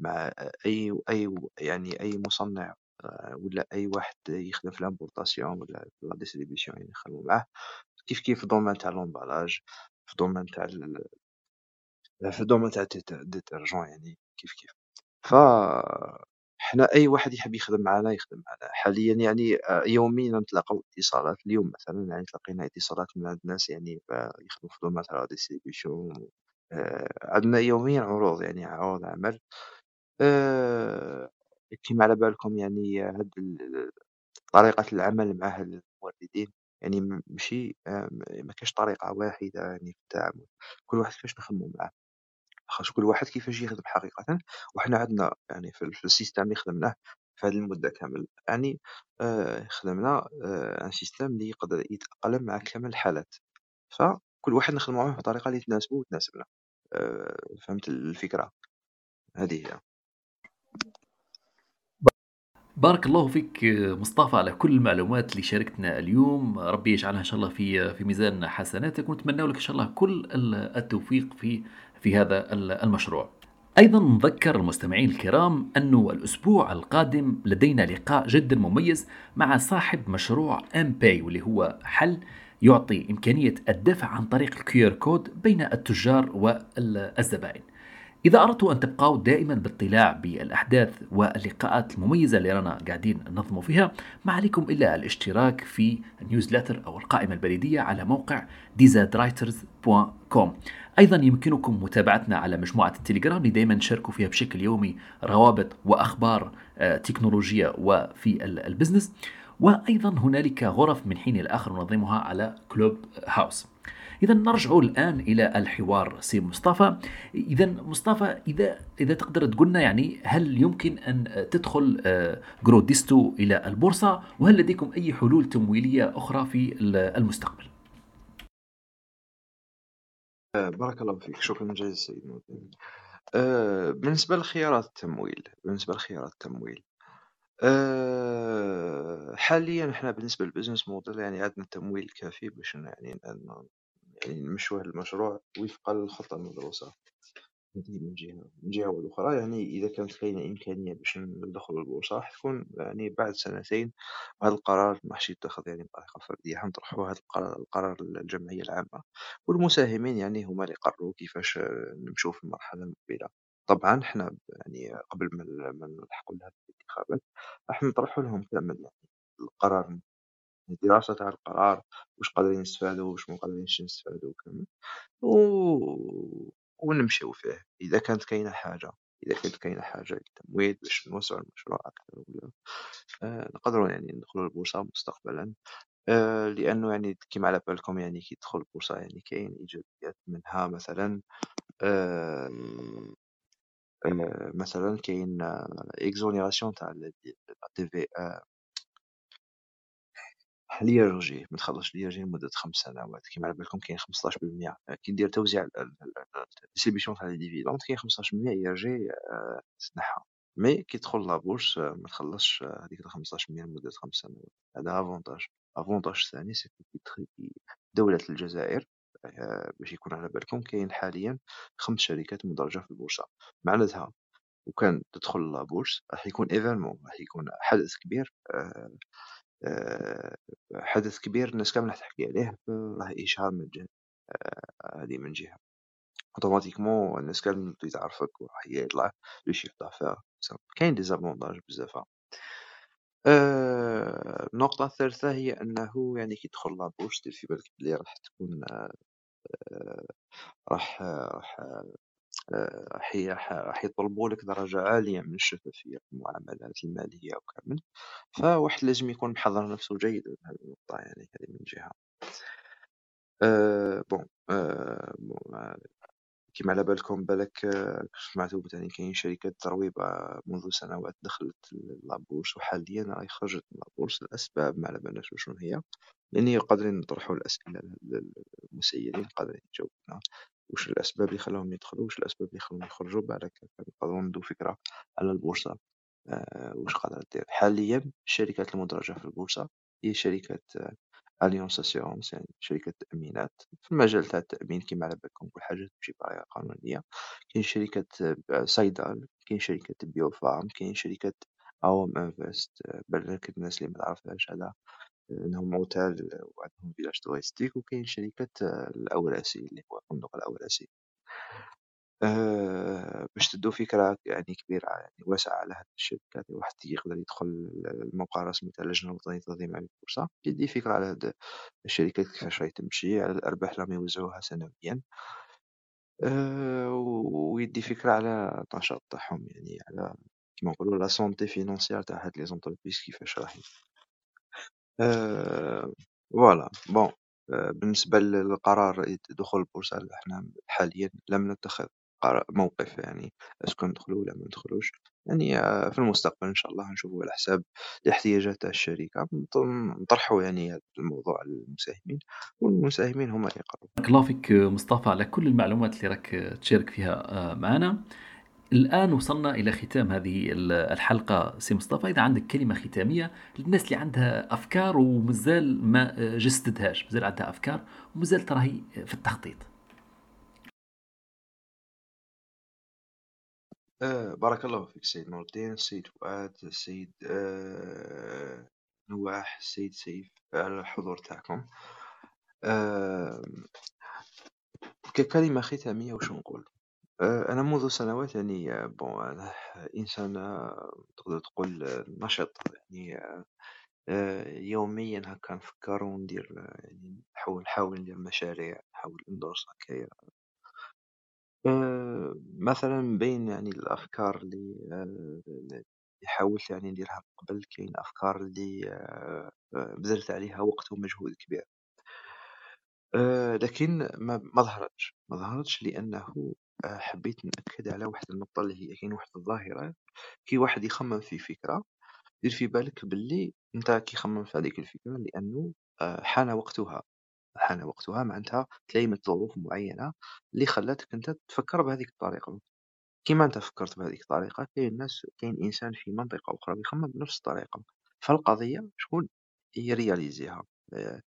مع أي أي يعني أي مصنع آه، ولا أي واحد يخدم في l'importation ولا la distribution يعني نخدمو معاه. كيف كيف في ال domaine تاع l'emballage في ال domaine تاع في ال domaine تاع ال détergent يعني كيف كيف. ف حنا أي واحد يحب يخدم معانا يخدم معانا. حاليا يعني آه، يوميا نتلاقاو اتصالات. اليوم مثلا يعني تلاقينا اتصالات من عند ناس يعني يخدموا في domaine تاع distribution آه، عندنا يوميا عروض يعني عروض عمل. آه، كيما على بالكم يعني هاد طريقة العمل مع هاد الموردين يعني ماشي ما كاينش طريقة واحدة يعني في التعامل، كل واحد كيفاش نخدمو معاه، لاخاطش كل واحد كيفاش يخدم حقيقةً، وحنا عندنا يعني في ال في ال système اللي خدمناه في هذه المدة كامل، يعني آآ خدمنا آآ un système اللي يقدر يتأقلم مع كامل الحالات، فكل واحد نخدمو معاه بالطريقة اللي تناسبو وتناسبنا، آآ فهمت الفكرة؟ هذه هي. بارك الله فيك مصطفى على كل المعلومات اللي شاركتنا اليوم ربي يجعلها إن شاء الله في في ميزان حسناتك ونتمنى لك إن شاء الله كل التوفيق في في هذا المشروع. أيضا نذكر المستمعين الكرام انه الأسبوع القادم لدينا لقاء جدا مميز مع صاحب مشروع M Pay واللي هو حل يعطي إمكانية الدفع عن طريق ال QR code بين التجار والزبائن. إذا أردتوا أن تبقوا دائما باطلاع بالأحداث واللقاءات المميزة اللي رانا قاعدين ننظموا فيها ما عليكم إلا الاشتراك في ال newsletter أو القائمة البريدية على موقع dzwriters.com أيضا يمكنكم متابعتنا على مجموعة التليجرام اللي دائما نشاركوا فيها بشكل يومي روابط وأخبار آه، تكنولوجيا وفي ال business. وأيضا هنالك غرف من حين لآخر ننظمها على Clubhouse. إذا نرجع الآن إلى الحوار سي مصطفى. إذا مصطفى إذا إذا تقدر تقولنا يعني هل يمكن أن تدخل آه، جروديستو إلى البورصة؟ وهل لديكم أي حلول تمويلية أخرى في المستقبل؟ آه، بارك الله فيك. شكرا جزيلا سيد أه بالنسبة لخيارات التمويل بالنسبة لخيارات التمويل حاليا إحنا بالنسبة لل business model يعني عندنا تمويل كافي باش يعني يعني نمشّوا هاد المشروع وفقًا للخطة المدروسة، هذه من جهة، من جهة والأخرى يعني إذا كانت كاينة إمكانية باش ندخلوا البورصة راح تكون يعني بعد سنتين وهذا القرار ماحش يتخذ يعني بطريقة فردية، حنطرحوا هذا القرار للجمعية العامة، والمساهمين يعني هما اللي يقرروا كيفاش نمشوا في المرحلة المقبلة، طبعًا حنا يعني قبل ما نلحقوا لهاد الانتخابات راح نطرحوا لهم كامل يعني القرار دراسة تاع القرار واش قادرين نستفادو واش مقادرينش نستفادو كامل و ونمشيو فيه إذا كانت كاينة حاجة إذا كانت كاينة حاجة للتمويل باش نوسعو المشروع أكثر ولا آه نقدرو يعني ندخلو البورصة مستقبلا آه لأنه يعني كيما على بالكم يعني كي تدخل البورصة يعني كاين إيجابيات منها مثلا آه آه مثلا كاين exonération تاع ت في l'IRG ما تخلصش l'IRG لمدة خمس سنوات. كيما على بالكم كاين 15% كي دير توزيع distribution تاع les dividendes كاين 15% IRG تنحى mais كي تدخل la bourse ما تخلصش هذيك 15% لمدة خمس سنوات. هذا avantage avantage ثاني سي كي دولة الجزائر باش يكون على بالكم كاين حاليا خمس شركات مدرجة في البورصة. معناتها وكان تدخل la bourse راح يكون événement راح يكون حدث كبير آه، حدث كبير الناس كاملة تحكي عليه راه إشهار من جهة آه، هذه من جهة. automatiquement الناس كامل تبدا تعرفك وراح يطلع le chiffre d'affaires كاين des avantages بزاف. آه، النقطة الثالثة هي أنه يعني كي تدخل la bourse دير في بالك بلي راح تكون راح راح راح راح يطلبوا لك درجة عالية من الشفافية في المعاملات المالية وكامل فواحد لازم يكون محضر نفسه جيدا لهذه النقطة يعني هذه من جهة. أه بون أه كيما على بالكم بالك سمعتوا بتاني كاين شركات ترويبة منذ سنوات دخلت لابورس وحاليا راهي خرجت من لابورس الأسباب ما على بالناش شنو هي. لأني قادرين نطرحوا الأسئلة للمسيرين قادرين يجاوبونا وش الأسباب اللي خلاهم يدخلوا؟ وش الأسباب اللي خلاهم يخرجوا؟ بعد نقدروا ندو فكرة على البورصة. آه وش قادرة دير؟ حاليا الشركات المدرجة في البورصة هي شركة Alliance Assurances يعني شركة تأمينات. في المجال تاع التأمين كيما على بالكم كل حاجة تمشي بطريقة قانونية. كاين شركة سايدال كاين شركة Biopharm كاين شركة AOM Invest بالك الناس اللي ما تعرفهاش هذا إنهم اوتيل وعندهم village touristique وكاين شركة الأوراسي اللي هو فندق الأوراسي. أه باش تدو فكرة يعني كبيرة يعني واسعة على هاد الشركات واحد يقدر يدخل الموقع الرسمي تاع اللجنة الوطنية لتنظيم البورصة. يدي فكرة على هاد الشركات كيفاش راهي تمشي على الأرباح اللي يوزعوها سنويا. أه ويدي فكرة على النشاط تاعهم يعني على كيما نقولو la santé financière تاع هاد les entreprises كيفاش راهي. آه، voilà. bon آه، بالنسبة للقرار دخول البورصة إحنا حاليا لم نتخذ موقف يعني est-ce que ندخلو ولا ما ندخلوش. يعني آه، في المستقبل إن شاء الله نشوفو على حساب الاحتياجات تاع الشركة نطرحو يعني هذا الموضوع للمساهمين والمساهمين هما اللي يقرروا. بارك الله فيك مصطفى على كل المعلومات اللي راك تشارك فيها معنا. الآن وصلنا إلى ختام هذه الحلقة. سي مصطفى إذا عندك كلمة ختامية للناس اللي عندها أفكار ومازال ما جسدتهاش مازال عندها أفكار ومازال تراهي في التخطيط. آه بارك الله فيك سيد نور الدين السيد فؤاد السيد آه نواح السيد سيف على الحضور تاعكم. آه ككلمة ختامية وش نقول؟ آه، أنا منذ سنوات يعني بون إنسان آه، تقدر تقول آه، نشط يعني يوميا هكا نفكر وندير يعني نحاول نحاول ندير مشاريع نحاول ندرس هكايا. مثلا من بين يعني الأفكار اللي حاولت يعني نديرها قبل كاين أفكار اللي بذلت عليها وقت ومجهود كبير. لكن ما ظهرتش. ما ظهرتش لأنه حبيت نأكد على واحد النقطة اللي هي كاين واحد الظاهرة. كي واحد يخمم في فكرة دير في بالك باللي نتا كي خممت في هذيك الفكرة لأنه آه، حان وقتها. حان وقتها معناتها تلايمت ظروف معينة اللي خلاتك أنت تفكر بهذيك الطريقة. كيما أنت فكرت بهذيك الطريقة كاين ناس كاين إنسان في منطقة أخرى يخمم بنفس الطريقة. فالقضية شكون يرياليزيها. آه،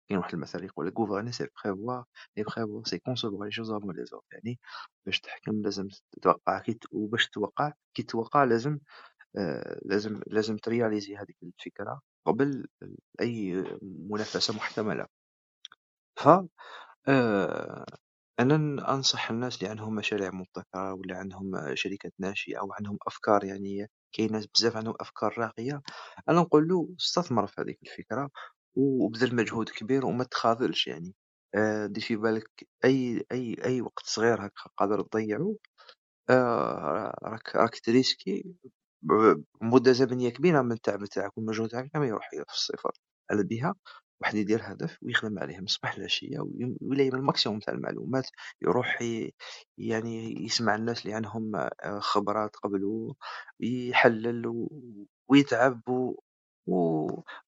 كاين واحد المثل يقول gouverner c'est prévoir et prévoir c'est concevoir les choses avant les autres يعني باش تحكم لازم تتوقع كي وباش توقع كي توقع لازم آه لازم لازم ترياليزي هذيك الفكرة قبل أي منافسة محتملة. ف آه أنا أنصح الناس اللي عندهم مشاريع مبتكرة ولا عندهم شركات ناشئة أو عندهم أفكار يعني كاين ناس بزاف عندهم أفكار راقية أنا نقول له استثمر في هذيك الفكرة وبذل مجهود كبير وما تخاذلش يعني. آه، دير في بالك أي أي أي وقت صغير هكا قادر تضيعه آه، راك راك t'risquer مدة زمنية كبيرة من التعب تاعك والمجهود تاعك كامل يروح في الصفر على بيها واحد يدير هدف ويخدم عليه من الصباح للعشية ويلم ال maximum تاع المعلومات يروح يعني يسمع الناس اللي عندهم آه، خبرات قبله يحلل ويتعب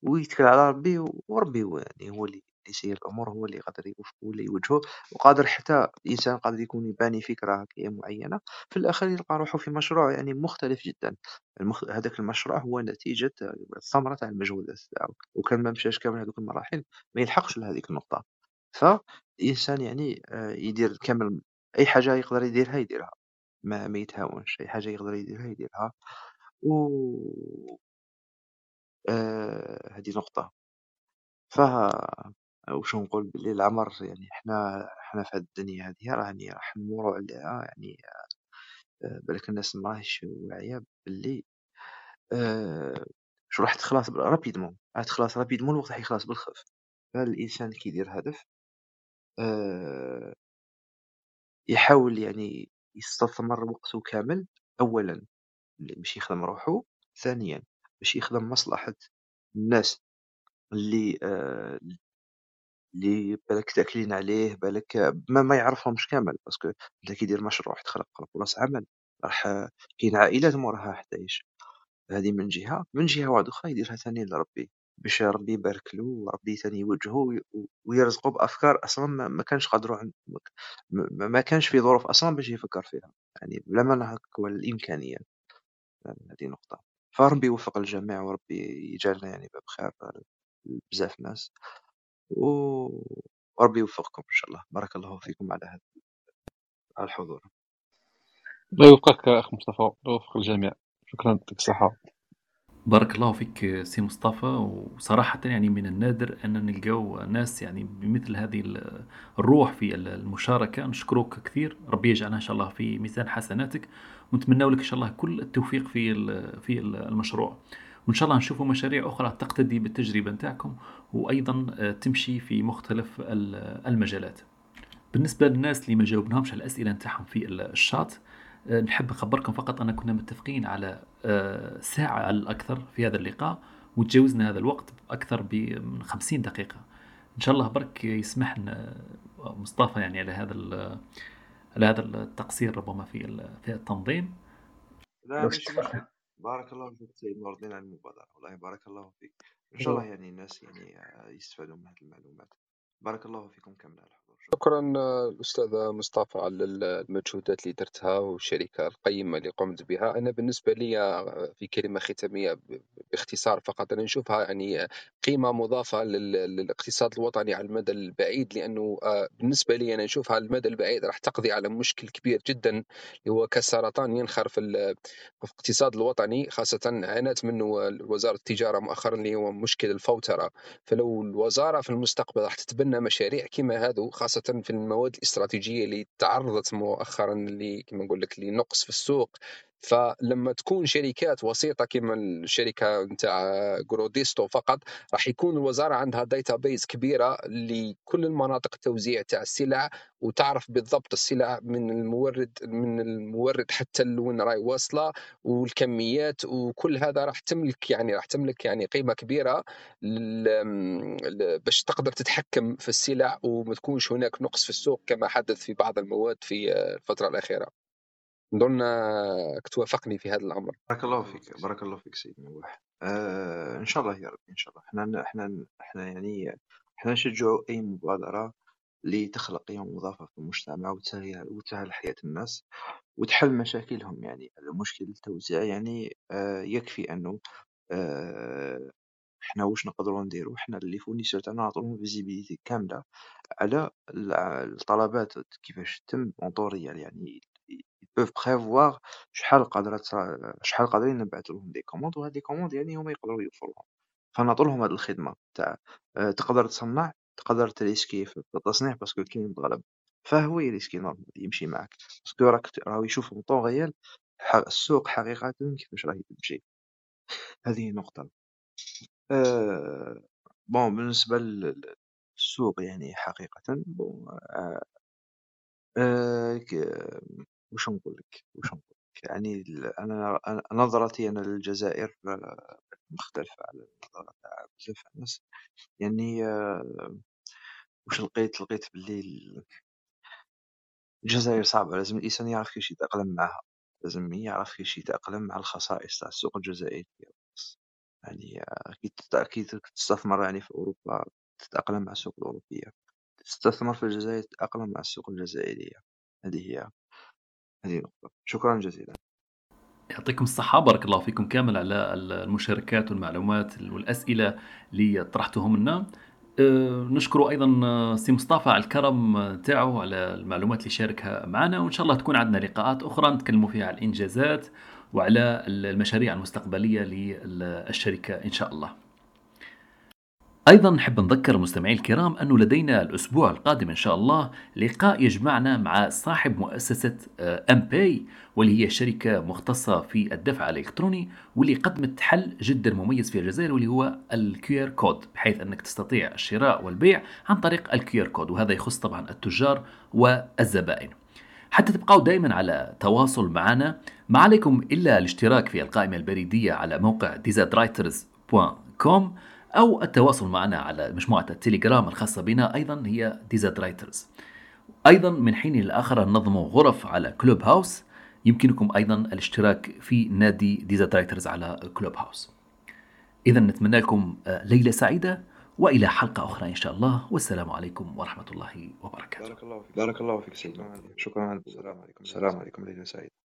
ويتكل على ربي وربي هو يعني هو اللي يسير الأمور هو اللي قادر يوفقه واللي يوجهه وقادر حتى الانسان قادر يكون يباني فكرة هكايا معينة. في الآخر يلقى روحه في مشروع يعني مختلف جدا. المخ... هذاك المشروع هو نتيجة الثمرة تاع المجهود تاعو. وكان ما مشاش كامل هذوك المراحل ما يلحقش لهذيك النقطة. فالانسان يعني آه، يدير كامل أي حاجة يقدر يديرها يديرها. ما ما يتهاونش. أي حاجة يقدر يديرها يديرها. و آآ هذه نقطة. ف واش نقول بلي العمر يعني حنا حنا في هاد الدنيا هذه راني راح نمروا عليها يعني آآ بالك الناس ماراهيش واعية باللي آآ واش راح تخلص رابيدمون راح تخلص رابيدمون الوقت راح يخلص بالخف. فالإنسان كي يدير هدف آآ يحاول يعني يستثمر وقته كامل أولًا باش يخدم روحه، ثانيًا باش يخدم مصلحة الناس اللي آه، اللي بالك تاكلين عليه بالك ما, ما يعرفهمش كامل parce que انت كي دير مشروع تخلق فرص عمل راح كاين عائلات موراها حتايش هذه من جهة من جهة واحدة أخرى يديرها ثاني لربي باش ربي يبارك له وربي ثاني يوجهه ويرزقه بأفكار أصلا ما كانش قادروا ما كانش في ظروف أصلا باش يفكر فيها. يعني بلا ما نهك الإمكانية. هذه نقطة. فربي يوفق الجميع وربي يجعلنا يعني بخير بزاف ناس. وربي يوفقكم إن شاء الله. بارك الله فيكم على هذا على الحضور. الله يوفقك أخ مصطفى. الله يوفق الجميع. شكرا يعطيك الصحة بارك الله فيك سي مصطفى. وصراحة يعني من النادر أن نلقاو ناس يعني بمثل هذه الروح في المشاركة. نشكروك كثير. ربي يجعلها إن شاء الله في ميزان حسناتك. ونتمنى لك إن شاء الله كل التوفيق في في المشروع. وإن شاء الله نشوفوا مشاريع أخرى تقتدي بالتجربة نتاعكم وأيضا آه، تمشي في مختلف المجالات. بالنسبة للناس اللي ما جاوبناهمش على الأسئلة نتاعهم في الشات آه، نحب نخبركم فقط أن كنا متفقين على آه، ساعة على الأكثر في هذا اللقاء وتجاوزنا هذا الوقت أكثر من 50 دقيقة. إن شاء الله برك يسمح لنا مصطفى يعني على هذا على هذا التقصير ربما في في التنظيم. لا مش مشكلة بارك الله فيك سيد نور الدين على المبادرة والله بارك الله فيك. إن شاء الله يعني الناس يعني يستفادوا من هذه المعلومات. بارك الله فيكم كامل الحضور شكرا الأستاذ مصطفى على المجهودات اللي درتها والشركة القيمة اللي قمت بها. أنا بالنسبة لي في كلمة ختامية باختصار فقط. أنا نشوفها يعني قيمة مضافة للاقتصاد الوطني على المدى البعيد لأنه بالنسبة لي أنا نشوفها على المدى البعيد راح تقضي على مشكل كبير جدا اللي هو كسرطان ينخر في الاقتصاد الوطني خاصة عانت منه وزارة التجارة مؤخرا اللي هو مشكل الفوترة. فلو الوزارة في المستقبل راح تتبنى مشاريع كما هذو خاصة في المواد الاستراتيجية اللي تعرضت مؤخرا كما نقول لك لنقص في السوق. فلما تكون شركات وسيطة كما الشركة نتاع جروديستو فقط راح يكون الوزارة عندها data base كبيرة لكل المناطق التوزيع تاع السلع وتعرف بالضبط السلع من المورد من المورد حتى لوين راهي واصلة والكميات وكل هذا راح تملك يعني راح تملك يعني قيمة كبيرة باش تقدر تتحكم في السلع وما تكونش هناك نقص في السوق كما حدث في بعض المواد في الفترة الأخيرة. نظن توافقني في هذا الأمر. بارك الله فيك بارك الله فيك سيدي نواح آه إن شاء الله يا رب إن شاء الله. إحنا إحنا إحنا يعني إحنا نشجعوا أي مبادرة لتخلق قيمه مضافة في المجتمع وتسهل وتسهل حياة الناس وتحل مشاكلهم. يعني المشكل التوزيع يعني آه يكفي أنه آه إحنا واش نقدروا نديروا؟ إحنا les fournisseurs تاعنا نعطوهم visibilité كاملة على الطلبات كيفاش تتم en temps réel يعني peuvent prévoir شحال قادرة شحال قادرين نبعث لهم des commandes وهاد les commandes يعني هما يقدروا يوفروهم فنعطو لهم هاد الخدمة تاع آه، تقدر تصنع تقدر تريسكي في التصنيع parce que كاين الغلب. فهو يريسكي normal يمشي معاك. parce que راك راهو يشوف طون السوق حقيقة كيفاش راهي تمشي. هذه نقطة أه بون بالنسبة للسوق يعني حقيقة بون أه أه وش نقول لك؟ وش نقول لك؟ يعني أنا نظرتي أنا للجزائر آه، مختلفة على تاع بزاف الناس. يعني آه، وش لقيت؟ لقيت بلي الجزائر صعبة. لازم الإنسان يعرف كيفاش يتأقلم معها. لازم يعرف كيفاش يتأقلم مع الخصائص تاع السوق الجزائري. يعني آه، كي تستثمر يعني في أوروبا تتأقلم مع السوق الأوروبية. تستثمر في الجزائر تتأقلم مع السوق الجزائرية. هذه هي. هذه نقطة شكرا جزيلا. يعطيكم الصحة بارك الله فيكم كامل على المشاركات والمعلومات والأسئلة اللي طرحتهم لنا أه، نشكر أيضا سي مصطفى على الكرم تاعو على المعلومات اللي شاركها معنا وإن شاء الله تكون عندنا لقاءات أخرى نتكلموا فيها على الإنجازات وعلى المشاريع المستقبلية للشركة إن شاء الله. أيضا نحب نذكر المستمعين الكرام أنه لدينا الأسبوع القادم إن شاء الله لقاء يجمعنا مع صاحب مؤسسة أمباي واللي هي شركة مختصة في الدفع الإلكتروني واللي قدمت حل جدا مميز في الجزائر واللي هو ال QR code بحيث أنك تستطيع الشراء والبيع عن طريق ال QR code وهذا يخص طبعا التجار والزبائن. حتى تبقوا دائما على تواصل معنا. ما عليكم إلا الاشتراك في القائمة البريدية على موقع dzwriters.com أو التواصل معنا على مجموعة التليجرام الخاصة بنا أيضا هي DZ Writers أيضا من حين لآخر ننظم غرف على Clubhouse يمكنكم أيضا الاشتراك في نادي DZ Writers على Clubhouse إذا نتمنى لكم آه، ليلة سعيدة وإلى حلقة أخرى إن شاء الله. والسلام عليكم ورحمة الله وبركاته. بارك الله فيك. بارك الله فيك سيدنا. شكرا. السلام عليكم. السلام عليكم. ليلة سعيدة.